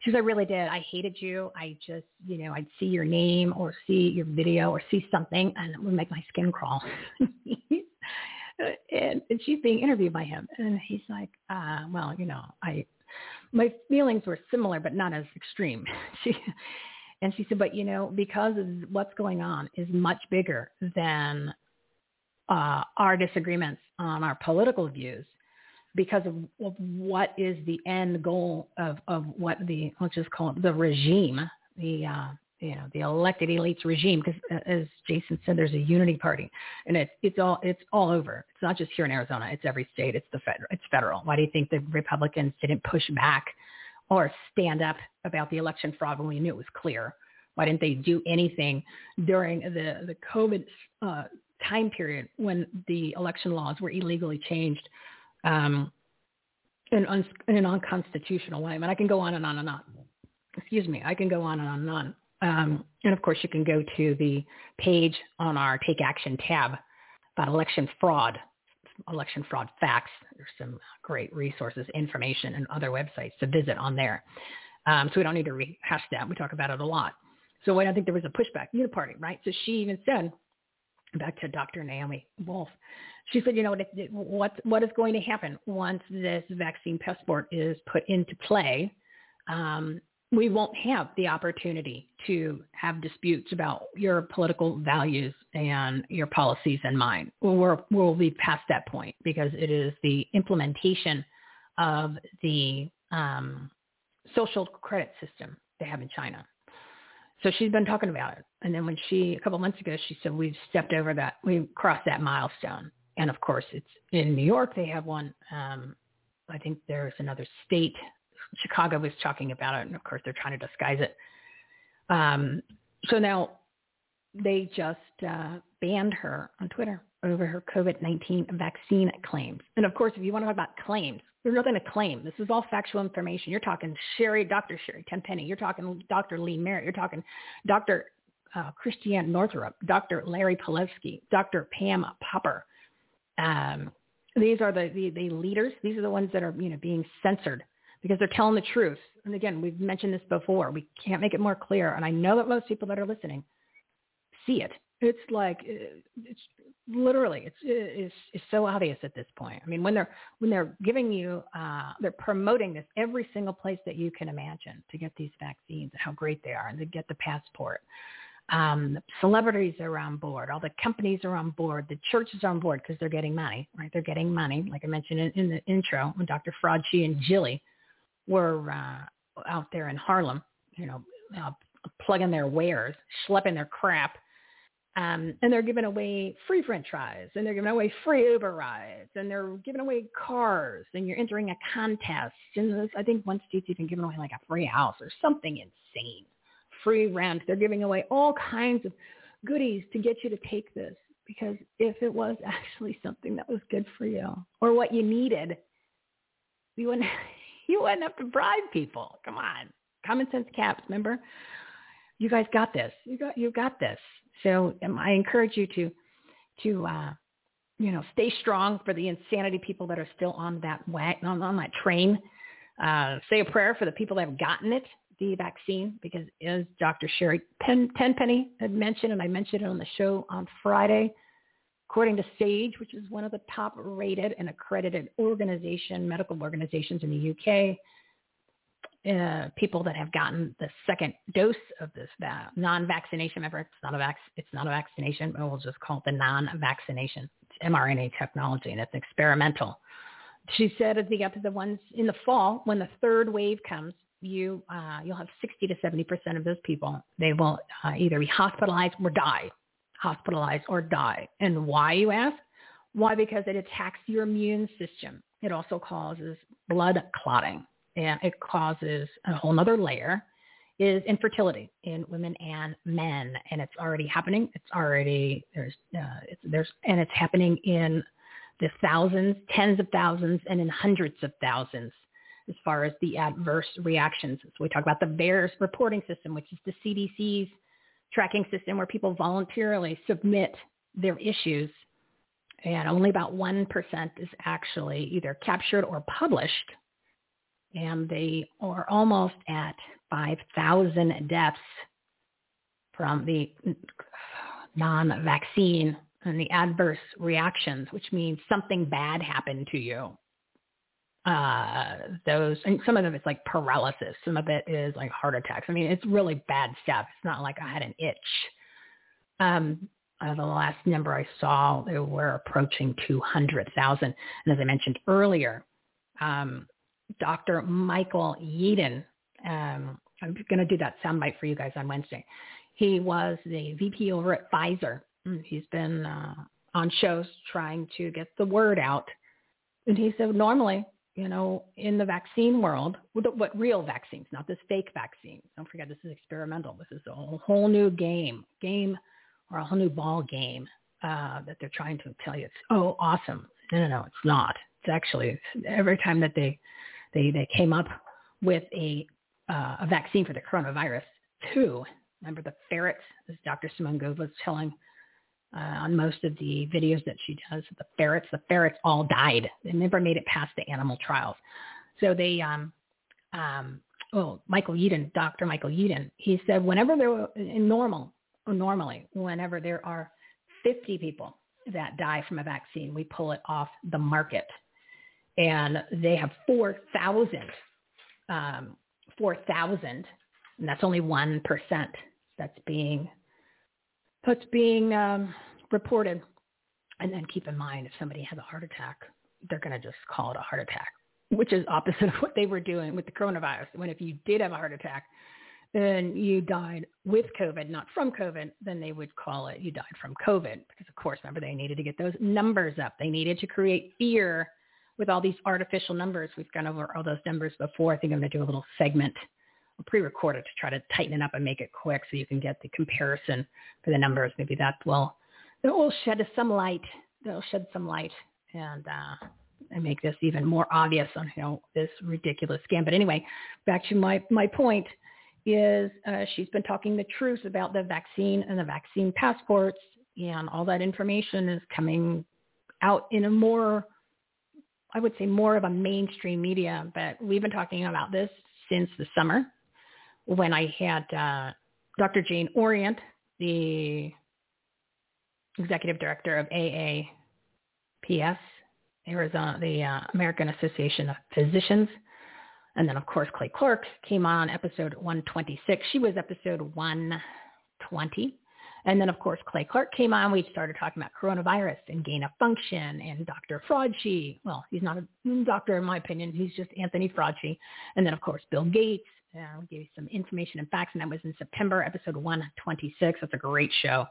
She says, I really did. I hated you. I just, you know, I'd see your name or see your video or see something and it would make my skin crawl. and, and she's being interviewed by him. And he's like, uh, well, you know, I, my feelings were similar, but not as extreme. She, and she said, but you know, because of what's going on is much bigger than uh, our disagreements on our political views because of, of what is the end goal of, of what the let's just call it the regime, the uh, you know the elected elites regime. Because uh, as Jason said, there's a unity party, and it's it's all it's all over. It's not just here in Arizona. It's every state. It's the federal. It's federal. Why do you think the Republicans didn't push back or stand up about the election fraud when we knew it was clear? Why didn't they do anything during the the COVID uh, time period when the election laws were illegally changed? um, in, un, in an unconstitutional way. I mean, I can go on and on and on. Excuse me, I can go on and on and on. Um, and of course, you can go to the page on our Take Action tab about election fraud, election fraud facts. There's some great resources, information, and other websites to visit on there. Um, so we don't need to rehash that. We talk about it a lot. So I don't think there was a pushback, uniparty, right? So she even said, back to Dr. Naomi Wolf, she said, you know, what what is going to happen once this vaccine passport is put into play? Um, we won't have the opportunity to have disputes about your political values and your policies and mine. We're, we'll be past that point because it is the implementation of the um, social credit system they have in China. So she's been talking about it. And then when she, a couple months ago, she said, we've stepped over that, we've crossed that milestone and of course, it's in New York. They have one. Um, I think there's another state. Chicago was talking about it, and of course, they're trying to disguise it. Um, so now they just uh, banned her on Twitter over her COVID-19 vaccine claims. And of course, if you want to talk about claims, there's nothing to claim. This is all factual information. You're talking Sherry, Dr. Sherry Tenpenny. You're talking Dr. Lee Merritt. You're talking Dr. Uh, Christiane Northrup, Dr. Larry Palevsky, Dr. Pam Popper, um, these are the, the, the leaders. These are the ones that are, you know, being censored because they're telling the truth. And again, we've mentioned this before. We can't make it more clear. And I know that most people that are listening see it. It's like uh, it's literally it's it's, it's so obvious at this point. I mean, when they're when they're giving you uh, they're promoting this every single place that you can imagine to get these vaccines and how great they are and to get the passport. Um, celebrities are on board. All the companies are on board. The churches are on board because they're getting money, right? They're getting money. Like I mentioned in, in the intro, when Dr. Fraudchi and Jilly were uh, out there in Harlem, you know, uh, plugging their wares, schlepping their crap, um, and they're giving away free French fries, and they're giving away free Uber rides, and they're giving away cars, and you're entering a contest. And I think one state's even giving away like a free house or something insane free rent. They're giving away all kinds of goodies to get you to take this because if it was actually something that was good for you or what you needed, you wouldn't you wouldn't have to bribe people. Come on. Common sense caps, remember? You guys got this. You got you got this. So um, I encourage you to to uh you know, stay strong for the insanity people that are still on that wagon, on, on that train. Uh, say a prayer for the people that have gotten it the vaccine because as Dr. Sherry Pen- Tenpenny had mentioned, and I mentioned it on the show on Friday, according to SAGE, which is one of the top rated and accredited organization, medical organizations in the UK, uh, people that have gotten the second dose of this va- non-vaccination. Remember, it's not a vac- it's not a vaccination, but we'll just call it the non-vaccination. It's mRNA technology, and it's experimental. She said at the up to the ones in the fall when the third wave comes, you uh, you'll have 60 to 70 percent of those people. They will uh, either be hospitalized or die, hospitalized or die. And why you ask? Why? Because it attacks your immune system. It also causes blood clotting and it causes a whole other layer is infertility in women and men and it's already happening it's already there's uh, it's, there's and it's happening in the thousands tens of thousands and in hundreds of thousands as far as the adverse reactions so we talk about the VAERS reporting system which is the CDC's tracking system where people voluntarily submit their issues and only about 1% is actually either captured or published and they are almost at 5,000 deaths from the non-vaccine and the adverse reactions, which means something bad happened to you. Uh, those and some of them it's like paralysis. Some of it is like heart attacks. I mean, it's really bad stuff. It's not like I had an itch. Um, uh, the last number I saw, they were approaching 200,000. And as I mentioned earlier, um, Dr. Michael Yeadon. Um, I'm going to do that soundbite for you guys on Wednesday. He was the VP over at Pfizer. Mm, he's been uh, on shows trying to get the word out. And he said, normally, you know, in the vaccine world, what real vaccines, not this fake vaccine. Don't forget, this is experimental. This is a whole new game, game or a whole new ball game uh, that they're trying to tell you. It's, oh, awesome. No, no, no, it's not. It's actually every time that they they they came up with a uh, a vaccine for the coronavirus. Two, remember the ferrets, as Dr. Simone Gold was telling uh, on most of the videos that she does, the ferrets, the ferrets all died. They never made it past the animal trials. So they, um, um, oh, Michael Yeadon, Dr. Michael Yeadon, he said whenever there were, in normal, normally, whenever there are 50 people that die from a vaccine, we pull it off the market and they have 4,000, um, 4,000, and that's only 1% that's being, that's being um, reported. And then keep in mind, if somebody has a heart attack, they're going to just call it a heart attack, which is opposite of what they were doing with the coronavirus. When if you did have a heart attack, then you died with COVID, not from COVID, then they would call it you died from COVID. Because of course, remember they needed to get those numbers up. They needed to create fear with all these artificial numbers. We've gone over all those numbers before. I think I'm going to do a little segment, a pre-record to try to tighten it up and make it quick so you can get the comparison for the numbers. Maybe that will that will shed some light. That'll shed some light and uh, and make this even more obvious on know this ridiculous scam. But anyway, back to my my point is uh, she's been talking the truth about the vaccine and the vaccine passports and all that information is coming out in a more I would say more of a mainstream media, but we've been talking about this since the summer when I had uh, Dr. Jane Orient, the executive director of AAPS, Arizona, the uh, American Association of Physicians. And then, of course, Clay Clark came on episode 126. She was episode 120. And then, of course, Clay Clark came on. We started talking about coronavirus and gain of function and Dr. Fauci. Well, he's not a doctor in my opinion. He's just Anthony Fauci. And then, of course, Bill Gates. I'll give you some information and facts. And that was in September, episode 126. That's a great show.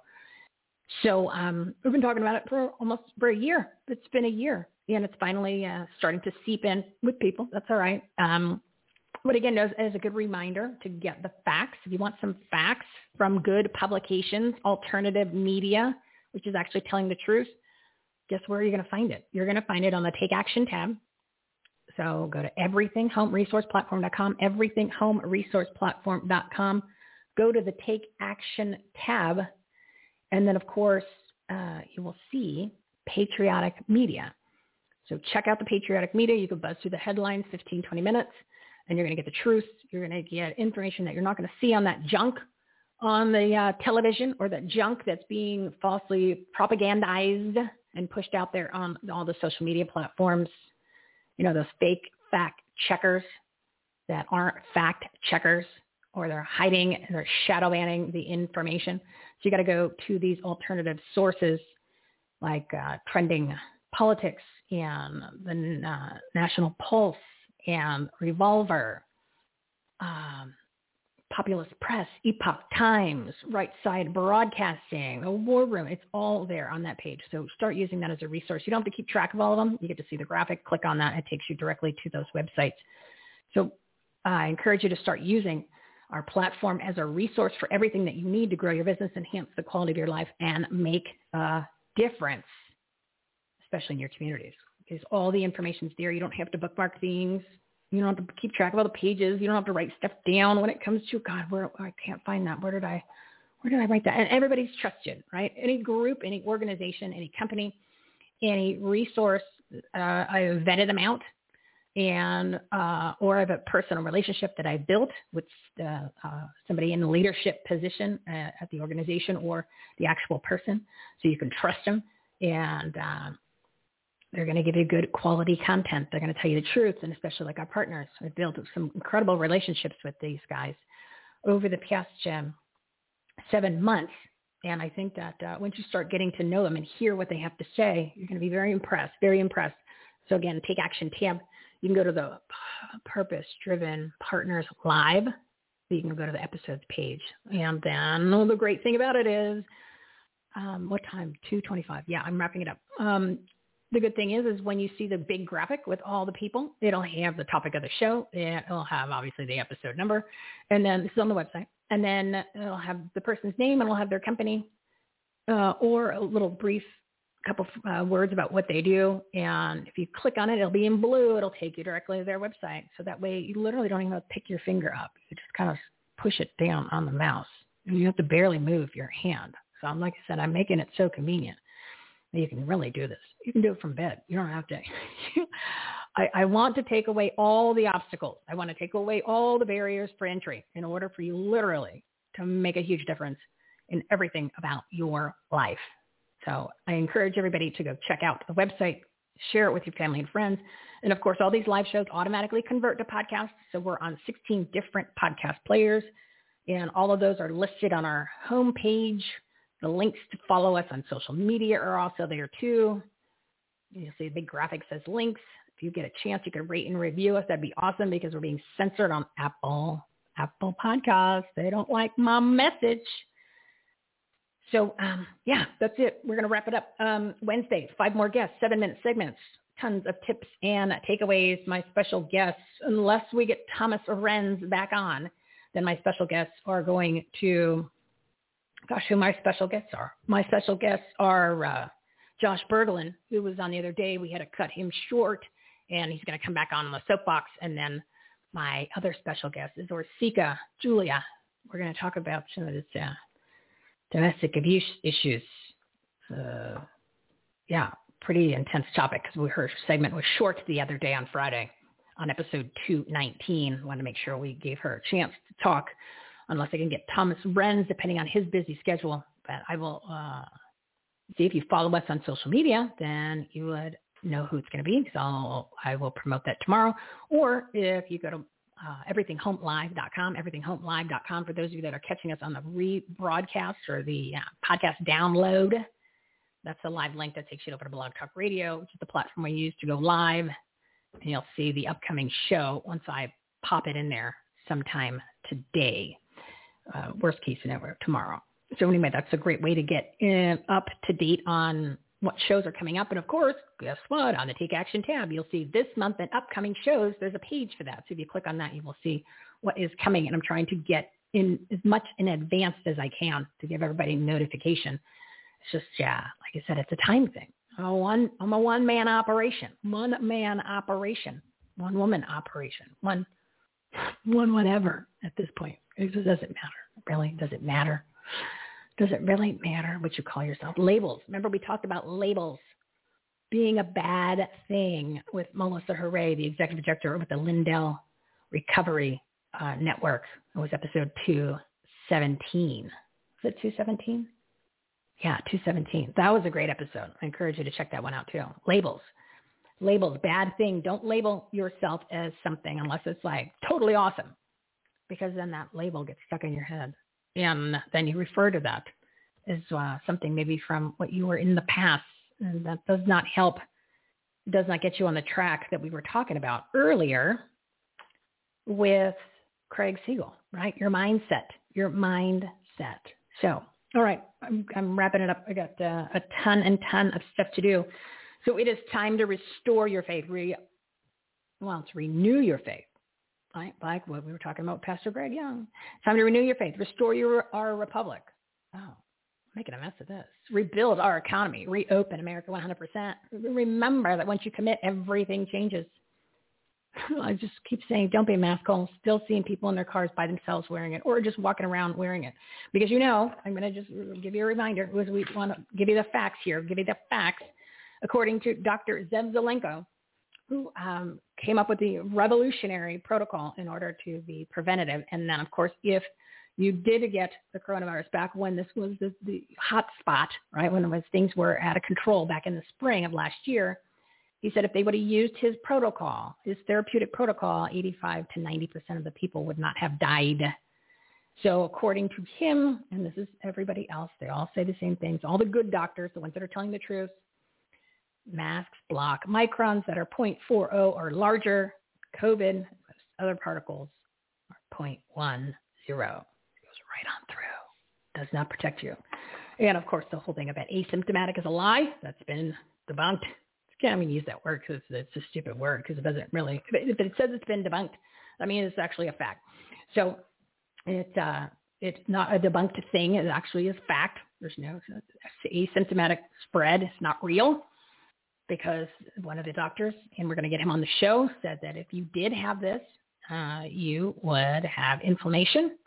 So um, we've been talking about it for almost for a year. It's been a year. And it's finally uh, starting to seep in with people. That's all right. Um, but again, as, as a good reminder to get the facts, if you want some facts from good publications, alternative media, which is actually telling the truth, guess where you're going to find it? You're going to find it on the Take Action tab. So go to everythinghomeresourceplatform.com, everythinghomeresourceplatform.com. Go to the Take Action tab, and then, of course, uh, you will see patriotic media. So check out the patriotic media. You can buzz through the headlines, 15, 20 minutes and you're going to get the truth. You're going to get information that you're not going to see on that junk on the uh, television or that junk that's being falsely propagandized and pushed out there on all the social media platforms. You know, those fake fact checkers that aren't fact checkers or they're hiding they're shadow banning the information. So you got to go to these alternative sources like uh, trending politics and the uh, National Pulse and Revolver, um, Populist Press, Epoch Times, Right Side Broadcasting, the War Room. It's all there on that page. So start using that as a resource. You don't have to keep track of all of them. You get to see the graphic. Click on that. It takes you directly to those websites. So uh, I encourage you to start using our platform as a resource for everything that you need to grow your business, enhance the quality of your life, and make a difference, especially in your communities. Because all the information's there. You don't have to bookmark things. You don't have to keep track of all the pages. You don't have to write stuff down when it comes to God. Where I can't find that. Where did I? Where did I write that? And everybody's trusted, right? Any group, any organization, any company, any resource. Uh, I vetted them out and uh, or I have a personal relationship that I built with uh, uh, somebody in a leadership position at the organization or the actual person, so you can trust them, and uh, they're going to give you good quality content. They're going to tell you the truth, and especially like our partners, we've built some incredible relationships with these guys over the past um, seven months. And I think that uh, once you start getting to know them and hear what they have to say, you're going to be very impressed, very impressed. So again, take action tab you can go to the Purpose Driven Partners Live. You can go to the episodes page. And then well, the great thing about it is, um, what time? 2.25. Yeah, I'm wrapping it up. Um, the good thing is, is when you see the big graphic with all the people, it'll have the topic of the show. It'll have obviously the episode number, and then this is on the website. And then it'll have the person's name, and it'll have their company, uh, or a little brief couple uh, words about what they do. And if you click on it, it'll be in blue. It'll take you directly to their website. So that way you literally don't even have to pick your finger up. You just kind of push it down on the mouse. And you have to barely move your hand. So I'm like I said, I'm making it so convenient you can really do this. You can do it from bed. You don't have to. I, I want to take away all the obstacles. I want to take away all the barriers for entry in order for you literally to make a huge difference in everything about your life. So I encourage everybody to go check out the website, share it with your family and friends. And of course, all these live shows automatically convert to podcasts. So we're on 16 different podcast players. And all of those are listed on our homepage. The links to follow us on social media are also there too. You'll see a big graphic says links. If you get a chance, you can rate and review us. That'd be awesome because we're being censored on Apple Apple Podcasts. They don't like my message. So um, yeah, that's it. We're going to wrap it up. Um, Wednesday, five more guests, seven minute segments, tons of tips and takeaways. My special guests, unless we get Thomas Renz back on, then my special guests are going to, gosh, who my special guests are. My special guests are uh, Josh Berglund, who was on the other day. We had to cut him short, and he's going to come back on the soapbox. And then my other special guest is Orsika Julia. We're going to talk about some of this uh, domestic abuse issues. Uh, yeah, pretty intense topic because her segment was short the other day on Friday on episode 219. Wanted to make sure we gave her a chance to talk, unless I can get Thomas Renz, depending on his busy schedule. But I will uh, see if you follow us on social media, then you would know who it's going to be because I'll I will promote that tomorrow. Or if you go to uh, everythinghomelive.com, everythinghomelive.com for those of you that are catching us on the rebroadcast or the uh, podcast download. That's the live link that takes you over to Blog Talk Radio, which is the platform we use to go live. And you'll see the upcoming show once I pop it in there sometime today. Uh, worst case scenario, tomorrow. So anyway, that's a great way to get in, up to date on what shows are coming up. And of course, guess what? On the Take Action tab, you'll see this month and upcoming shows. There's a page for that. So if you click on that, you will see what is coming. And I'm trying to get in as much in advance as I can to give everybody notification. It's just, yeah, like I said, it's a time thing. I'm a one, I'm a one man operation, one man operation, one woman operation, one, one whatever at this point. It just doesn't matter. Really, does it matter? Does it really matter what you call yourself? Labels. Remember we talked about labels being a bad thing with Melissa Hooray, the executive director with the Lindell Recovery uh, Network. It was episode 217. Was it 217? Yeah, 217. That was a great episode. I encourage you to check that one out too. Labels. Labels, bad thing. Don't label yourself as something unless it's like totally awesome, because then that label gets stuck in your head, and then you refer to that as uh, something maybe from what you were in the past, and that does not help. Does not get you on the track that we were talking about earlier with Craig Siegel, right? Your mindset, your mindset. So, all right, I'm, I'm wrapping it up. I got uh, a ton and ton of stuff to do. So it is time to restore your faith. Re- well, it's renew your faith. Right? Like what we were talking about Pastor Greg Young. Time to renew your faith. Restore your our republic. Oh, making a mess of this. Rebuild our economy. Reopen America 100%. Remember that once you commit, everything changes. I just keep saying, don't be a mask hole. Still seeing people in their cars by themselves wearing it, or just walking around wearing it. Because you know, I'm going to just give you a reminder. Because we want to give you the facts here. Give you the facts according to Dr. Zev Zelenko, who um, came up with the revolutionary protocol in order to be preventative. And then, of course, if you did get the coronavirus back when this was the, the hot spot, right, when was, things were out of control back in the spring of last year, he said if they would have used his protocol, his therapeutic protocol, 85 to 90% of the people would not have died. So according to him, and this is everybody else, they all say the same things. All the good doctors, the ones that are telling the truth, masks block microns that are 0.40 or larger. COVID, other particles are 0.10. It goes right on through. Does not protect you. And of course, the whole thing about asymptomatic is a lie. That's been debunked. I can't even use that word because it's a stupid word because it doesn't really, but it says it's been debunked, I mean, it's actually a fact. So it, uh, it's not a debunked thing. It actually is fact. There's no asymptomatic spread. It's not real because one of the doctors, and we're going to get him on the show, said that if you did have this, uh, you would have inflammation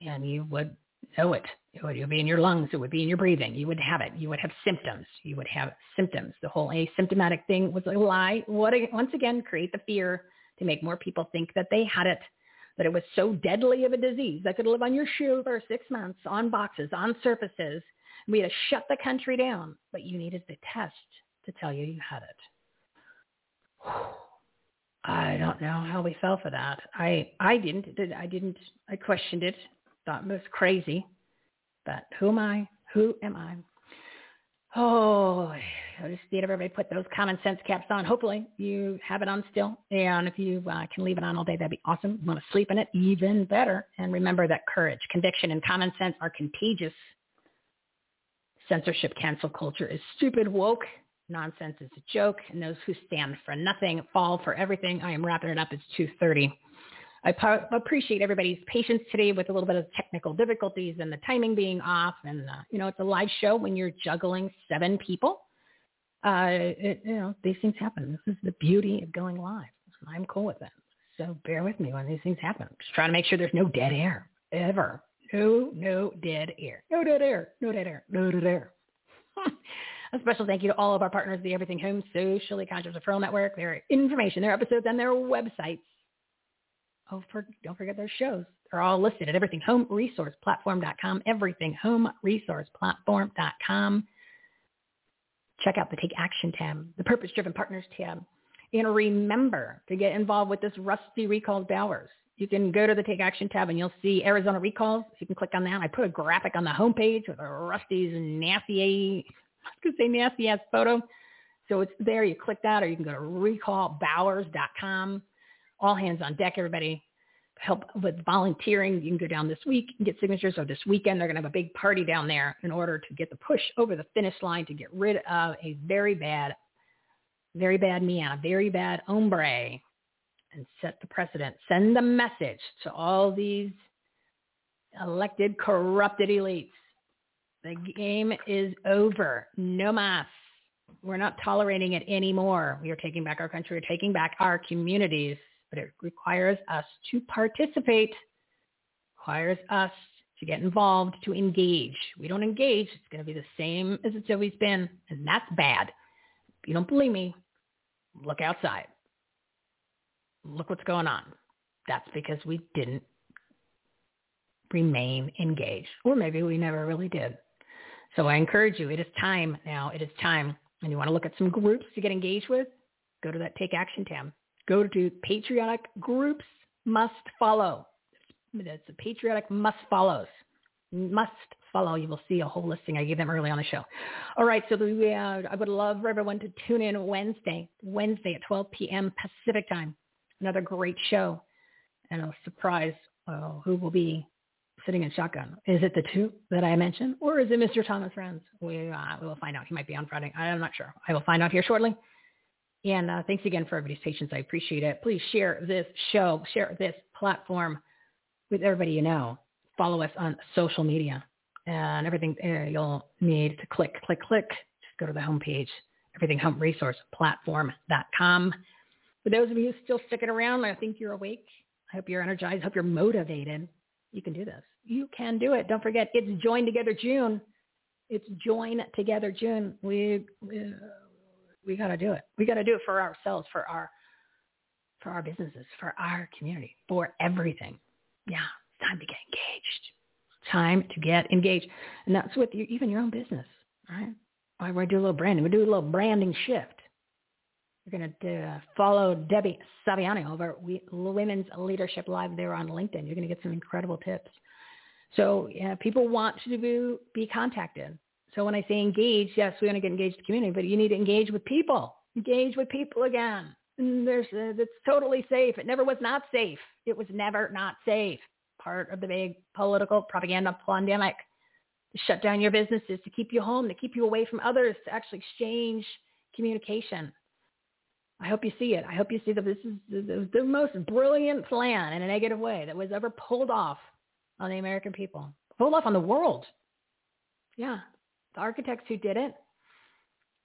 and you would know it. It would be in your lungs. It would be in your breathing. You would have it. You would have symptoms. You would have symptoms. The whole asymptomatic thing was a lie. What once again create the fear to make more people think that they had it, that it was so deadly of a disease that could live on your shoe for six months, on boxes, on surfaces. We had to shut the country down, but you needed the test to tell you you had it. I don't know how we fell for that. I I didn't. I didn't. I questioned it. Thought it was crazy. But who am I? Who am I? Oh, I just need everybody put those common sense caps on. Hopefully you have it on still. And if you uh, can leave it on all day, that'd be awesome. You want to sleep in it, even better. And remember that courage, conviction, and common sense are contagious. Censorship cancel culture is stupid woke nonsense is a joke, and those who stand for nothing fall for everything. I am wrapping it up. It's 2.30. I po- appreciate everybody's patience today with a little bit of technical difficulties and the timing being off. And, uh, you know, it's a live show when you're juggling seven people. Uh, it, you know, these things happen. This is the beauty of going live. I'm cool with it. So bear with me when these things happen. Just trying to make sure there's no dead air ever. No, no dead air. No dead air. No dead air. No dead air. A special thank you to all of our partners, the Everything Home Socially Conscious Referral Network, their information, their episodes, and their websites. Oh, for, don't forget their shows. They're all listed at everythinghomeresourceplatform.com, everythinghomeresourceplatform.com. Check out the Take Action tab, the Purpose Driven Partners tab. And remember to get involved with this Rusty Recalls Bowers. You can go to the Take Action tab and you'll see Arizona Recalls. You can click on that. I put a graphic on the homepage with Rusty's nasty to say nasty ass photo. So it's there. You click that, or you can go to recallbowers.com. All hands on deck, everybody. Help with volunteering. You can go down this week and get signatures. Or this weekend, they're going to have a big party down there in order to get the push over the finish line to get rid of a very bad, very bad man, a very bad hombre, and set the precedent. Send the message to all these elected, corrupted elites the game is over. No mas. We're not tolerating it anymore. We are taking back our country. We're taking back our communities. But it requires us to participate. requires us to get involved, to engage. We don't engage, it's going to be the same as it's always been. And that's bad. If you don't believe me, look outside. Look what's going on. That's because we didn't remain engaged. Or maybe we never really did. So I encourage you, it is time now. It is time. And you want to look at some groups to get engaged with? go to that Take Action tab. Go to Patriotic Groups Must Follow. That's the Patriotic Must Follows. Must follow. You will see a whole listing. I gave them early on the show. All right, so uh, I would love for everyone to tune in Wednesday, Wednesday at 12 p.m. Pacific time. Another great show, and a surprise uh, who will be sitting in shotgun. Is it the two that I mentioned, or is it Mr. Thomas Renz? We, uh, we will find out. He might be on Friday. I'm not sure. I will find out here shortly. And uh, thanks again for everybody's patience. I appreciate it. Please share this show, share this platform with everybody you know. Follow us on social media and everything uh, you'll need to click, click, click. Just go to the homepage, everything home resource platform.com. For those of you still sticking around, I think you're awake. I hope you're energized. I hope you're motivated. You can do this. You can do it. Don't forget, it's Join Together June. It's Join Together June. We we, we got to do it. We got to do it for ourselves, for our for our businesses, for our community, for everything. Yeah, it's time to get engaged. Time to get engaged, and that's with you, even your own business, right? Why we do a little branding? We do a little branding shift. You're going to uh, follow Debbie Saviano over Women's Leadership Live there on LinkedIn. You're going to get some incredible tips. So yeah, people want to be, be contacted. So when I say engage, yes, we want to get engaged with the community, but you need to engage with people. Engage with people again. And there's uh, it's totally safe. It never was not safe. It was never not safe. Part of the big political propaganda pandemic to shut down your businesses, to keep you home, to keep you away from others, to actually exchange communication. I hope you see it. I hope you see that this is the, the most brilliant plan in a negative way that was ever pulled off on the American people, pulled off on the world. Yeah, the architects who did it,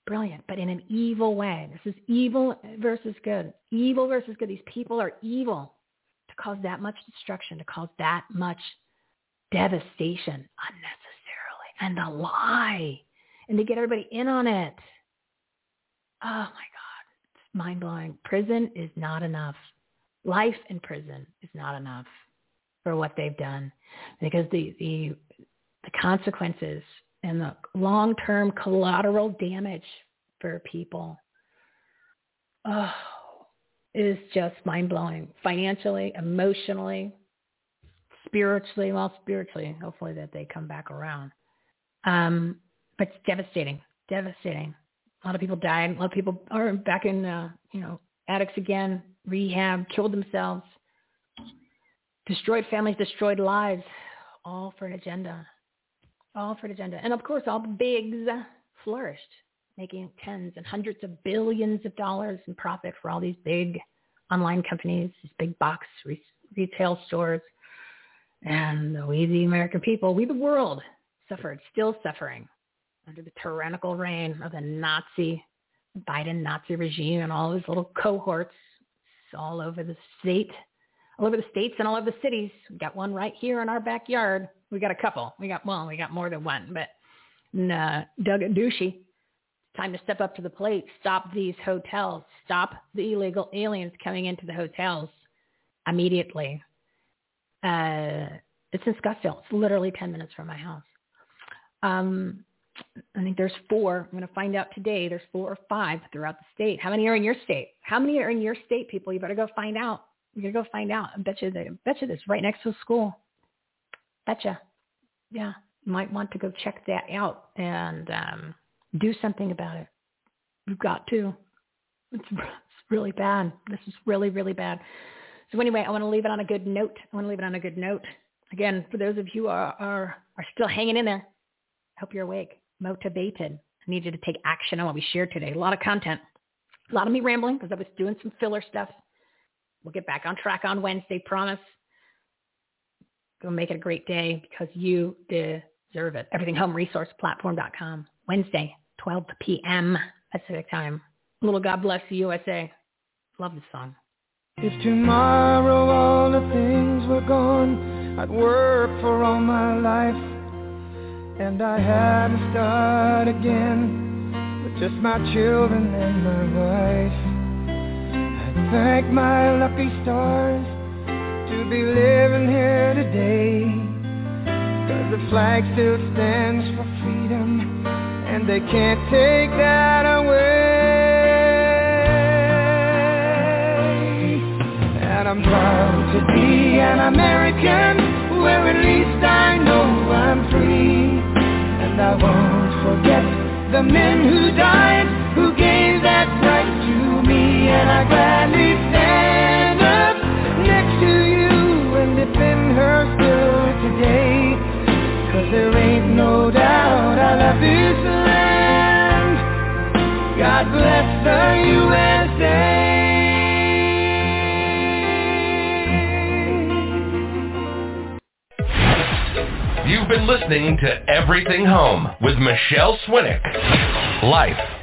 brilliant, but in an evil way. This is evil versus good. Evil versus good. These people are evil to cause that much destruction, to cause that much devastation unnecessarily, and a lie, and to get everybody in on it. Oh my God, it's mind blowing. Prison is not enough. Life in prison is not enough for what they've done because the the the consequences and the long-term collateral damage for people oh, is just mind-blowing financially, emotionally, spiritually. Well, spiritually, hopefully that they come back around. Um, but it's devastating, devastating. A lot of people died. A lot of people are back in, uh, you know, addicts again, rehab, killed themselves, destroyed families, destroyed lives, all for an agenda all for an agenda. And of course, all the bigs flourished, making tens and hundreds of billions of dollars in profit for all these big online companies, these big box re- retail stores. And we, the American people, we, the world, suffered, still suffering under the tyrannical reign of the Nazi, Biden Nazi regime and all his little cohorts all over the state, all over the states and all over the cities. We got one right here in our backyard we got a couple. We got well, we got more than one, but uh, Doug Ducey, time to step up to the plate. Stop these hotels. Stop the illegal aliens coming into the hotels immediately. Uh, it's in Scottsdale. It's literally 10 minutes from my house. Um, I think there's four. I'm going to find out today. There's four or five throughout the state. How many are in your state? How many are in your state, people? You better go find out. You gotta go find out. I bet you, they, I bet you this right next to a school. Betcha. Yeah, might want to go check that out and um, do something about it. You've got to. It's, it's really bad. This is really, really bad. So anyway, I want to leave it on a good note. I want to leave it on a good note. Again, for those of you who are, are, are still hanging in there, hope you're awake, motivated. I need you to take action on what we shared today. A lot of content. A lot of me rambling because I was doing some filler stuff. We'll get back on track on Wednesday, promise. Go make it a great day because you deserve it. EverythingHomeResourcePlatform.com. Wednesday, 12 p.m. Pacific time. Little God bless the USA. Love this song. If tomorrow all the things were gone, I'd work for all my life. And I had to start again with just my children and my wife. Thank my lucky stars to be living here today. Cause the flag still stands for freedom, and they can't take that away. And I'm proud to be an American, where at least I know I'm free. And I won't forget the men who died, who gave You've been listening to Everything Home with Michele Swinick. Life,